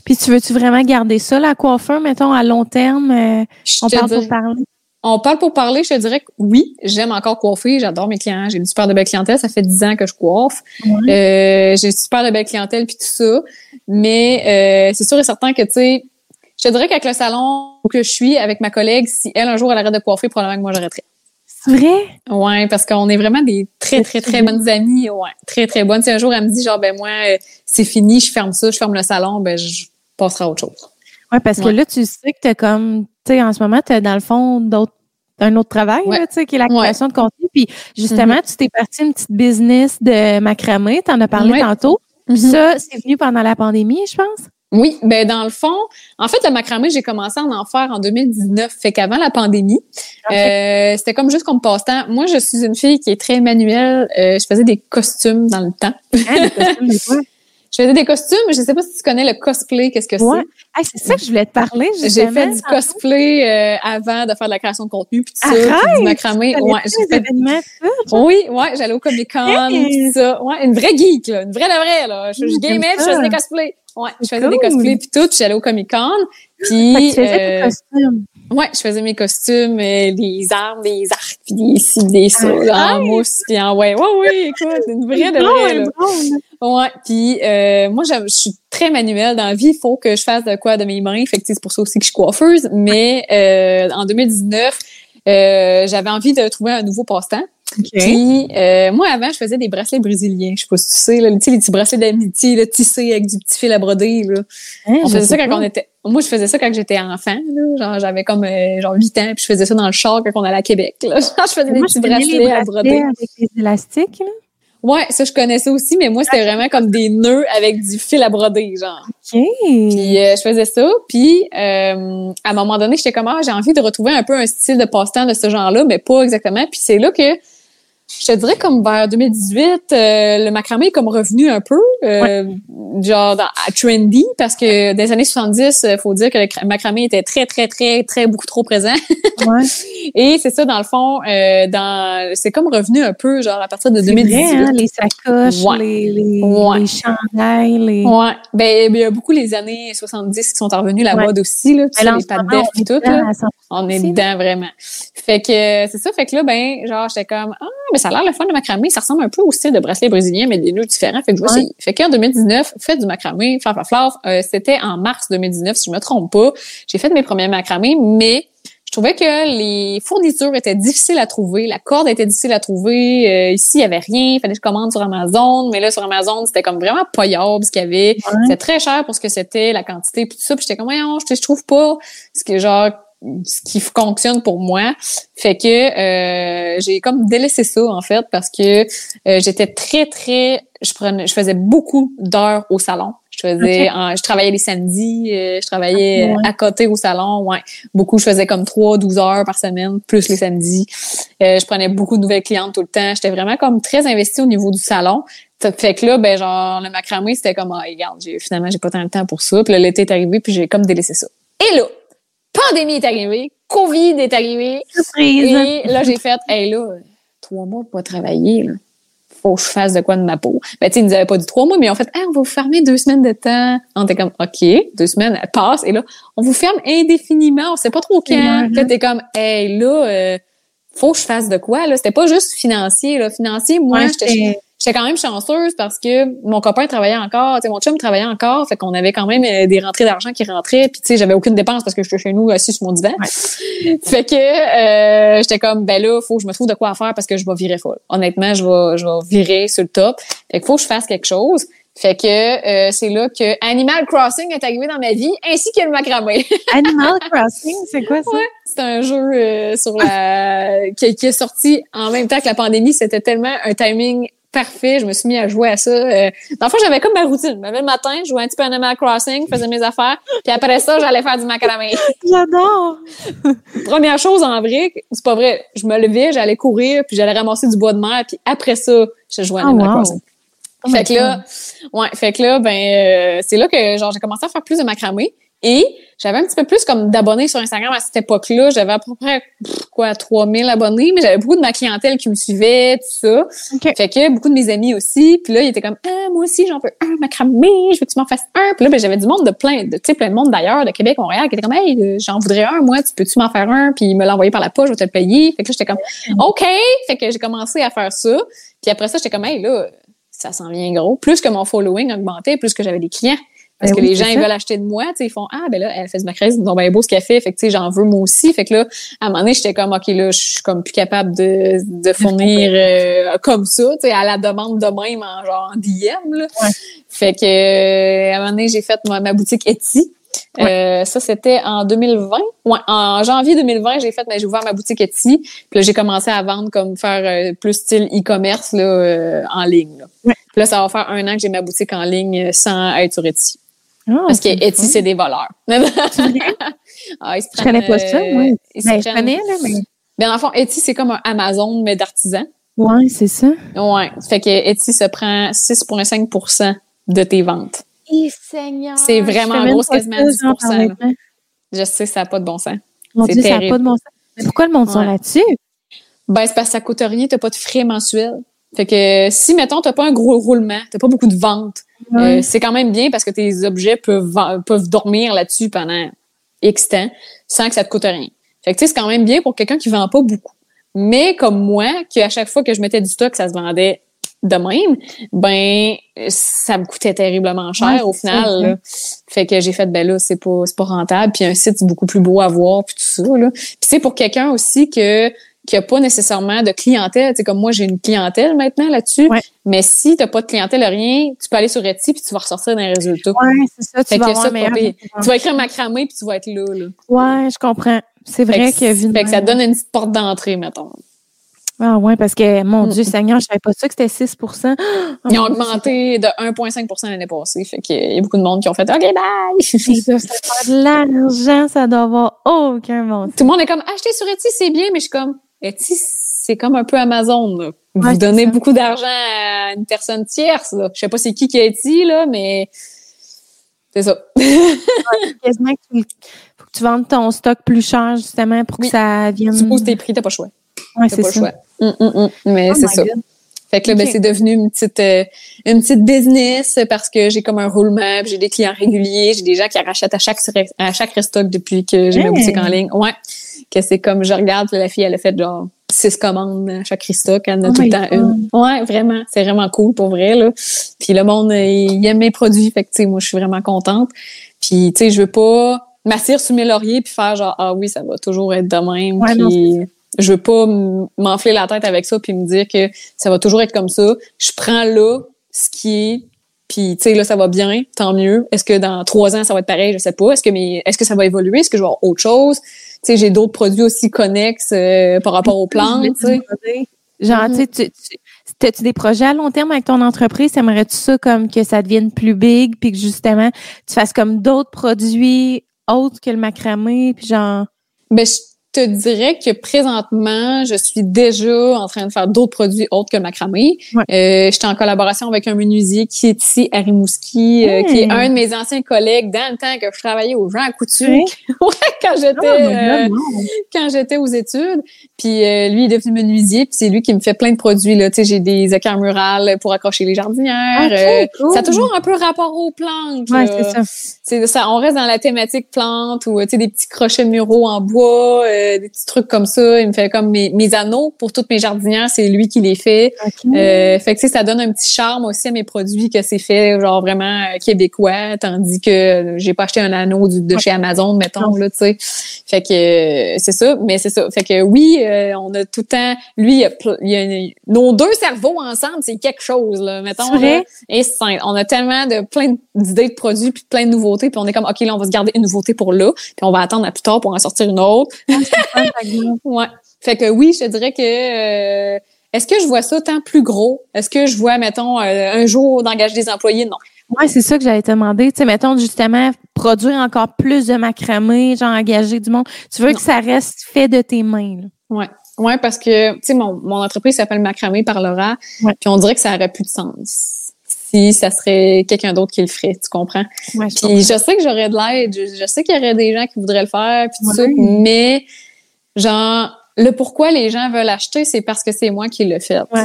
Puis tu veux-tu vraiment garder ça, la coiffeur, mettons, à long terme? euh, on parle pour parler? On parle pour parler, je te dirais que oui, j'aime encore coiffer, j'adore mes clients, j'ai une super de belle clientèle, ça fait 10 ans que je coiffe. Euh, j'ai une super de belle clientèle puis tout ça, mais euh, c'est sûr et certain que tu sais, je te dirais qu'avec le salon où que je suis avec ma collègue, si elle un jour elle arrête de coiffer, probablement que moi j'arrêterais. C'est vrai? Ouais, parce qu'on est vraiment des très, très, très bonnes amies. Ouais, très, très bonnes. Si un jour, elle me dit, genre, ben moi, euh, c'est fini, je ferme ça, je ferme le salon, ben je passerai à autre chose. Ouais, parce que là, tu sais que t'as comme, sais, en ce moment, t'as dans le fond d'autres un autre travail, tu sais, qui est la création de contenu. Puis justement, mm-hmm. tu t'es parti une petite business de macramé, tu en as parlé tantôt. Mm-hmm. Ça, c'est venu pendant la pandémie, je pense? Oui, ben dans le fond, en fait, le macramé, j'ai commencé à en faire en 2019, fait qu'avant la pandémie, euh, c'était comme juste comme passe-temps. Moi, je suis une fille qui est très manuelle. Euh, je faisais des costumes dans le temps. Hein, Je faisais des costumes. Je sais pas si tu connais le cosplay. Qu'est-ce que c'est? c'est ça que je voulais te parler. J'ai fait du cosplay euh, avant de faire de la création de contenu, puis tout ça, du macramé. Ouais, j'ai fait. Oui, ouais, j'allais au Comic Con, tout ça. Ouais, une vraie geek, là, une vraie de vraie là. Je, je gamais, je faisais des cosplays. Ouais, je faisais des cosplays puis tout. J'allais au Comic Con. Puis. tu faisais euh, costumes. Ouais, je faisais mes costumes, euh, des armes, des arcs, puis des ci, des ça, ah, en mousse, puis en ouais, ouais, ouais, écoute, une vraie de vraie, là. Ouais, puis euh, moi, je suis très manuelle dans la vie. Il faut que je fasse de quoi de mes mains. Fait que c'est pour ça aussi que je suis coiffeuse. Mais euh, en 2019, euh, j'avais envie de trouver un nouveau passe-temps. Puis, euh, moi, avant, je faisais des bracelets brésiliens. Je sais pas si tu sais, là, les petits bracelets d'amitié, tissés avec du petit fil à broder, là. Hein, on faisait ça quand on était, moi, je faisais ça quand j'étais enfant, là. Genre, j'avais comme, euh, genre, 8 ans, puis je faisais ça dans le char quand on allait à Québec, là. Genre, je faisais des petits bracelets, à broder. Avec des élastiques, là. Ouais, ça je connaissais aussi, mais moi c'était vraiment comme des nœuds avec du fil à broder, genre. OK. Puis euh, je faisais ça, puis euh, à un moment donné, j'étais comme ah, j'ai envie de retrouver un peu un style de passe-temps de ce genre-là, mais pas exactement. Puis c'est là que je te dirais comme vers 2018, euh, le macramé est comme revenu un peu, euh, genre dans, à trendy, parce que des années 70, il faut dire que le macramé était très, très, très, très beaucoup trop présent. ouais. Et c'est ça, dans le fond, euh, dans c'est comme revenu un peu, genre à partir de 2018. Vrai, hein, les sacoches, les, les, les chandails. Les... Ouais. Ben, il y a beaucoup les années 70 qui sont revenus la mode aussi, là, tu sais, les pattes d'œuf et tout. Là. On est dedans, vraiment. Fait que c'est ça, fait que là, ben, genre, j'étais comme, ah, mais ça a l'air le fun de macramé. Ça ressemble un peu au style de bracelet brésilien, mais des nœuds différents. Fait que je ouais. Fait qu'en 2019, fait du macramé, flaf, flaf, euh, c'était en mars 2019, si je me trompe pas. J'ai fait mes premiers macramés, mais je trouvais que les fournitures étaient difficiles à trouver, la corde était difficile à trouver. Euh, ici, il y avait rien, il fallait que je commande sur Amazon, mais là sur Amazon, c'était comme vraiment payable ce qu'il y avait. C'était très cher pour ce que c'était, la quantité puis tout ça. Puis j'étais comme je, je trouve pas ce que genre ce qui fonctionne pour moi. Fait que euh, j'ai comme délaissé ça en fait parce que euh, j'étais très très je prenais je faisais beaucoup d'heures au salon. Je faisais je travaillais les samedis, euh, je travaillais ah, à côté au salon, ouais. Beaucoup je faisais comme 3 12 heures par semaine plus les samedis. je prenais beaucoup de nouvelles clientes tout le temps. J'étais vraiment comme très investie au niveau du salon. Fait que là, ben genre le macramé, c'était comme ah, regarde, finalement j'ai pas tant de temps pour ça. Puis l'été est arrivé, puis j'ai comme délaissé ça. Et là, pandémie est arrivée, COVID est arrivé. Et là, j'ai fait, hey là, trois mois pour pas travailler, là. Faut que je fasse de quoi de ma peau. Ben, tu sais, ils nous avaient pas dit trois mois, mais en fait, hey, on va vous fermer deux semaines de temps. On était comme, OK, deux semaines, elles passent. Et là, on vous ferme indéfiniment. On sait pas trop quand. Là, t'es comme, hey, là, euh, faut que je fasse de quoi, là? C'était pas juste financier, là. Financier, moi, j'étais j'étais quand même chanceuse parce que mon copain travaillait encore, mon chum travaillait encore, fait qu'on avait quand même euh, des rentrées d'argent qui rentraient, puis tu sais, j'avais aucune dépense parce que j'étais chez nous assis sur mon divan. Fait que euh, j'étais comme ben là, faut que je me trouve de quoi faire parce que je vais virer folle. Honnêtement, je vais je vais virer sur le top. Fait qu'il faut que je fasse quelque chose. Fait que euh, c'est là que Animal Crossing est arrivé dans ma vie, ainsi que le macramé. Animal Crossing, c'est quoi ça? Ouais, c'est un jeu sur la qui, qui, est sorti en même temps que la pandémie. C'était tellement un timing parfait. Je me suis mis à jouer à ça. Euh, dans le fond, j'avais comme ma routine. le matin, je jouais un petit peu à Animal Crossing, faisais mes affaires. Puis après ça, j'allais faire du macramé. J'adore! Première chose en brique, c'est pas vrai. Je me levais, j'allais courir, puis j'allais ramasser du bois de mer. Puis après ça, je jouais à Animal oh, Crossing. Oh fait que là, ouais, fait que là, ben, euh, c'est là que genre j'ai commencé à faire plus de macramé. Et j'avais un petit peu plus comme d'abonnés sur Instagram à cette époque-là. J'avais à peu près, quoi, 3000 abonnés, mais j'avais beaucoup de ma clientèle qui me suivait, tout ça. Fait que beaucoup de mes amis aussi. Puis là, ils étaient comme, ah, moi aussi, j'en veux un macramé, je veux que tu m'en fasses un. Puis là, ben, j'avais du monde de plein, de, tu sais, plein de monde d'ailleurs, de Québec, Montréal, qui était comme, hey, j'en voudrais un, moi, tu peux-tu m'en faire un? Puis me l'a envoyé par la poche, je vais te le payer. Fait que là, j'étais comme, OK. Fait que j'ai commencé à faire ça. Puis après ça, j'étais comme, hey, là, ça s'en vient gros. Plus que mon following augmentait, plus que j'avais des clients. Parce Ben que oui, les gens, ils veulent acheter de moi, tu sais, ils font, ah, ben là, elle fait du maquillage, donc ben beau ce qu'elle fait, fait que, tu sais, j'en veux moi aussi. Fait que là, à un moment donné, j'étais comme, OK, là, je suis comme plus capable de, de fournir euh, comme ça, tu sais, à la demande de même, en genre en DM, là. Ouais. Fait que, euh, à un moment donné, j'ai fait ma, ma boutique Etsy. Euh, ça, c'était en 2020. Ouais, en janvier 2020, j'ai fait, mais j'ai ouvert ma boutique Etsy. Puis là, j'ai commencé à vendre comme faire euh, plus style e-commerce là, euh, en ligne. Là. Ouais. Puis là, ça va faire un an que j'ai ma boutique en ligne euh, sans être sur Etsy. Ah, Parce que c'est Etsy, c'est des voleurs. ah, ils se Je connais pas ça, prennent, moi. euh, ils se Ben, je connais, là, mais. Ben, dans le fond, Etsy, c'est comme un Amazon, mais d'artisan. Ouais, c'est ça. Ouais. Fait que Etsy se prend 6,5% de tes ventes. Et Seigneur. C'est vraiment gros, quasiment ça, 10 genre, par là. maintenant. Je sais, ça n'a pas de bon sens. Mon C'est Dieu, ça n'a terrible. pas de bon sens. Mais pourquoi le monde sont Ouais. là-dessus? Ben, c'est parce que ça coûte rien, t'as pas de frais mensuels. Fait que si, mettons, t'as pas un gros roulement, t'as pas beaucoup de ventes, euh, c'est quand même bien parce que tes objets peuvent, ven- peuvent dormir là-dessus pendant X temps sans que ça te coûte rien. Fait que, tu sais, c'est quand même bien pour quelqu'un qui vend pas beaucoup. Mais comme moi, qu'à chaque fois que je mettais du stock, ça se vendait de même, ben, ça me coûtait terriblement cher Ouais, au final. là. Fait que j'ai fait, ben là, c'est pas, c'est pas rentable. Puis un site, c'est beaucoup plus beau à voir, puis tout ça. Là. Puis c'est pour quelqu'un aussi que qui a pas nécessairement de clientèle. Tu sais, comme moi, j'ai une clientèle maintenant là-dessus. Ouais. Mais si t'as pas de clientèle, rien, tu peux aller sur Etsy puis tu vas ressortir les résultats. Ouais, c'est ça. Tu vas ça. Tu vas écrire macramé puis tu vas être là. là. Ouais, je comprends. C'est vrai que, vu de fait que ça donne une petite porte d'entrée, mettons. Ah ouais, parce que, mon Mm. Dieu, Seigneur, je savais pas ça que c'était 6 Oh, Ils ont augmenté de 1,5% l'année passée. Fait qu'il y a beaucoup de monde qui ont fait OK, bye! Se faire de l'argent, ça doit avoir aucun sens. Tout le monde est comme acheter sur Etsy, c'est bien, mais je suis comme c'est comme un peu Amazon. Là. Vous Ouais, donnez beaucoup d'argent à une personne tierce. Là. Je sais pas c'est qui qui a Etsy, là, mais c'est ça. Quasiment que tu, faut que tu vendes ton stock plus cher, justement, pour que Oui. ça vienne. Tu poses tes prix, t'as pas le choix. Ouais, T'as c'est pas le ça. choix. Hum, hum, hum. Mais Oh c'est ça. God. Fait que là, ben, c'est devenu une petite, euh, une petite business parce que j'ai comme un roulement, j'ai des clients réguliers, j'ai des gens qui rachètent à chaque, à chaque restock depuis que j'ai ma Hey. boutique en ligne. Ouais. Que c'est comme, je regarde, la fille, elle a fait genre six commandes à chaque restock, elle en a Oh tout le temps God. une. Ouais, vraiment. C'est vraiment cool pour vrai, là. Puis le monde, euh, il aime mes produits, fait que, tu sais, moi, je suis vraiment contente. Puis, tu sais, je veux pas m'asseoir sur mes lauriers puis faire genre, ah oui, ça va toujours être de même. Ouais, non, puis je veux pas m'enfler la tête avec ça puis me dire que ça va toujours être comme ça. Je prends là ce qui est puis tu sais là ça va bien, tant mieux. Est-ce que dans trois ans ça va être pareil, je sais pas. Est-ce que mes est-ce que ça va évoluer, est-ce que je vais avoir autre chose? Sais j'ai d'autres produits aussi connexes euh, par rapport aux plantes, Genre, tu sais, tu- tu- as-tu des projets à long terme avec ton entreprise? Aimerais-tu ça comme que ça devienne plus big puis que justement, tu fasses comme d'autres produits autres que le macramé puis genre... Ben, je te dirais que présentement, je suis déjà en train de faire d'autres produits autres que le macramé. Ouais. Euh, J'étais en collaboration avec un menuisier qui est ici à Rimouski, euh, qui est un de mes anciens collègues dans le temps que je travaillais au Jean Couture, Ouais. ouais, quand j'étais Oh my euh, quand j'étais aux études. Puis euh, lui il est devenu menuisier, puis c'est lui qui me fait plein de produits là. Tu sais, j'ai des équerres murales pour accrocher les jardinières. Ok, euh, cool. Ça a toujours un peu rapport aux plantes. Ouais, c'est ça. C'est ça, on reste dans la thématique plante ou tu sais des petits crochets de muraux en bois, euh, des petits trucs comme ça. Il me fait comme mes, mes anneaux pour toutes mes jardinières, c'est lui qui les fait. Euh, fait que tu sais, ça donne un petit charme aussi à mes produits que c'est fait genre vraiment euh, québécois, tandis que j'ai pas acheté un anneau du- de chez Amazon, mettons là, tu sais. Fait que euh, c'est ça, mais c'est ça. Fait que oui, euh, on a tout le temps. Lui, il y a, il a une- nos deux cerveaux ensemble, c'est quelque chose là, mettons. Là. Et c'est- on a tellement de plein d'idées de produits puis plein de nouveautés, puis on est comme ok là, on va se garder une nouveauté pour là, puis on va attendre à plus tard pour en sortir une autre. Ouais. Fait que oui, je te dirais que euh, est-ce que je vois ça tant plus gros? Est-ce que je vois, mettons, euh, un jour d'engager des employés? Non. Ouais, c'est ça que j'allais te demander. Tu sais, mettons, justement, produire encore plus de macramé, genre engager du monde. Tu veux Non. que ça reste fait de tes mains, là? Ouais. Parce que, tu sais, mon, mon entreprise s'appelle Macramé par Laura, Ouais. puis on dirait que ça aurait plus de sens si ça serait quelqu'un d'autre qui le ferait, tu comprends? Ouais, je Puis je sais que j'aurais de l'aide, je, je sais qu'il y aurait des gens qui voudraient le faire, puis tout ça, mais genre, le pourquoi les gens veulent acheter, c'est parce que c'est moi qui l'ai fait. Ouais.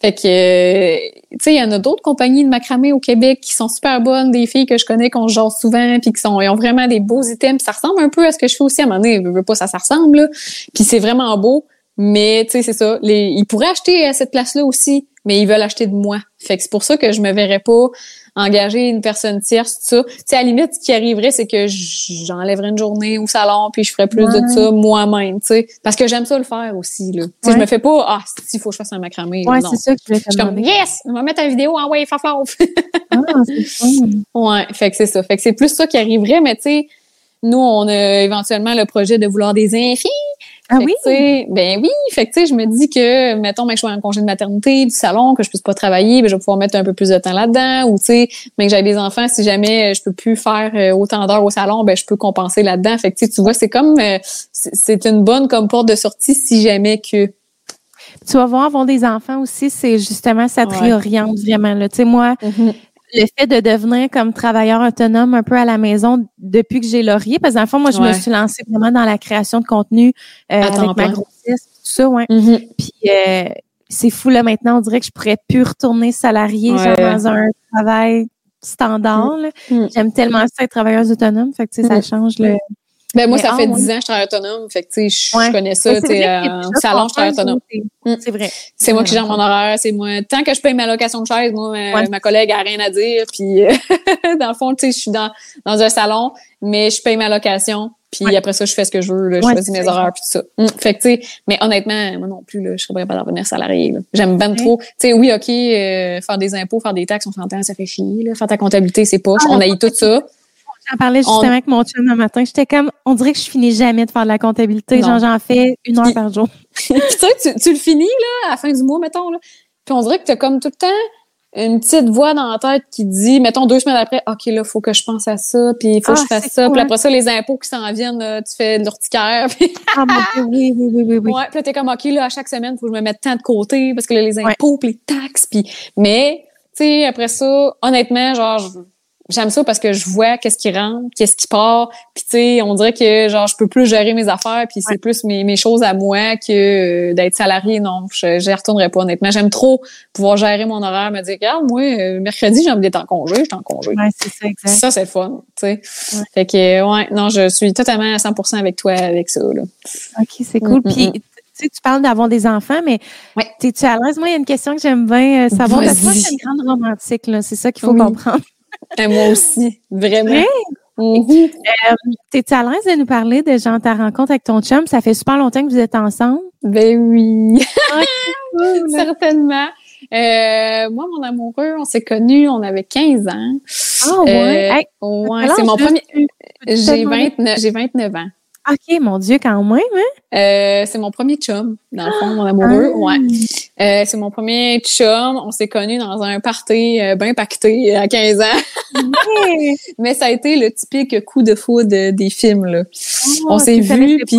Fait que, tu sais, il y en a d'autres compagnies de macramé au Québec qui sont super bonnes, des filles que je connais qu'on genre souvent, puis qui sont, ils ont vraiment des beaux items, ça ressemble un peu à ce que je fais aussi à un moment donné, je veux pas, ça, ça ressemble, là. Puis c'est vraiment beau, Mais, tu sais, c'est ça. Les, ils pourraient acheter à cette place-là aussi, mais ils veulent acheter de moi. Fait que c'est pour ça que je me verrais pas engager une personne tierce, tout ça. Tu sais, à la limite, ce qui arriverait, c'est que j'enlèverais une journée au salon, puis je ferais plus de ça moi-même, tu sais. Parce que j'aime ça le faire aussi, là. Tu sais, je me fais pas, ah, il faut que je fasse un macramé. Ouais, c'est ça que je Je suis comme, yes! On va mettre une vidéo en way, faf, Ah. Ouais, fait que c'est ça. Fait que c'est plus ça qui arriverait, mais tu sais, nous, on a éventuellement le projet de vouloir des infis. Ah Fait oui? ben oui, fait que tu sais, je me dis que mettons ben, que je sois en congé de maternité du salon, que je puisse pas travailler, ben je vais pouvoir mettre un peu plus de temps là-dedans ou tu sais, mais que j'ai des enfants, si jamais je peux plus faire euh, autant d'heures au salon, ben je peux compenser là-dedans. Fait que tu vois, c'est comme euh, c'est une bonne comme porte de sortie si jamais que Tu vas voir, avoir des enfants aussi, c'est justement, ça te Ouais. réoriente vraiment. Là. Tu sais, moi, le fait de devenir comme travailleur autonome un peu à la maison depuis que j'ai laurier, parce que dans le fond, moi, je me suis lancée vraiment dans la création de contenu euh, avec ma grossesse, tout ça, ouais. Mhm. Puis euh, c'est fou, là, maintenant, on dirait que je pourrais plus retourner salarié, Ouais. dans un travail standard. Mm. J'aime tellement ça être travailleuse autonome, fait que, tu sais, ça Mm. change le... Ben moi, Mais, ça ah, fait dix ans que je travaille autonome. Fait que, tu sais, je connais ça, tu c'est sais, euh, salon, je travaille ton autonome. C'est vrai. C'est moi qui gère mon horaire, c'est moi. Tant que je paye ma location de chaise, moi, ma, Ouais. ma collègue a rien à dire. Puis, euh, dans le fond, tu sais, je suis dans, dans un salon, mais je paye ma location. Puis Ouais. après ça, je fais ce que je veux. Là, je Ouais, choisis mes horaires puis tout ça. Mm. Fait que, tu sais, mais honnêtement, moi non plus, là, je serais pas d'en revenir salarié. J'aime ben trop. Tu sais, oui, OK, euh, faire des impôts, faire des taxes, on s'entend, ça fait chier. Là. Faire ta comptabilité, c'est pas. Ah, on non, haït tout ça. J'en parlais justement On- avec mon chum un matin. J'étais comme, on dirait que je finis jamais de faire de la comptabilité. Non. Genre, j'en fais une heure par jour. Tu sais, tu, tu le finis, là, à la fin du mois, mettons, là. Puis on dirait que t'as comme tout le temps une petite voix dans la tête qui dit, mettons, deux semaines après, OK, là, faut que je pense à ça, puis il faut que Ah, je fasse c'est ça. Puis après ça, les impôts qui s'en viennent, là, tu fais de l'urticaire. Puis, Ah, mon Dieu, oui, oui, oui, oui, oui. ouais, puis là, t'es comme, OK, là, à chaque semaine, faut que je me mette tant de côté, parce que là, les impôts, puis les taxes, puis... Mais, tu sais, après ça, honnêtement, genre, je- j'aime ça parce que je vois qu'est-ce qui rentre, qu'est-ce qui part, puis tu sais, on dirait que, genre, je peux plus gérer mes affaires, puis c'est plus mes, mes choses à moi que euh, d'être salarié. Non, je j'y retournerai pas, honnêtement. J'aime trop pouvoir gérer mon horaire, me dire, regarde, moi, euh, mercredi, j'ai envie d'être en congé, je suis en congé. Ouais, c'est ça, exact. Ça, c'est fun, tu sais. Ouais. Fait que, ouais, non, je suis totalement à 100% avec toi avec ça, là. OK, c'est cool. Mm, mm, Puis, mm. tu sais, tu parles d'avoir des enfants, mais Ouais. t'es-tu à l'aise? Moi, il y a une question que j'aime bien euh, savoir. Parce que moi, je suis une grande romantique, là. C'est ça qu'il faut Oui. comprendre. Et moi aussi, vraiment. Vrai? Mhm. T'es-tu à l'aise de nous parler de genre ta rencontre avec ton chum? Ça fait super longtemps que vous êtes ensemble. Ben oui. Cool. Certainement. Euh, moi, mon amoureux, on s'est connus, on avait 15 ans. Ah, ouais? Euh, Hey, ouais, c'est mon premier. J'ai demander? 29, j'ai 29 ans. OK, mon Dieu, quand même, hein? Euh, c'est mon premier chum, dans le fond, mon amoureux. Ah. Ouais. Euh, c'est mon premier chum. On s'est connus dans un party euh, bien pacté à 15 ans. Mais ça a été le typique coup de foudre des films, là. Oh, on s'est pas, puis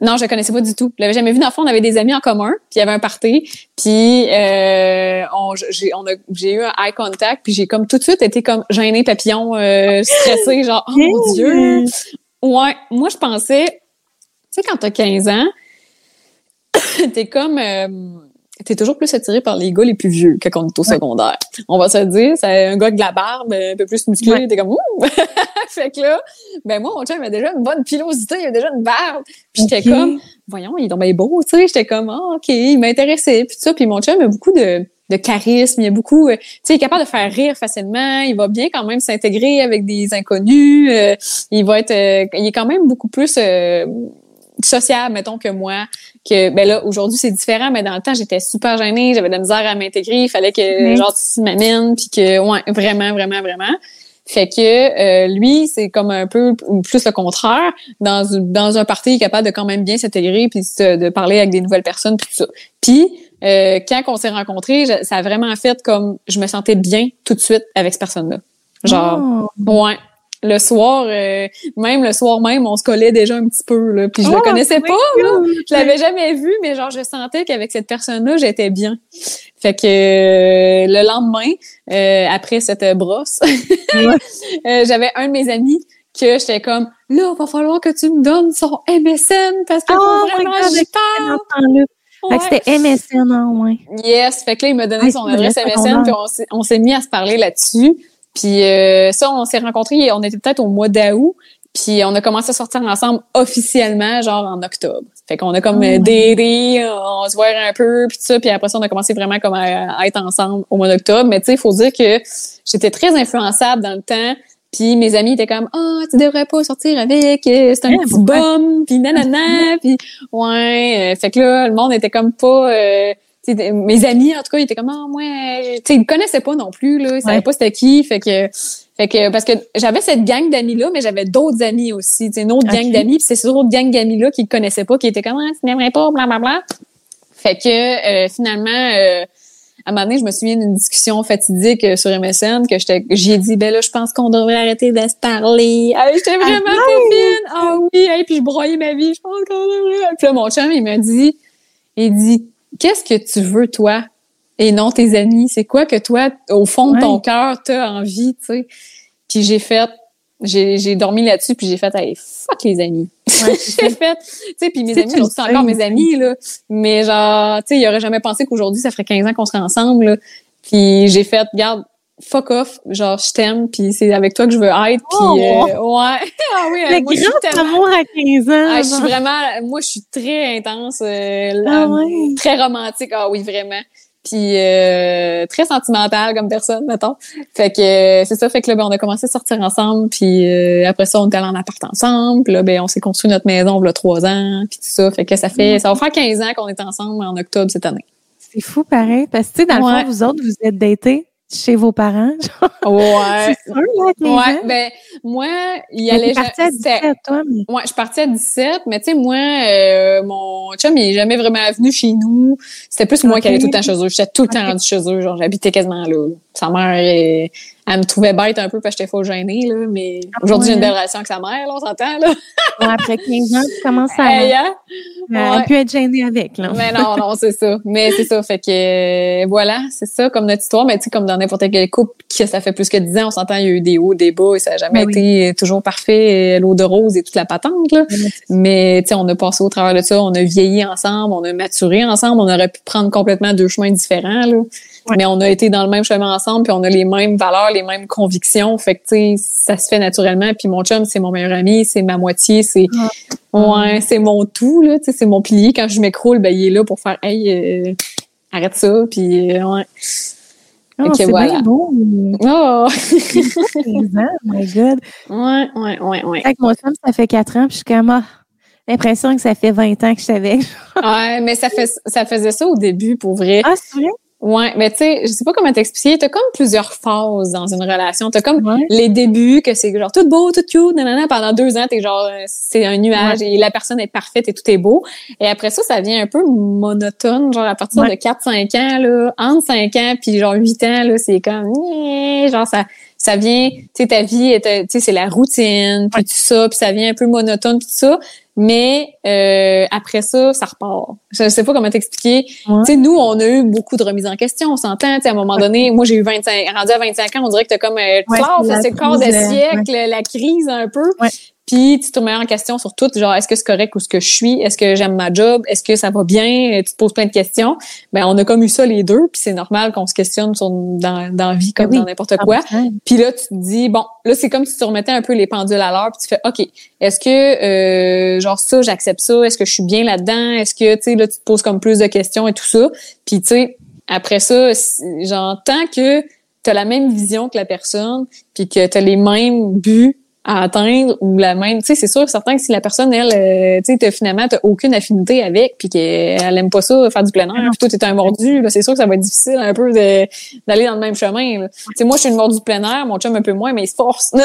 non, je le connaissais pas du tout. Je l'avais jamais vu. Dans le fond, on avait des amis en commun, puis il y avait un party, puis euh, on, j'ai, on a, j'ai eu un eye contact, puis j'ai comme tout de suite été comme gênée, papillon, euh, stressée, genre oh mon dieu. Ouais, moi je pensais, tu sais quand t'as 15 ans, t'es comme euh, t'es toujours plus attiré par les gars les plus vieux que quand on est au secondaire. On va se dire, c'est un gars avec de la barbe, un peu plus musclé, Ouais. t'es comme ouh. fait que là, ben moi mon chum avait déjà une bonne pilosité, il avait déjà une barbe. Puis j'étais comme voyons, il est donc bien beau, tu sais, j'étais comme ah, OK, il m'intéressait puis tout ça, puis mon chum a beaucoup de de charisme, il a beaucoup, euh, tu sais, il est capable de faire rire facilement, il va bien quand même s'intégrer avec des inconnus, euh, il va être, euh, il est quand même beaucoup plus euh, sociable, mettons, que moi. Que ben là, aujourd'hui, c'est différent, mais dans le temps, j'étais super gênée, j'avais de la misère à m'intégrer, il fallait que Oui. genre tu m'amènes, puis que ouais, vraiment, vraiment, vraiment. Fait que euh, lui, c'est comme un peu plus le contraire. Dans, dans un party, il est capable de quand même bien s'intégrer puis de parler avec des nouvelles personnes puis tout ça. Puis euh, quand on s'est rencontrés, je- ça a vraiment fait comme je me sentais bien tout de suite avec cette personne-là. Genre, Oh. ouais. Le soir, euh, même le soir même, on se collait déjà un petit peu. Là, puis je le Oh, connaissais c'est pas, là. Je l'avais jamais vu, mais genre je sentais qu'avec cette personne-là, j'étais bien. Fait que euh, le lendemain, euh, après cette brosse, euh, j'avais un de mes amis que j'étais comme là, va falloir que tu me donnes son MSN parce que Oh faut vraiment j'y parle. Fait que c'était MSN en moins. Yes, fait que là il m'a donné Ah, son adresse MSN puis on s'est- mis à se parler là-dessus. Puis euh, ça, on s'est rencontrés, on était peut-être au mois d'août. Puis on a commencé à sortir ensemble officiellement, genre en octobre. Fait qu'on a comme euh, daté, on se voit un peu, puis tout ça. Puis après ça, on a commencé vraiment comme à, être ensemble au mois d'octobre. Mais tu sais, il faut dire que j'étais très influençable dans le temps. Puis mes amis étaient comme ah tu devrais pas sortir avec euh, c'est un Ouais, petit bum puis nanana puis ouais euh, fait que là le monde était comme pas euh, mes amis en tout cas ils étaient comme ah moi tu sais ils me connaissaient pas non plus là ils savaient Ouais. pas c'était qui fait que fait que parce que j'avais cette gang d'amis là mais j'avais d'autres amis aussi tu une autre gang d'amis puis c'est ces autres gang d'amis là qui connaissaient pas qui étaient comme ah tu n'aimerais pas bla bla bla fait que euh, finalement euh, à un moment donné, je me souviens d'une discussion fatidique euh, sur MSN que j'étais, j'ai dit, ben là, je pense qu'on devrait arrêter de se parler. Ah, j'étais vraiment fine. Ah oui, hey, puis je broyais ma vie. Je pense qu'on devrait. Puis là, mon chum, il m'a dit, il dit, qu'est-ce que tu veux, toi? Et non tes amis. C'est quoi que toi, au fond de ton Ouais. cœur, t'as envie, tu sais? Puis j'ai fait, j'ai, j'ai dormi là-dessus, puis j'ai fait, hey, fuck les amis. Ouais, j'ai fait, tu sais, puis mes amis, c'est encore mes amis, là. Mais genre, tu sais, il aurait jamais pensé qu'aujourd'hui, ça ferait 15 ans qu'on serait ensemble, là. Puis j'ai fait, regarde, fuck off, genre, je t'aime, puis c'est avec toi que je veux être, puis Oh! euh, ouais. ah oui, Le moi, grand amour à 15 ans. Ah, je suis vraiment, moi, je suis très intense, euh, Ah ouais. très romantique, ah oui, vraiment. Puis euh, très sentimentale comme personne, mettons. Fait que euh, c'est ça, fait que là, ben, on a commencé à sortir ensemble, puis euh, après ça, on est allé en appart ensemble, puis là, ben, on s'est construit notre maison, il y a trois ans, puis tout ça. Fait que ça fait, ça va faire 15 ans qu'on est ensemble en octobre cette année. C'est fou pareil. Parce que, tu sais, dans le Ouais. fond, vous autres, vous êtes datés chez vos parents. genre. Ouais. C'est sûr, là, 15 Ouais, ben, moi, il allait... t'es partie à c'était- 17, toi, mais... Ouais, je suis partie à 17, mais tu sais, moi, euh, mon chum, il est jamais vraiment venu chez nous. C'était plus moi qui allais tout le temps chez eux. J'étais tout le temps Ok. rendue chez eux. Genre, j'habitais quasiment là. là. Sa mère, elle, elle me trouvait bête un peu parce que j'étais faux gênée, là. Mais Ah aujourd'hui, j'ai une ouais. belle relation avec sa mère, là, on s'entend, là. Après 15 ans, tu commences à... Hey, hein? Ouais. peut être gênée avec, là. Mais non, non, c'est ça. Mais c'est ça. Fait que, euh, voilà, c'est ça, comme notre histoire. Mais tu sais, comme dans n'importe quel couple, que ça fait plus que 10 ans, on s'entend, il y a eu des hauts, des bas, et ça n'a jamais Ben oui. été toujours parfait, euh, l'eau de rose et toute la patente, là. Mais tu sais, on a passé au travers de ça, on a vieilli ensemble, on a maturé ensemble, on aurait pu prendre complètement deux chemins différents, là. Ouais. Mais on a été dans le même chemin ensemble, puis on a les mêmes valeurs, les mêmes convictions. Fait que tu sais, ça se fait naturellement. Puis mon chum, c'est mon meilleur ami, c'est ma moitié, c'est ouais, c'est mon tout là. Tu sais, c'est mon pilier. Quand je m'écroule, ben il est là pour faire, hey, euh, arrête ça. Puis euh, ouais. Oh, c'est voilà. bien beau. Oh, 15 ans, oh my God. ouais, ouais, ouais, ouais. Avec mon chum, ça fait 4 ans, puis je suis comme, ah, l'impression que ça fait 20 ans que je avec. Ouais, mais ça fait, ça faisait ça au début pour vrai. Ah, c'est vrai? Ouais, mais tu sais, je sais pas comment t'expliquer. T'as comme plusieurs phases dans une relation. T'as comme Ouais. les débuts que c'est genre tout beau, tout cute, nanana. Pendant deux ans, t'es genre euh, c'est un nuage et la personne est parfaite et tout est beau. Et après ça, ça devient un peu monotone, genre à partir Ouais. de 4-5 ans là, entre 5 ans puis genre 8 ans là, c'est comme genre ça ça vient, tu sais ta vie est euh, tu sais c'est la routine, puis tout ça, puis ça vient un peu monotone puis tout ça. Mais euh, après ça, ça repart. Je sais pas comment t'expliquer. Ouais. Tu sais, nous, on a eu beaucoup de remises en question, on s'entend. Tu sais, à un moment donné, moi, j'ai eu 25, rendu à 25 ans, on dirait que t'as comme euh, Ouais, c'est le quart de euh, siècle, la crise un peu. Puis tu te remets en question sur tout, genre est-ce que c'est correct ou ce que je suis, est-ce que j'aime ma job, est-ce que ça va bien, tu te poses plein de questions. Ben on a comme eu ça les deux, puis c'est normal qu'on se questionne sur dans dans vie comme Ben oui, dans n'importe quoi. 100%. Puis là, tu te dis, bon, là, c'est comme si tu remettais un peu les pendules à l'heure, puis tu fais, OK, est-ce que, euh, genre, ça, j'accepte ça? Est-ce que je suis bien là-dedans? Est-ce que, tu sais, là, tu te poses comme plus de questions et tout ça? Puis, tu sais, après ça, genre, tant que tu as la même vision que la personne, puis que tu as les mêmes buts à atteindre ou la même, tu sais, c'est sûr, certain que si la personne, elle, euh, tu sais, finalement, t'as aucune affinité avec, puis qu'elle aime pas ça, faire du plein air, puis toi, t'es un mordu, là, c'est sûr que ça va être difficile un peu d'aller dans le même chemin. Tu sais, moi, je suis une mordue de plein air, mon chum un peu moins, mais il se force. mais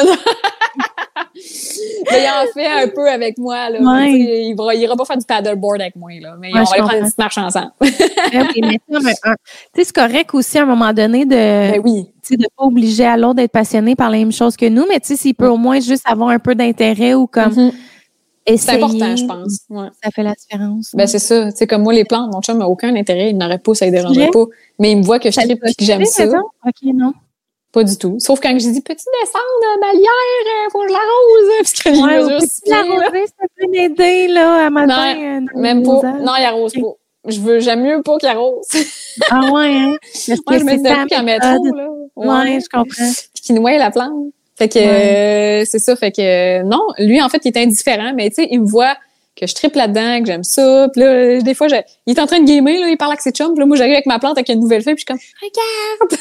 il en fait un peu avec moi. Là. Ouais. Il, va, il ira pas faire du paddleboard avec moi, là. mais Ouais, on va aller prendre une petite marche ensemble. Tu sais, c'est correct aussi à un moment donné de ben oui. Tu sais, de pas obliger à l'autre d'être passionné par les mêmes choses que nous, mais tu sais, s'il peut au moins juste avoir un peu d'intérêt ou comme Mhm. C'est important, je pense. Ouais. Ça fait la différence. Ben c'est ça. Tu sais, comme moi, les plantes, mon chum n'a aucun intérêt, il n'aurait pas, ça ne dérangerait pas. Mais il me voit que je tripe et que j'aime ça. OK, non. Pas du tout. Sauf quand je dis Peux-tu descendre ma euh, faut que je l'arrose, parce que Ouais, là. l'arroser, ça peut m'aider, là, à matin. euh, dans Même pas. Non, il arrose pas. Je veux, j'aime mieux pas qu'il arrose. Ah ouais, hein? Moi, que je me c'est dis depuis qu'en méthode. métro, là. Ouais, je comprends. Qu'il noie la plante. Fait que euh, c'est ça, fait que euh, non, lui en fait, il est indifférent, mais tu sais, il me voit que je tripe là-dedans, que j'aime ça. Puis là, des fois, je, il est en train de gamer, là, il parle avec ses chums. Puis là, moi, j'arrive avec ma plante avec une nouvelle feuille, puis je suis comme, regarde!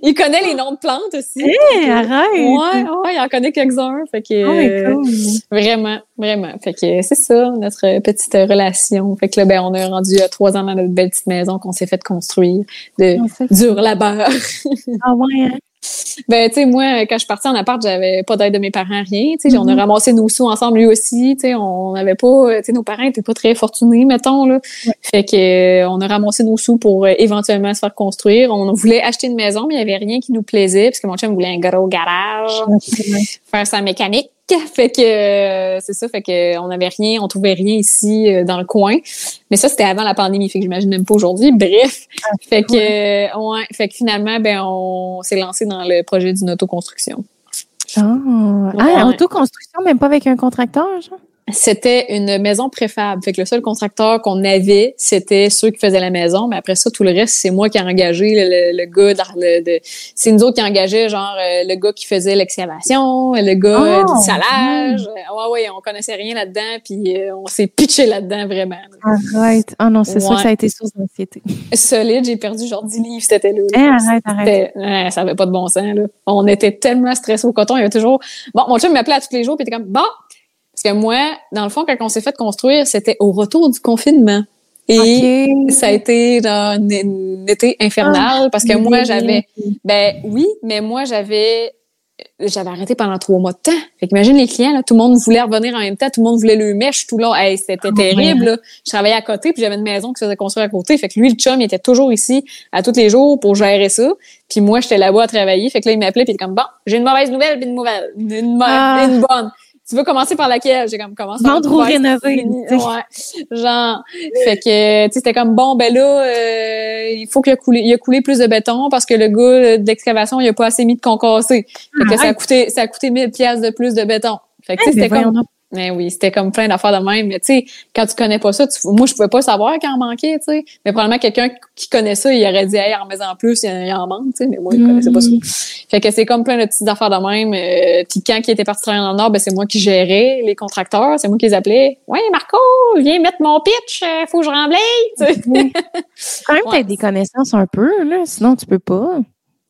il connaît les noms de plantes aussi. Hé, arrête! Ouais, ouais, il en connaît quelques-uns. Fait que, Oh, cool. vraiment, vraiment. Fait que c'est ça, notre petite relation. Fait que là, ben, on a rendu trois ans dans notre belle petite maison qu'on s'est fait construire de dur labeur. Ah ouais, hein? Ben, tu sais, moi, quand je suis partie en appart, j'avais pas d'aide de mes parents, rien. Tu sais, on a ramassé nos sous ensemble, lui aussi. Tu sais, on n'avait pas, tu sais, nos parents étaient pas très fortunés, mettons, là. Fait que, euh, on a ramassé nos sous pour euh, éventuellement se faire construire. On voulait acheter une maison, mais il y avait rien qui nous plaisait, parce que mon chum voulait un gros garage, faire sa mécanique. Fait que euh, c'est ça, fait que on avait rien, on trouvait rien ici euh, dans le coin. Mais ça c'était avant la pandémie, fait que j'imagine même pas aujourd'hui. Bref, fait que euh, ouais, fait que finalement ben on s'est lancé dans le projet d'une autoconstruction. Ah, ah, autoconstruction, même pas avec un contracteur, genre? C'était une maison préfab. Fait que le seul contracteur qu'on avait, c'était ceux qui faisaient la maison. Mais après ça, tout le reste, c'est moi qui ai engagé le, le, le gars. le- de- c'est nous autres qui engageait genre euh, le gars qui faisait l'excavation, le gars euh, Oh, du salage. Euh, Ouais, ouais, on connaissait rien là-dedans, puis euh, on s'est pitché là-dedans vraiment. Arrête. Ah non, c'est sûr Ouais. que ça a été source d'anxiété. Solide, j'ai perdu genre 10 livres cet été-là. Eh, arrête, arrête. C'était- ouais, ça avait pas de bon sens, là. On était tellement stressés au coton. Il y avait toujours, bon, mon chum m'appelait à tous les jours, puis il était comme, bon. Parce que moi, dans le fond, quand on s'est fait construire, c'était au retour du confinement. Et Ok. ça a été dans un, un été infernal parce que Ah, moi, j'avais, ben oui, mais moi, j'avais, j'avais arrêté pendant trois mois de temps. Fait qu'imagine les clients, là, tout le monde voulait revenir en même temps, tout le monde voulait le mèche tout long. Hey, c'était Ah, terrible, là. Je travaillais à côté, puis j'avais une maison qui se faisait construire à côté. Fait que lui, le chum, il était toujours ici à tous les jours pour gérer ça. Puis moi, j'étais là-bas à travailler. Fait que là, il m'appelait, puis il était comme, bon, j'ai une mauvaise nouvelle, puis une mauvaise, une, mo- Ah. une bonne. Tu veux commencer par laquelle? J'ai comme commencé par Vendre ou rénover. Ouais. Genre, fait que, tu sais, c'était comme, bon, ben là, euh, il faut qu'il a coulé, il a coulé plus de béton parce que le gars de l'excavation, il a pas assez mis de concassé. Fait que ça a coûté, ça a coûté 1000 pièces de plus de béton. Fait que, tu Eh, sais, ben c'était comme, voyons donc. Mais oui, c'était comme plein d'affaires de même. Mais tu sais, quand tu connais pas ça, tu, moi, je pouvais pas savoir qu'il en manquait, tu sais. Mais probablement quelqu'un qui connaît ça, il aurait dit, hey, en mets en plus, il y en manque, tu sais. Mais moi, je connaissais pas ça. Fait que c'est comme plein de petites affaires de même. Euh, Puis quand il était parti travailler dans le Nord, ben c'est moi qui gérais les contracteurs. C'est moi qui les appelais. Ouais, Marco, viens mettre mon pitch, euh, faut que je remblaye. Tu sais. Quand même, Ouais. t'as des connaissances un peu, là. Sinon, tu peux pas.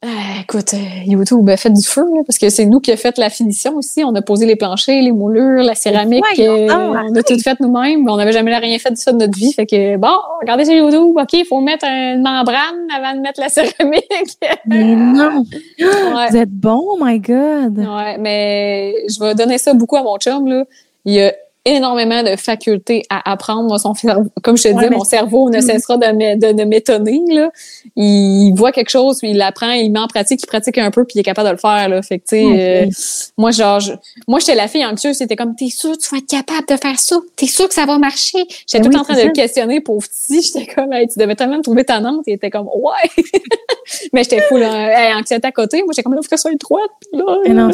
Euh, écoute, euh, YouTube a fait du feu, là, parce que c'est nous qui a fait la finition aussi. On a posé les planchers, les moulures, la céramique. Voyons euh, on a tout fait nous-mêmes. On n'avait jamais rien fait de ça de notre vie. Fait que, bon, regardez sur YouTube. OK, il faut mettre une membrane avant de mettre la céramique. Mais non. Ouais. Vous êtes bon, oh my God. Ouais, mais je vais donner ça beaucoup à mon chum, là. Il y a énormément de facultés à apprendre. Moi, son comme je te Ouais, mais- mon cerveau ne Mhm. cessera de, de, de m'étonner, là. Il voit quelque chose, puis il l'apprend, il met en pratique, il pratique un peu, puis il est capable de le faire, là. Fait que, tu sais, Ok. euh, moi, genre, je- moi, j'étais la fille anxieuse, c'était comme, t'es sûr que tu vas être capable de faire ça? T'es sûr que ça va marcher? J'étais Ben tout oui, en train de ça. le questionner, pauvre petit. J'étais comme, hey, tu devais tellement me trouver tannante. Il était comme, ouais. mais j'étais full, hein, hey, anxiété à côté. Moi, j'étais comme, là, faut que ça soit étroite. Puis là, Mais non,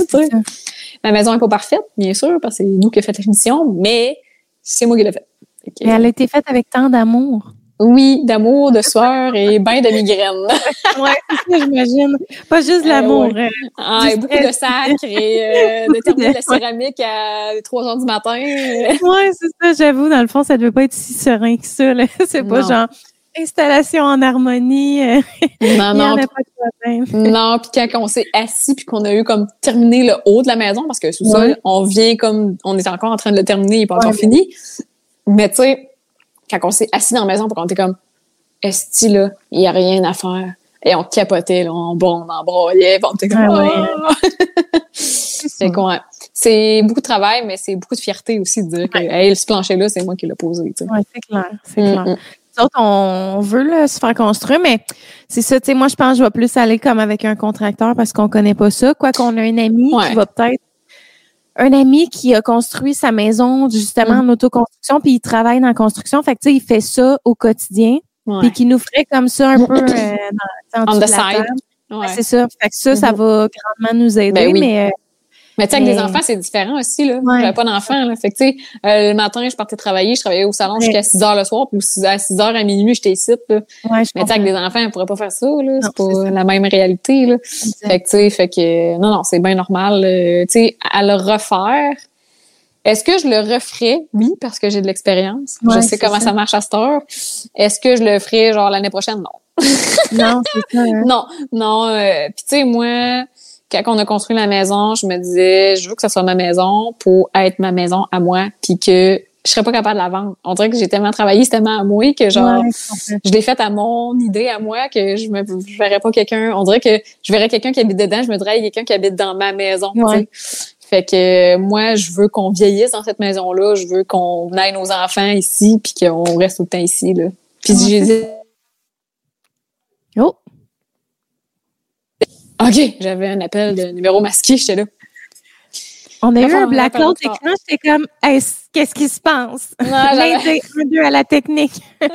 Ma maison est pas parfaite, bien sûr, parce que c'est nous qui avons fait la finition, mais c'est moi qui l'ai fait. Fait que, Mais elle a été faite avec tant d'amour. Oui, d'amour, de sueur et ben de migraine. Ouais, c'est ça, j'imagine. Pas juste Euh, l'amour. ouais. euh, Ah, Du et beaucoup de sacre et euh, de terminer de- la céramique à 3 heures du matin. Ouais, c'est ça, j'avoue, dans le fond, ça devait pas être si serein que ça. C'est pas genre installation en harmonie. euh, Non, non, a pas de problème. Non, puis quand on s'est assis puis qu'on a eu comme terminé le haut de la maison, parce que sous ça, Ouais. on vient comme on est encore en train de le terminer, il n'est pas Ouais, encore fini. Mais tu sais, quand on s'est assis dans la maison, pour qu'on était comme Esti là, il n'y a rien à faire. Et on capotait, là, on, bon, on puis on était comme Ah qu'on- C'est beaucoup de travail, mais c'est beaucoup de fierté aussi de dire que hey, ce plancher-là, c'est moi qui l'ai posé. tu sais. Ouais, c'est clair, c'est Mm, clair. Nous autres, on veut là, se faire construire, mais c'est ça, tu sais, moi, je pense que je vais plus aller comme avec un contracteur parce qu'on connaît pas ça. Quoi qu'on a un ami Ouais. qui va peut-être un ami qui a construit sa maison justement Mm. en autoconstruction, puis il travaille dans la construction. Fait que, tu sais, il fait ça au quotidien, puis qui nous ferait comme ça un peu euh, dans, en On the side. Ouais. Ouais, c'est ça. Fait que ça, ça Mhm. va grandement nous aider, Ben oui. mais, euh, Mais tu sais, avec des enfants, c'est différent aussi, là. Ouais. J'avais pas d'enfants, là. Fait que, tu sais, euh, le matin, je partais travailler, je travaillais au salon Ouais. jusqu'à 6 heures le soir, puis à 6 heures à minuit, j'étais ici, là. Ouais, je Mais tu sais, avec des enfants, on pourrait pas faire ça, là. C'est pas ça. la même réalité, là. Exact. Fait que, tu sais, fait que, non, non, c'est bien normal, euh, tu sais, à le refaire. Est-ce que je le referais? Oui, parce que j'ai de l'expérience. Je sais comment ça. ça. marche à cette heure. Est-ce que je le ferais, genre, l'année prochaine? Non. Non, c'est ça. hein. Non, non. euh, Puis tu sais, moi, quand on a construit la maison, je me disais, je veux que ça soit ma maison pour être ma maison à moi, puis que je serais pas capable de la vendre. On dirait que j'ai tellement travaillé, c'est tellement à moi que genre, Ouais, je l'ai fait à mon idée, à moi, que je me je verrais pas quelqu'un. On dirait que je verrais quelqu'un qui habite dedans, je me dirais, il y a quelqu'un qui habite dans ma maison. Ouais. Fait que moi, je veux qu'on vieillisse dans cette maison-là, je veux qu'on aille nos enfants ici, puis qu'on reste tout le temps ici. Là. Puis j'ai dit, Oh, OK, j'avais un appel de numéro masqué, j'étais là. on a eu Enfin, un on blackout rappelle d'écran. J'étais comme, Hey, qu'est-ce qui se passe? Ah, Lundi, un, deux à la technique.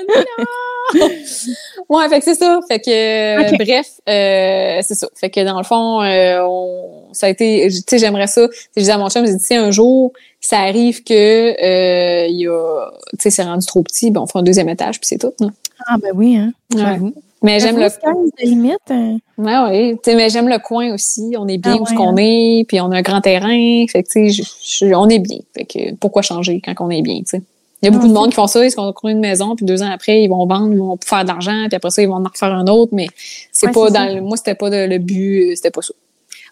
Ouais, fait que c'est ça. Fait que euh, bref, euh, c'est ça. Fait que dans le fond, euh, on, ça a été, tu sais, j'aimerais ça. Je disais à mon chum, j'ai dit, si un jour ça arrive que euh, il y a, tu sais, c'est rendu trop petit, ben on fait un deuxième étage puis c'est tout. là. Ah, ben oui, hein. Ouais. Mais j'aime le, J'avoue, sky's the limit. hein. ouais, ouais. Mais j'aime le coin aussi. On est bien Ah où ouais, qu'on est, puis on a un grand terrain. Fait que tu sais, je- je- on est bien. Fait que pourquoi changer quand on est bien, tu sais? Il y a beaucoup de monde qui font ça, ils se construisent une maison, puis deux ans après, ils vont vendre, ils vont faire de l'argent, puis après ça, ils vont en refaire un autre, mais c'est pas dans le, moi, c'était pas de- le but, euh, c'était pas ça.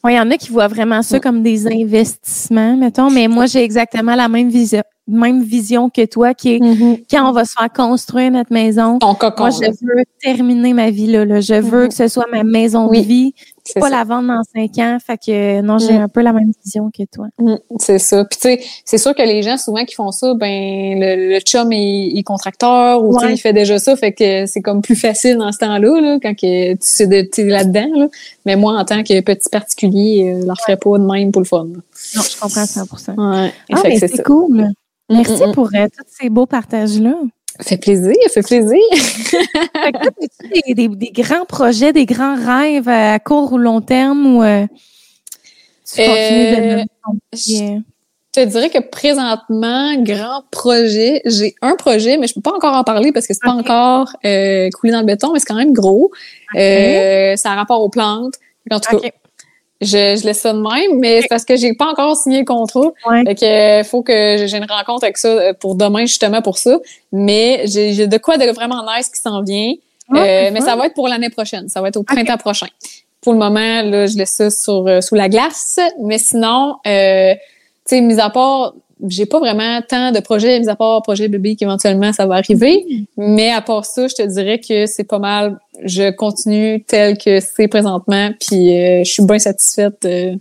Ouais, il y en a qui voient vraiment ça comme des investissements, mettons, mais moi, j'ai exactement la même vision, même vision que toi, qui est quand on va se faire construire notre maison, Ton cocon, moi, je là. veux terminer ma vie là. là. Je veux Mhm. que ce soit ma maison Oui, de vie, c'est pas ça. la vendre dans cinq ans. Fait que non, j'ai Mm. un peu la même vision que toi. Mm, c'est ça. Puis tu sais, c'est sûr que les gens souvent qui font ça, ben le, le chum est, est contracteur ou tu sais, Ouais. il fait déjà ça, fait que c'est comme plus facile dans ce temps-là, là, quand que tu sais de- tu es là-dedans. Là. Mais moi, en tant que petit particulier, euh, je leur ferais pas de même pour le fun. là. Non, je comprends à 100 Ouais. Ah, c'est cool. Merci pour euh, tous ces beaux partages-là. Fait plaisir, fait plaisir. Fait que toi, as-tu des, des, des grands projets, des grands rêves à court ou long terme ou euh, tu Euh, continues de euh, Je te dirais que présentement, grand projet, j'ai un projet, mais je peux pas encore en parler parce que c'est pas encore euh, coulé dans le béton, mais c'est quand même gros. Euh, ça a rapport aux plantes. En tout cas. Je, je laisse ça de même, mais c'est parce que j'ai pas encore signé le contrat. Ouais. Fait que euh, faut que j'ai une rencontre avec ça euh, pour demain, justement pour ça. Mais j'ai de quoi de vraiment nice qui s'en vient. Ouais, Euh, mais ça va être pour l'année prochaine. Ça va être au printemps prochain. Pour le moment, là, je laisse ça sur euh, sous la glace. Mais sinon, euh, tu sais, mis à part, j'ai pas vraiment tant de projets, mis à part projet bébé qu'éventuellement ça va arriver. Mais à part ça, je te dirais que c'est pas mal. Je continue tel que c'est présentement, puis euh, je suis bien satisfaite de,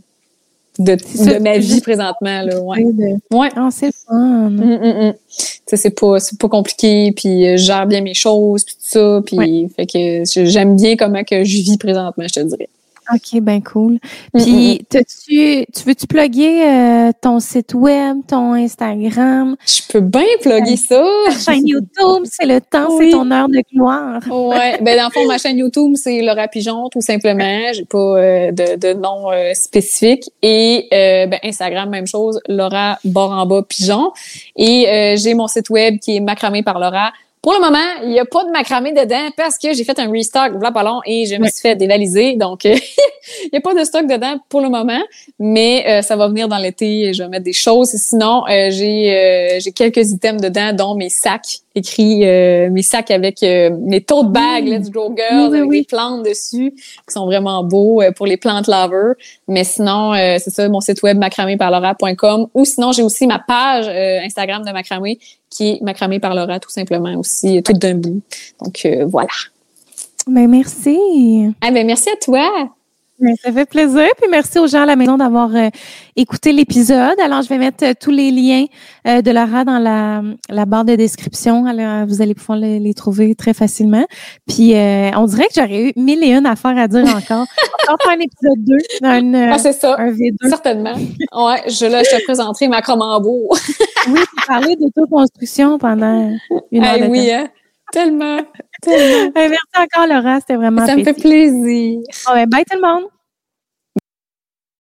de ma vie présentement. Là, ouais. Ouais. Ah, c'est fun. Mm, mm, mm. C'est pas c'est pas compliqué puis euh, je gère bien mes choses puis tout ça puis Ouais. fait que j'aime bien comment que je vis présentement je te dirais OK, ben cool. Mm, mm, Puis, t'as-tu, tu veux-tu plugger euh, ton site web, ton Instagram, je peux bien plugger ça ta chaîne YouTube? C'est le temps, Oui. c'est ton heure de gloire. ouais ben dans le fond ma chaîne YouTube c'est Laura Pigeon tout simplement j'ai pas euh, de, de nom euh, spécifique et euh, ben, Instagram même chose Laura Boramba Pigeon et euh, j'ai mon site web qui est macramé par Laura pour le moment, il n'y a pas de macramé dedans parce que j'ai fait un restock voilà pas long et je me suis fait dévaliser. Donc, il n'y a pas de stock dedans pour le moment, mais euh, ça va venir dans l'été. Je vais mettre des choses. Sinon, euh, j'ai euh, j'ai quelques items dedans, dont mes sacs écrits, euh, mes sacs avec euh, mes tote bags, Mm. Let's Go Girls, Oui, avec oui. des plantes dessus qui sont vraiment beaux euh, pour les plantes lovers. Mais sinon, c'est ça, mon site web macraméparlaura.com ou sinon, j'ai aussi ma page Instagram de macramé qui est macramé par Laura tout simplement aussi, tout d'un bout. Donc voilà. Ben, merci. Ah ben merci à toi. Ben, Ça fait plaisir. Puis merci aux gens à la maison d'avoir euh, écouté l'épisode. Alors, je vais mettre euh, tous les liens euh, de Laura dans la, la barre de description. Alors, vous allez pouvoir les, les trouver très facilement. Puis, euh, on dirait que j'aurais eu mille et une affaires à dire encore. On va faire un épisode 2, un, euh, Ah c'est ça. un V2. Certainement. Ouais, je là, je te présenterai ma Cromambeau. Oui, pour parler d'autoconstruction pendant une heure de oui, temps. hein? Tellement, tellement. Merci encore, Laura. C'était vraiment Ça me fait plaisir. Ah bye tout le monde.